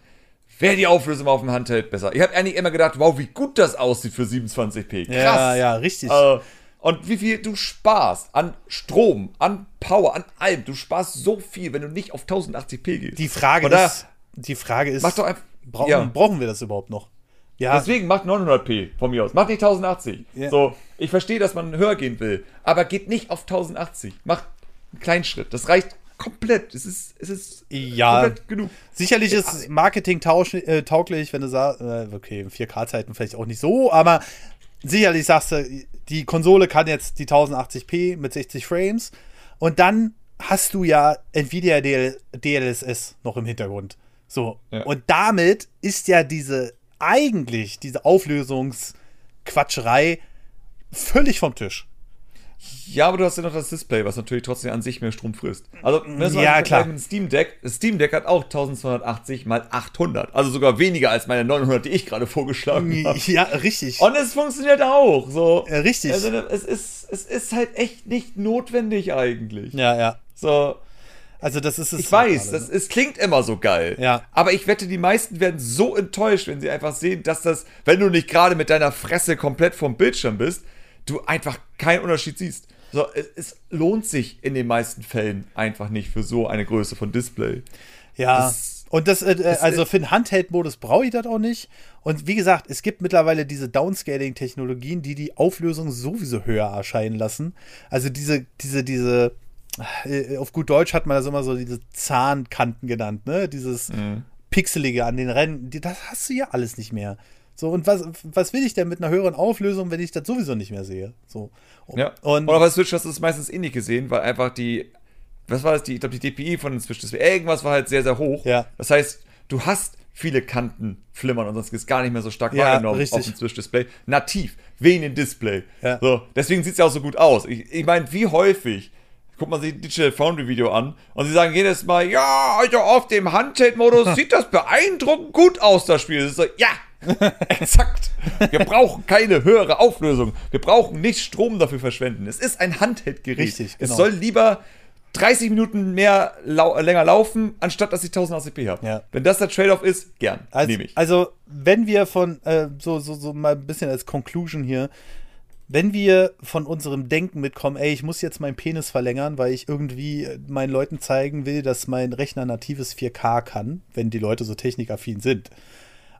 A: wäre die Auflösung auf dem Handheld besser. Ich habe eigentlich immer gedacht, wow, wie gut das aussieht für 27p. Krass.
B: Ja, ja, richtig.
A: Äh, und wie viel du sparst an Strom, an Power, an allem. Du sparst so viel, wenn du nicht auf 1080p gehst.
B: die Frage
A: Oder
B: ist, die Frage ist,
A: mach doch einfach.
B: brauchen,
A: ja.
B: brauchen wir das überhaupt noch? Ja,
A: Deswegen macht 900p von mir aus. Macht nicht 1080.
B: Ja.
A: So, ich verstehe, dass man höher gehen will, aber geht nicht auf 1080. Macht einen kleinen Schritt. Das reicht komplett. Es ist, es ist
B: Ja.
A: komplett genug.
B: Sicherlich ist Marketing äh, tauglich, wenn du sagst, äh, okay, 4K-Zeiten vielleicht auch nicht so, aber sicherlich sagst du, die Konsole kann jetzt die 1080p mit 60 Frames und dann hast du ja Nvidia DL DLSS noch im Hintergrund. So,
A: Ja.
B: und damit ist ja diese eigentlich diese Auflösungsquatscherei völlig vom Tisch.
A: Ja, aber du hast ja noch das Display, was natürlich trotzdem an sich mehr Strom frisst. Also, du es
B: Ja, klar.
A: mit Steam Deck, das Steam Deck hat auch 1280 mal 800. Also sogar weniger als meine 900, die ich gerade vorgeschlagen habe.
B: Ja, richtig.
A: Und es funktioniert auch. So.
B: Ja, richtig.
A: Also, es ist, es ist halt echt nicht notwendig eigentlich.
B: ja, ja.
A: So.
B: Also das ist es.
A: Ich weiß, das, es klingt immer so geil.
B: Ja.
A: Aber ich wette, die meisten werden so enttäuscht, wenn sie einfach sehen, dass das, wenn du nicht gerade mit deiner Fresse komplett vom Bildschirm bist, du einfach keinen Unterschied siehst. So, es, es lohnt sich in den meisten Fällen einfach nicht für so eine Größe von Display.
B: Ja.
A: Das-
B: und das, äh, äh, also für den Handheld-Modus brauche ich das auch nicht. Und wie gesagt, es gibt mittlerweile diese Downscaling-Technologien, die die Auflösung sowieso höher erscheinen lassen. Also diese, diese, diese, äh, auf gut Deutsch hat man das immer so diese Zahnkanten genannt, ne? Dieses
A: Mhm.
B: Pixelige an den Rändern, die- das hast du ja alles nicht mehr. So, und was, was will ich denn mit einer höheren Auflösung, wenn ich das sowieso nicht mehr sehe? So.
A: Ja.
B: Und,
A: Oder bei Switch hast du es meistens eh nicht gesehen, weil einfach die, was war das, die, ich glaube, die DPI von Switch, das irgendwas war halt sehr, sehr hoch.
B: Ja.
A: Das heißt, du hast viele Kanten flimmern und sonst ist gar nicht mehr so stark
B: Ja,
A: wahrgenommen
B: richtig.
A: auf dem Switch-Display. Nativ, wegen dem Display.
B: Ja.
A: So, deswegen sieht es ja auch so gut aus. Ich, ich meine, wie häufig guckt man sich ein Digital Foundry Video an und sie sagen jedes Mal, ja, also auf dem Handheld-Modus sieht das beeindruckend gut aus, das Spiel. Ist so, ja, exakt. Wir brauchen keine höhere Auflösung. Wir brauchen nicht Strom dafür verschwenden. Es ist ein Handheld-Gerät.
B: Richtig, genau.
A: Es soll lieber 30 Minuten mehr lau länger laufen, anstatt dass ich 1080p habe.
B: Ja.
A: Wenn das der Trade-off ist, gern.
B: Also,
A: Nehme ich.
B: also, wenn wir von, äh, so, so, so mal ein bisschen als Conclusion hier, wenn wir von unserem Denken mitkommen, ey, ich muss jetzt meinen Penis verlängern, weil ich irgendwie meinen Leuten zeigen will, dass mein Rechner natives 4K kann, wenn die Leute so technikaffin sind.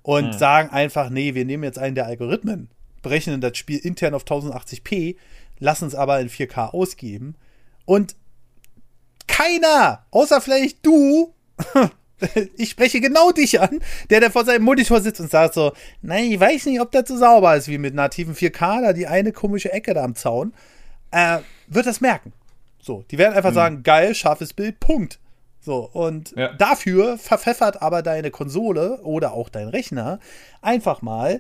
B: Und sagen einfach, nee, wir nehmen jetzt einen der Algorithmen, berechnen das Spiel intern auf 1080p, lassen es aber in 4K ausgeben und keiner, außer vielleicht du, ich spreche genau dich an, der da vor seinem Monitor sitzt und sagt so, nein, ich weiß nicht, ob das so sauber ist wie mit nativen 4K, da die eine komische Ecke da am Zaun, äh, wird das merken. So, die werden einfach mhm. sagen, geil, scharfes Bild, Punkt. So, und ja. dafür verpfeffert aber deine Konsole oder auch dein Rechner einfach mal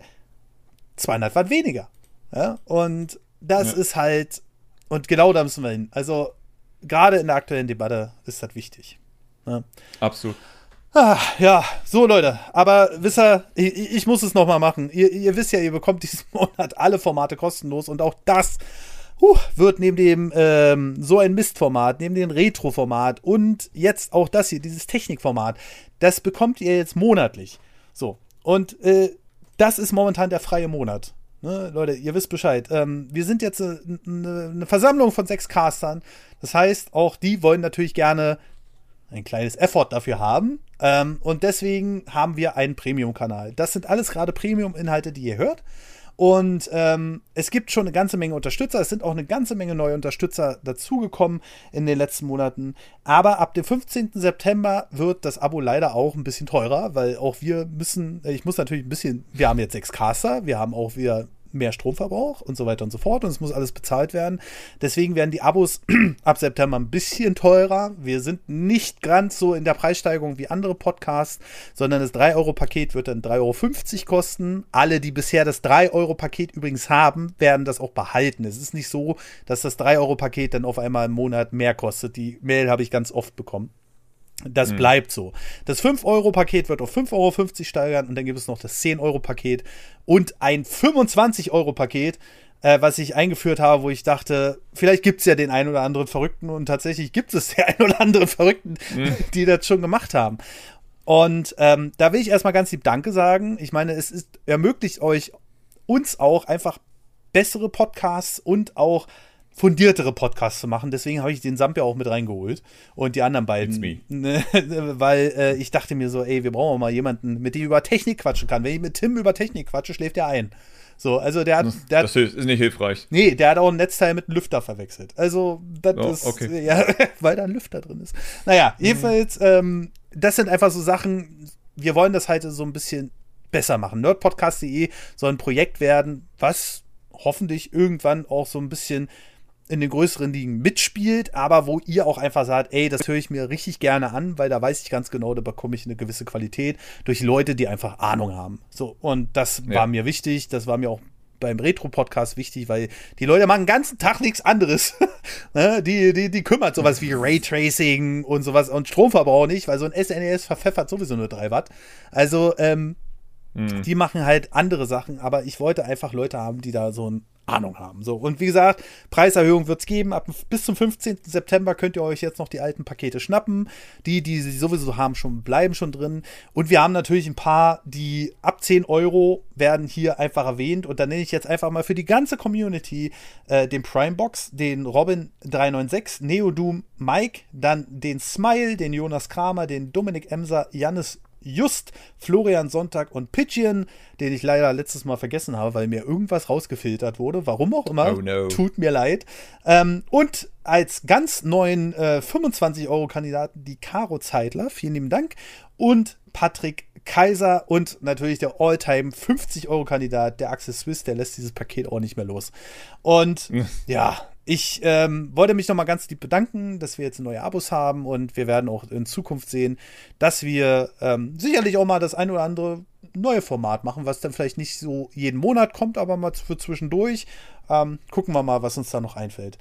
B: 200 Watt weniger. Ja? Und das ja. ist halt, und genau da müssen wir hin. Also, gerade in der aktuellen Debatte ist das wichtig.
A: Ja? Absolut.
B: Ah, ja, so Leute, aber wisst ihr, ich, ich muss es nochmal machen. Ihr, ihr, wisst ja, ihr bekommt diesen Monat alle Formate kostenlos und auch das huh, wird neben dem ähm, so ein Mistformat, neben dem Retro-Format und jetzt auch das hier, dieses Technikformat, das bekommt ihr jetzt monatlich. So, und äh, das ist momentan der freie Monat. Ne, Leute, ihr wisst Bescheid. Ähm, wir sind jetzt eine, eine Versammlung von sechs Castern. Das heißt, auch die wollen natürlich gerne ein kleines Effort dafür haben. Ähm, und deswegen haben wir einen Premium-Kanal. Das sind alles gerade Premium-Inhalte, die ihr hört. Und ähm, es gibt schon eine ganze Menge Unterstützer. Es sind auch eine ganze Menge neue Unterstützer dazugekommen in den letzten Monaten. Aber ab dem 15. September wird das Abo leider auch ein bisschen teurer, weil auch wir müssen, ich muss natürlich ein bisschen, wir haben jetzt sechs Caster, wir haben auch wieder mehr Stromverbrauch und so weiter und so fort und es muss alles bezahlt werden. Deswegen werden die Abos ab September ein bisschen teurer. Wir sind nicht ganz so in der Preissteigerung wie andere Podcasts, sondern das 3-Euro-Paket wird dann 3,50 Euro kosten. Alle, die bisher das 3-Euro-Paket übrigens haben, werden das auch behalten. Es ist nicht so, dass das 3-Euro-Paket dann auf einmal im Monat mehr kostet. Die Mail habe ich ganz oft bekommen. Das mhm. bleibt so. Das 5-Euro-Paket wird auf 5,50 Euro steigern und dann gibt es noch das 10-Euro-Paket und ein 25-Euro-Paket, äh, was ich eingeführt habe, wo ich dachte, vielleicht gibt es ja den einen oder anderen Verrückten und tatsächlich gibt es den einen oder anderen Verrückten, mhm. die das schon gemacht haben. Und ähm, da will ich erstmal ganz lieb Danke sagen. Ich meine, es ist, ermöglicht euch uns auch einfach bessere Podcasts und auch fundiertere Podcasts zu machen. Deswegen habe ich den Samp ja auch mit reingeholt und die anderen beiden. Ne, weil äh, ich dachte mir so, ey, wir brauchen mal jemanden, mit dem ich über Technik quatschen kann. Wenn ich mit Tim über Technik quatsche, schläft er ein. So, also der hat. Der
A: das ist nicht hilfreich.
B: Nee, der hat auch ein Netzteil mit einem Lüfter verwechselt. Also, das oh, ist. Okay. Ja, weil da ein Lüfter drin ist. Naja, mhm. jedenfalls, ähm, das sind einfach so Sachen, wir wollen das halt so ein bisschen besser machen. Nerdpodcast.de soll ein Projekt werden, was hoffentlich irgendwann auch so ein bisschen in den größeren Ligen mitspielt, aber wo ihr auch einfach sagt, ey, das höre ich mir richtig gerne an, weil da weiß ich ganz genau, da bekomme ich eine gewisse Qualität durch Leute, die einfach Ahnung haben. So, und das ja. war mir wichtig, das war mir auch beim Retro-Podcast wichtig, weil die Leute machen den ganzen Tag nichts anderes. Ne, die, die, die kümmert sowas wie Raytracing und sowas und Stromverbrauch nicht, weil so ein SNES e verpfeffert sowieso nur 3 Watt. Also, ähm, mhm. die machen halt andere Sachen, aber ich wollte einfach Leute haben, die da so ein Ahnung haben. So, und wie gesagt, Preiserhöhung wird es geben. Ab, bis zum 15. September könnt ihr euch jetzt noch die alten Pakete schnappen. Die, die sie sowieso haben, schon, bleiben schon drin. Und wir haben natürlich ein paar, die ab 10 Euro werden hier einfach erwähnt. Und da nenne ich jetzt einfach mal für die ganze Community äh, den Prime Box, den Robin 396, Neodoom Mike, dann den Smile, den Jonas Kramer, den Dominik Emser, Jannis Just, Florian Sonntag und Pigeon, den ich leider letztes Mal vergessen habe, weil mir irgendwas rausgefiltert wurde. Warum auch immer. Oh no. Tut mir leid. Ähm, und als ganz neuen äh, 25-Euro-Kandidaten die Caro Zeitler. Vielen lieben Dank. Und Patrick Kaiser und natürlich der All-Time 50-Euro-Kandidat, der Axel Swiss, der lässt dieses Paket auch nicht mehr los. Und ja, ich ähm, wollte mich nochmal ganz lieb bedanken, dass wir jetzt neue Abos haben und wir werden auch in Zukunft sehen, dass wir ähm, sicherlich auch mal das ein oder andere neue Format machen, was dann vielleicht nicht so jeden Monat kommt, aber mal für zwischendurch. Ähm, gucken wir mal, was uns da noch einfällt.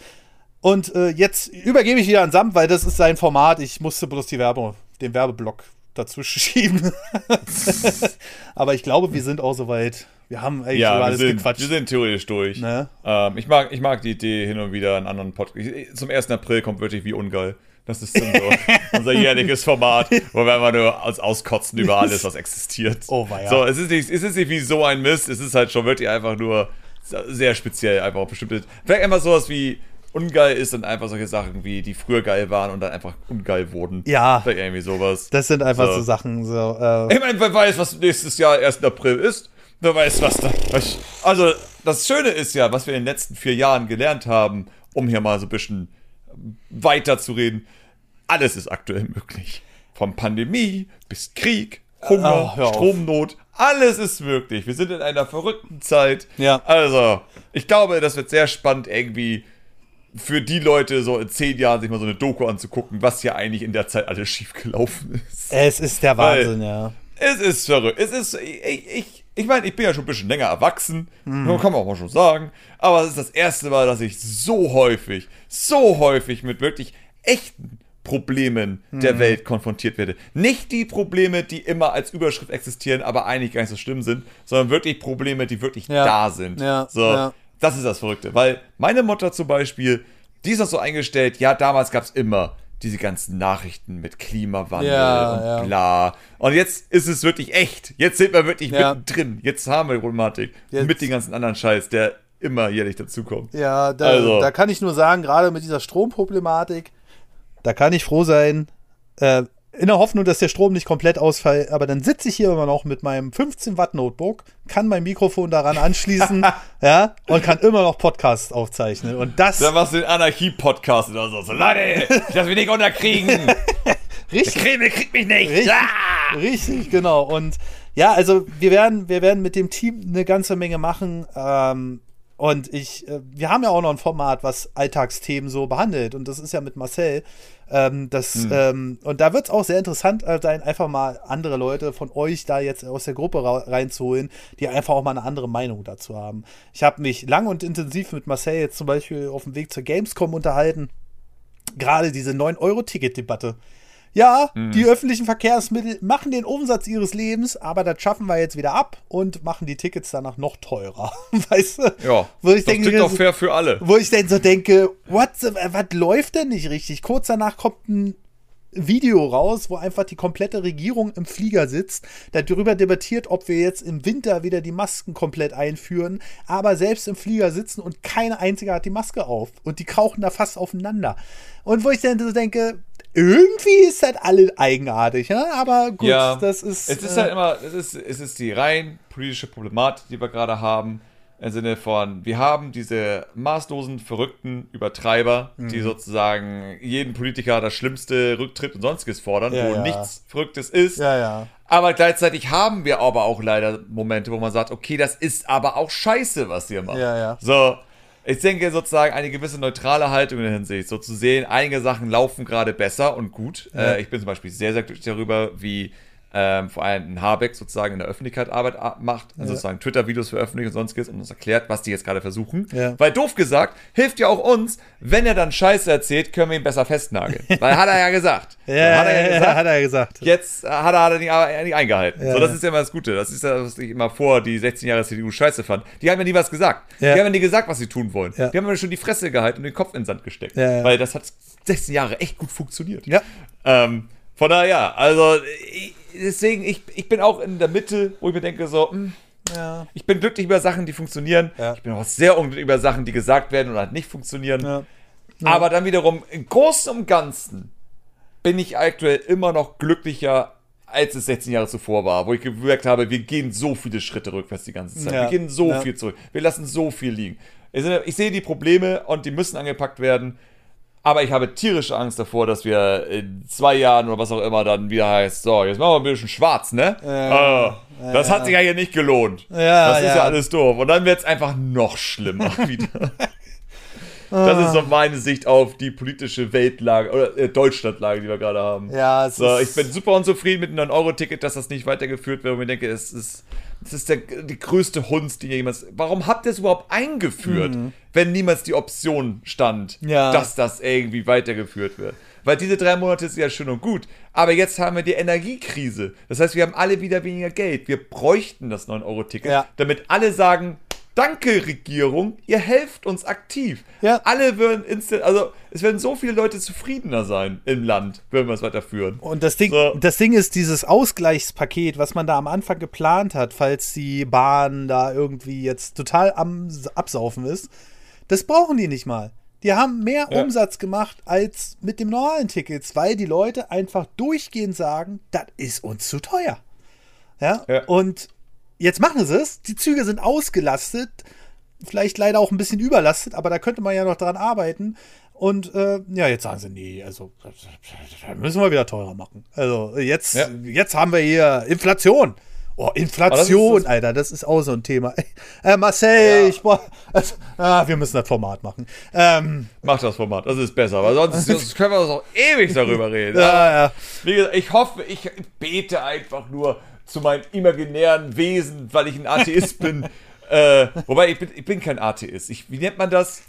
B: Und äh, jetzt übergebe ich wieder an Sam, weil das ist sein Format. Ich musste bloß die Werbung, den Werbeblock dazu schieben. aber ich glaube, wir sind auch soweit wir haben
A: eigentlich ja, alles sind, gequatscht. Wir sind theoretisch durch. Ne? Ähm, ich, mag, ich mag die Idee hin und wieder einen anderen Podcast. Zum 1. April kommt wirklich wie ungeil. Das ist so unser jährliches Format, wo wir einfach nur uns auskotzen über alles, was existiert. Oh, ja. So, es ist, nicht, es ist nicht wie so ein Mist, es ist halt schon wirklich einfach nur sehr speziell, einfach bestimmte. Vielleicht einfach sowas wie ungeil ist und einfach solche Sachen wie, die früher geil waren und dann einfach ungeil wurden.
B: Ja.
A: Vielleicht irgendwie sowas.
B: Das sind einfach so, so Sachen. So,
A: äh. Ich meine, wer weiß, was nächstes Jahr 1. April ist. Wer weiß, was da. Also, das Schöne ist ja, was wir in den letzten vier Jahren gelernt haben, um hier mal so ein bisschen weiter zu reden. Alles ist aktuell möglich. von Pandemie bis Krieg, Hunger,
B: auf.
A: Stromnot, alles ist möglich. Wir sind in einer verrückten Zeit.
B: Ja.
A: Also, ich glaube, das wird sehr spannend irgendwie für die Leute so in zehn Jahren sich mal so eine Doku anzugucken, was hier eigentlich in der Zeit alles schiefgelaufen ist.
B: Es ist der
A: Weil-
B: Wahnsinn, ja.
A: Es ist verrückt. Es ist, ich, ich, ich meine, ich bin ja schon ein bisschen länger erwachsen,
B: Mhm.
A: kann man auch mal schon sagen, aber es ist das erste Mal, dass ich so häufig, so häufig mit wirklich echten Problemen der
B: Mhm.
A: Welt konfrontiert werde. Nicht die Probleme, die immer als Überschrift existieren, aber eigentlich gar nicht so schlimm sind, sondern wirklich Probleme, die wirklich
B: Ja.
A: da sind.
B: Ja,
A: So,
B: ja.
A: Das ist das Verrückte, weil meine Mutter zum Beispiel, die ist noch so eingestellt, ja, damals gab es immer diese ganzen Nachrichten mit Klimawandel
B: Ja,
A: und
B: ja.
A: bla. Und jetzt ist es wirklich echt. Jetzt sind wir wirklich
B: Ja.
A: mittendrin. Jetzt haben wir die Problematik.
B: Jetzt-
A: Mit dem ganzen anderen Scheiß, der immer jährlich dazukommt.
B: Ja, da,
A: Also.
B: da kann ich nur sagen, gerade mit dieser Stromproblematik, da kann ich froh sein, äh, in der Hoffnung, dass der Strom nicht komplett ausfällt, aber dann sitze ich hier immer noch mit meinem 15 Watt Notebook, kann mein Mikrofon daran anschließen, ja, und kann immer noch Podcasts aufzeichnen. Und das
A: Dann machst du den Anarchie-Podcast oder so. so Leute, ich lass mich nicht unterkriegen.
B: richtig,
A: Kreml kriegt mich nicht.
B: Richtig.
A: Ah!
B: Richtig, genau. Und ja, also wir werden, wir werden mit dem Team eine ganze Menge machen. Ähm, und ich, äh, wir haben ja auch noch ein Format, was Alltagsthemen so behandelt. Und das ist ja mit Marcel. Ähm, das, ähm, und da wird es auch sehr interessant äh, sein, einfach mal andere Leute von euch da jetzt aus der Gruppe reinzuholen, die einfach auch mal eine andere Meinung dazu haben. Ich habe mich lang und intensiv mit Marcel jetzt zum Beispiel auf dem Weg zur Gamescom unterhalten. Gerade diese 9-Euro-Ticket-Debatte. Ja,
A: Mhm.
B: die öffentlichen Verkehrsmittel machen den Umsatz ihres Lebens, aber das schaffen wir jetzt wieder ab und machen die Tickets danach noch teurer. Weißt du?
A: Ja,
B: Wo ich
A: das
B: denke,
A: klingt doch fair für alle.
B: Wo ich dann so denke, what, the- was läuft denn nicht richtig? Kurz danach kommt ein Video raus, wo einfach die komplette Regierung im Flieger sitzt, darüber debattiert, ob wir jetzt im Winter wieder die Masken komplett einführen, aber selbst im Flieger sitzen und keine einzige hat die Maske auf und die krauchen da fast aufeinander. Und wo ich dann so denke, irgendwie ist das alle eigenartig, ja? aber gut,
A: Ja,
B: das ist.
A: Es ist
B: äh,
A: halt immer, es ist, es ist die rein politische Problematik, die wir gerade haben. Im Sinne von, wir haben diese maßlosen, verrückten Übertreiber,
B: Mhm.
A: die sozusagen jeden Politiker das schlimmste Rücktritt und sonstiges fordern,
B: Ja,
A: wo
B: ja.
A: nichts Verrücktes ist.
B: ja.
A: Aber gleichzeitig haben wir aber auch leider Momente, wo man sagt, okay, das ist aber auch scheiße, was ihr macht.
B: Ja, ja.
A: So, ich denke sozusagen eine gewisse neutrale Haltung in der Hinsicht, so zu sehen, einige Sachen laufen gerade besser und gut. Äh, ich bin zum Beispiel sehr, sehr glücklich darüber, wie ähm, vor allem ein Habeck sozusagen in der Öffentlichkeit Arbeit macht, also sozusagen Twitter-Videos veröffentlicht und sonstiges und uns erklärt, was die jetzt gerade versuchen.
B: Ja.
A: Weil doof gesagt, hilft ja auch uns, wenn er dann Scheiße erzählt, können wir ihn besser festnageln. Weil hat er ja gesagt.
B: Ja,
A: hat er ja gesagt.
B: hat er gesagt.
A: Jetzt äh, hat er, hat er nicht, äh, nicht eingehalten.
B: Ja.
A: So, das ist ja immer das Gute. Das ist ja, was ich immer vor die 16 Jahre CDU scheiße fand. Die haben ja nie was gesagt.
B: Ja.
A: Die haben ja nie gesagt, was sie tun wollen.
B: Ja.
A: Die haben ja schon die Fresse gehalten und den Kopf in den Sand gesteckt.
B: Ja, ja.
A: Weil das hat 16 Jahre echt gut funktioniert.
B: Ja.
A: Ähm, von daher, ja, also ich, deswegen, ich, ich bin auch in der Mitte, wo ich mir denke, so, hm,
B: Ja.
A: ich bin glücklich über Sachen, die funktionieren.
B: Ja.
A: Ich bin auch sehr unglücklich über Sachen, die gesagt werden oder halt nicht funktionieren.
B: Ja.
A: Aber dann wiederum, im Großen und Ganzen bin ich aktuell immer noch glücklicher, als es 16 Jahre zuvor war, wo ich gemerkt habe, wir gehen so viele Schritte rückwärts die ganze Zeit.
B: Ja.
A: Wir gehen so
B: Ja.
A: viel zurück. Wir lassen so viel liegen. Ich sehe die Probleme und die müssen angepackt werden. Aber ich habe tierische Angst davor, dass wir in zwei Jahren oder was auch immer dann wieder heißt, so, jetzt machen wir ein bisschen schwarz, ne?
B: Ja.
A: Äh, das hat sich ja hier nicht gelohnt.
B: Ja,
A: das ist
B: ja.
A: ja alles doof. Und dann wird es einfach noch schlimmer wieder. Das ist so meine Sicht auf die politische Weltlage oder äh, Deutschlandlage, die wir gerade haben.
B: Ja, es
A: So,
B: ist,
A: ich bin super unzufrieden mit einem 9-Euro-Ticket, dass das nicht weitergeführt wird. Und ich denke, es ist, es ist der, die größte Hunst, die jemals. Warum habt ihr es überhaupt eingeführt, wenn niemals die Option stand,
B: Mhm. Ja.
A: dass das irgendwie weitergeführt wird? Weil diese drei Monate ist ja schön und gut. Aber jetzt haben wir die Energiekrise. Das heißt, wir haben alle wieder weniger Geld. Wir bräuchten das 9-Euro-Ticket,
B: Ja.
A: damit alle sagen, danke Regierung, ihr helft uns aktiv.
B: Ja.
A: Alle würden instant, also es werden so viele Leute zufriedener sein im Land, wenn wir es weiterführen.
B: Und das Ding,
A: So.
B: das Ding ist, dieses Ausgleichspaket, was man da am Anfang geplant hat, falls die Bahn da irgendwie jetzt total am Absaufen ist, das brauchen die nicht mal. Die haben mehr
A: Ja.
B: Umsatz gemacht als mit dem normalen Tickets, weil die Leute einfach durchgehend sagen, das ist uns zu teuer. Ja?
A: Ja.
B: Und jetzt machen sie es. Die Züge sind ausgelastet, vielleicht leider auch ein bisschen überlastet, aber da könnte man ja noch dran arbeiten. Und äh, ja, jetzt sagen sie, nee, also müssen wir wieder teurer machen. Also jetzt,
A: Ja.
B: jetzt haben wir hier Inflation. Oh, Inflation,
A: das das-
B: Alter, das ist auch so ein Thema. Äh, Marcel,
A: Ja.
B: ich brauch, also, ah, wir müssen das Format machen. Ähm,
A: Mach das Format, das ist besser, weil sonst, sonst können wir auch ewig darüber reden.
B: ja, ja.
A: Wie gesagt, ich hoffe, ich bete einfach nur zu meinem imaginären Wesen, weil ich ein Atheist bin. Äh, wobei, ich bin, ich bin kein Atheist. Ich, wie nennt man das?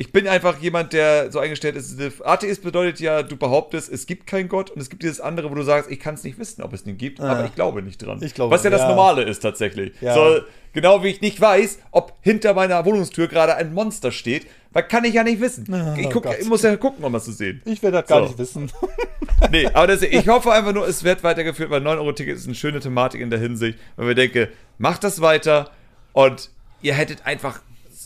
A: Ich bin einfach jemand, der so eingestellt ist. Atheist bedeutet ja, du behauptest, es gibt keinen Gott und es gibt dieses andere, wo du sagst, ich kann es nicht wissen, ob es den gibt, aber ich glaube nicht dran.
B: Ah. Ich glaube,
A: Was ja das
B: ja.
A: Normale ist tatsächlich.
B: Ja.
A: So, genau wie ich nicht weiß, ob hinter meiner Wohnungstür gerade ein Monster steht, weil kann ich ja nicht wissen. ich, guck, ich muss ja gucken, um das zu sehen.
B: Ich will das gar
A: So.
B: nicht wissen.
A: Nee, aber das, ich hoffe einfach nur, es wird weitergeführt, weil 9-Euro-Ticket ist eine schöne Thematik in der Hinsicht, weil wir denken, macht das weiter und ihr hättet einfach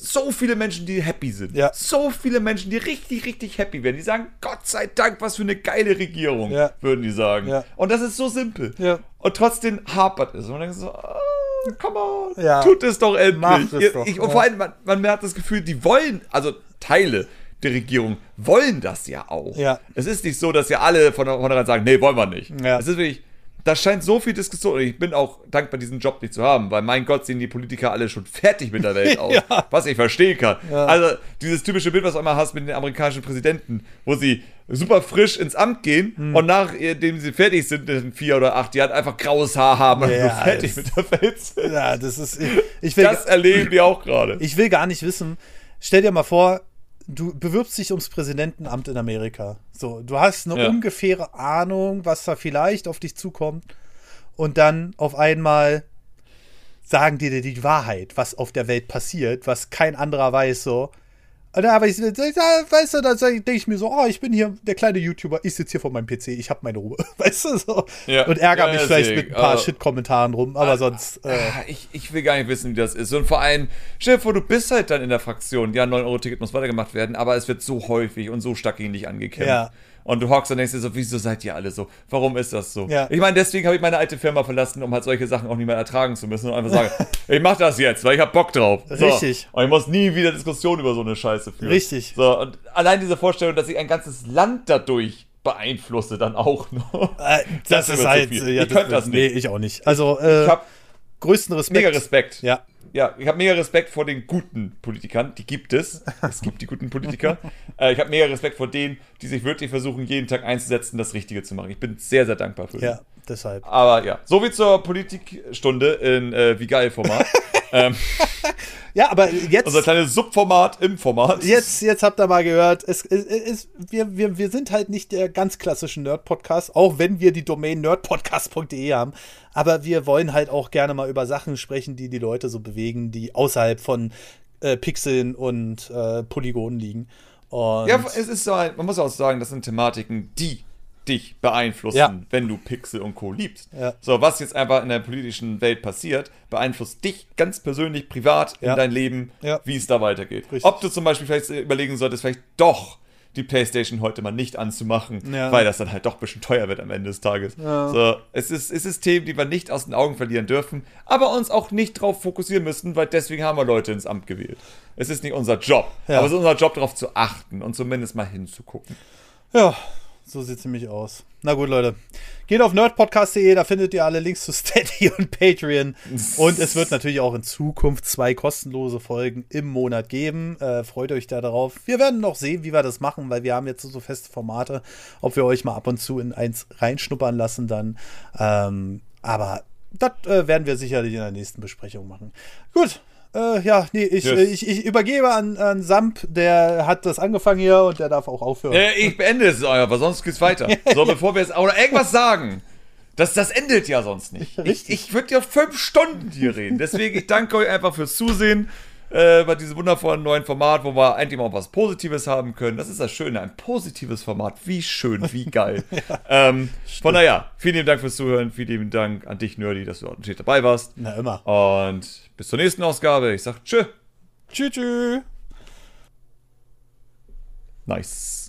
A: so viele Menschen, die happy sind.
B: Ja.
A: So viele Menschen, die richtig, richtig happy werden. Die sagen, Gott sei Dank, was für eine geile Regierung,
B: Ja.
A: würden die sagen.
B: Ja.
A: Und das ist so simpel. Und trotzdem hapert es. Und man denkt so, oh, come on,
B: Ja.
A: tut es doch endlich.
B: Macht es doch,
A: ich, und vor allem, man, man hat das Gefühl, die wollen, also Teile der Regierung wollen das ja auch.
B: Ja.
A: Es ist nicht so, dass ja alle von vornherein sagen, nee, wollen wir nicht. Es ist wirklich, da scheint so viel Diskussion. Und ich bin auch dankbar, diesen Job nicht zu haben, weil mein Gott sehen die Politiker alle schon fertig mit der Welt aus.
B: Ja.
A: Was ich verstehen kann.
B: Ja.
A: Also dieses typische Bild, was du immer hast mit den amerikanischen Präsidenten, wo sie super frisch ins Amt gehen
B: Hm.
A: und nachdem sie fertig sind in vier oder acht Jahren einfach graues Haar haben und
B: Ja,
A: fertig mit der Welt sind.
B: Ja, das ist. Ich, ich, will,
A: Das erleben die auch gerade.
B: ich will gar nicht wissen. Stell dir mal vor, du bewirbst dich ums Präsidentenamt in Amerika. So, du hast eine
A: Ja.
B: ungefähre Ahnung, was da vielleicht auf dich zukommt. Und dann auf einmal sagen die dir die Wahrheit, was auf der Welt passiert, was kein anderer weiß, so. Aber ich, weißt du, da denke ich mir so, oh, ich bin hier der kleine YouTuber, ich sitze hier vor meinem PC, ich habe meine Ruhe, weißt du, so.
A: Ja.
B: Und ärgere
A: Ja,
B: mich vielleicht mit ein paar
A: Also-
B: Shit-Kommentaren rum, aber sonst, äh,
A: Ah, Ich, ich will gar nicht wissen, wie das ist. Und vor allem, stell dir vor, du bist halt dann in der Fraktion. Ja, 9-Euro-Ticket muss weitergemacht werden, aber es wird so häufig und so stark gegen dich angekämpft.
B: Ja.
A: Und du hockst und denkst dir so, wieso seid ihr alle so? Warum ist das so?
B: Ja.
A: Ich meine, deswegen habe ich meine alte Firma verlassen, um halt solche Sachen auch nicht mehr ertragen zu müssen und einfach sagen, ich mach das jetzt, weil ich hab Bock drauf. So.
B: Richtig.
A: Und ich muss nie wieder Diskussionen über so eine Scheiße führen.
B: Richtig.
A: So, und allein diese Vorstellung, dass ich ein ganzes Land dadurch beeinflusse, dann auch noch.
B: äh, das,
A: Das ist
B: halt,
A: viel.
B: ja,
A: Ich könnte das
B: Nee,
A: nicht.
B: ich auch nicht. Also, äh,
A: Ich habe
B: größten Respekt.
A: mega Respekt.
B: Ja.
A: Ja, ich habe mega Respekt vor den guten Politikern. Die gibt es. Es gibt die guten Politiker. äh, ich habe mega Respekt vor denen, die sich wirklich versuchen, jeden Tag einzusetzen, das Richtige zu machen. Ich bin sehr, sehr dankbar für.
B: Ja, deshalb.
A: Aber ja, soviel zur Politikstunde in äh, Wie geil Format. ähm,
B: Ja, aber jetzt,
A: unser kleines Subformat im Format.
B: jetzt, jetzt habt ihr mal gehört, es, es, es, wir, wir, wir sind halt nicht der ganz klassische Nerd-Podcast, auch wenn wir die Domain nerdpodcast.de haben. Aber wir wollen halt auch gerne mal über Sachen sprechen, die die Leute so bewegen, die außerhalb von äh, Pixeln und äh, Polygonen liegen. Und
A: Ja, es ist so ein, man muss auch sagen, das sind Thematiken, die dich beeinflussen,
B: Ja.
A: wenn du Pixel und Co. liebst.
B: Ja.
A: So, was jetzt einfach in der politischen Welt passiert, beeinflusst dich ganz persönlich, privat
B: Ja.
A: in dein Leben, wie es da weitergeht.
B: Richtig.
A: Ob du zum Beispiel vielleicht überlegen solltest, vielleicht doch die Playstation heute mal nicht anzumachen, weil das dann halt doch ein bisschen teuer wird am Ende des Tages. So, es ist, es ist Themen, die wir nicht aus den Augen verlieren dürfen, aber uns auch nicht drauf fokussieren müssen, weil deswegen haben wir Leute ins Amt gewählt. Es ist nicht unser Job, aber es ist unser Job, darauf zu achten und zumindest mal hinzugucken.
B: Ja, so sieht es nämlich aus. Na gut, Leute. Geht auf nerdpodcast.de, da findet ihr alle Links zu Steady und Patreon. Und es wird natürlich auch in Zukunft zwei kostenlose Folgen im Monat geben. Äh, freut euch da darauf. Wir werden noch sehen, wie wir das machen, weil wir haben jetzt so feste Formate, ob wir euch mal ab und zu in eins reinschnuppern lassen dann. Ähm, aber das äh, werden wir sicherlich in der nächsten Besprechung machen. Gut. Äh, ja, nee, ich,
A: Yes.
B: ich, ich übergebe an, an Samp, der hat das angefangen hier und der darf auch aufhören.
A: Äh, ich beende es aber sonst geht's weiter. So, bevor wir jetzt oder irgendwas sagen. Das, das endet ja sonst nicht. Ich, ich würde ja fünf Stunden hier reden. Deswegen, ich danke euch einfach fürs Zusehen äh, bei diesem wundervollen neuen Format, wo wir endlich mal was Positives haben können. Das ist das Schöne, ein positives Format. Wie schön, wie geil. ähm, von daher, vielen lieben Dank fürs Zuhören. Vielen lieben Dank an dich, Nerdy, dass du natürlich dabei warst.
B: Na, immer.
A: Und bis zur nächsten Ausgabe. Ich sag Tschö.
B: Tschüss. tschüss.
A: Nice.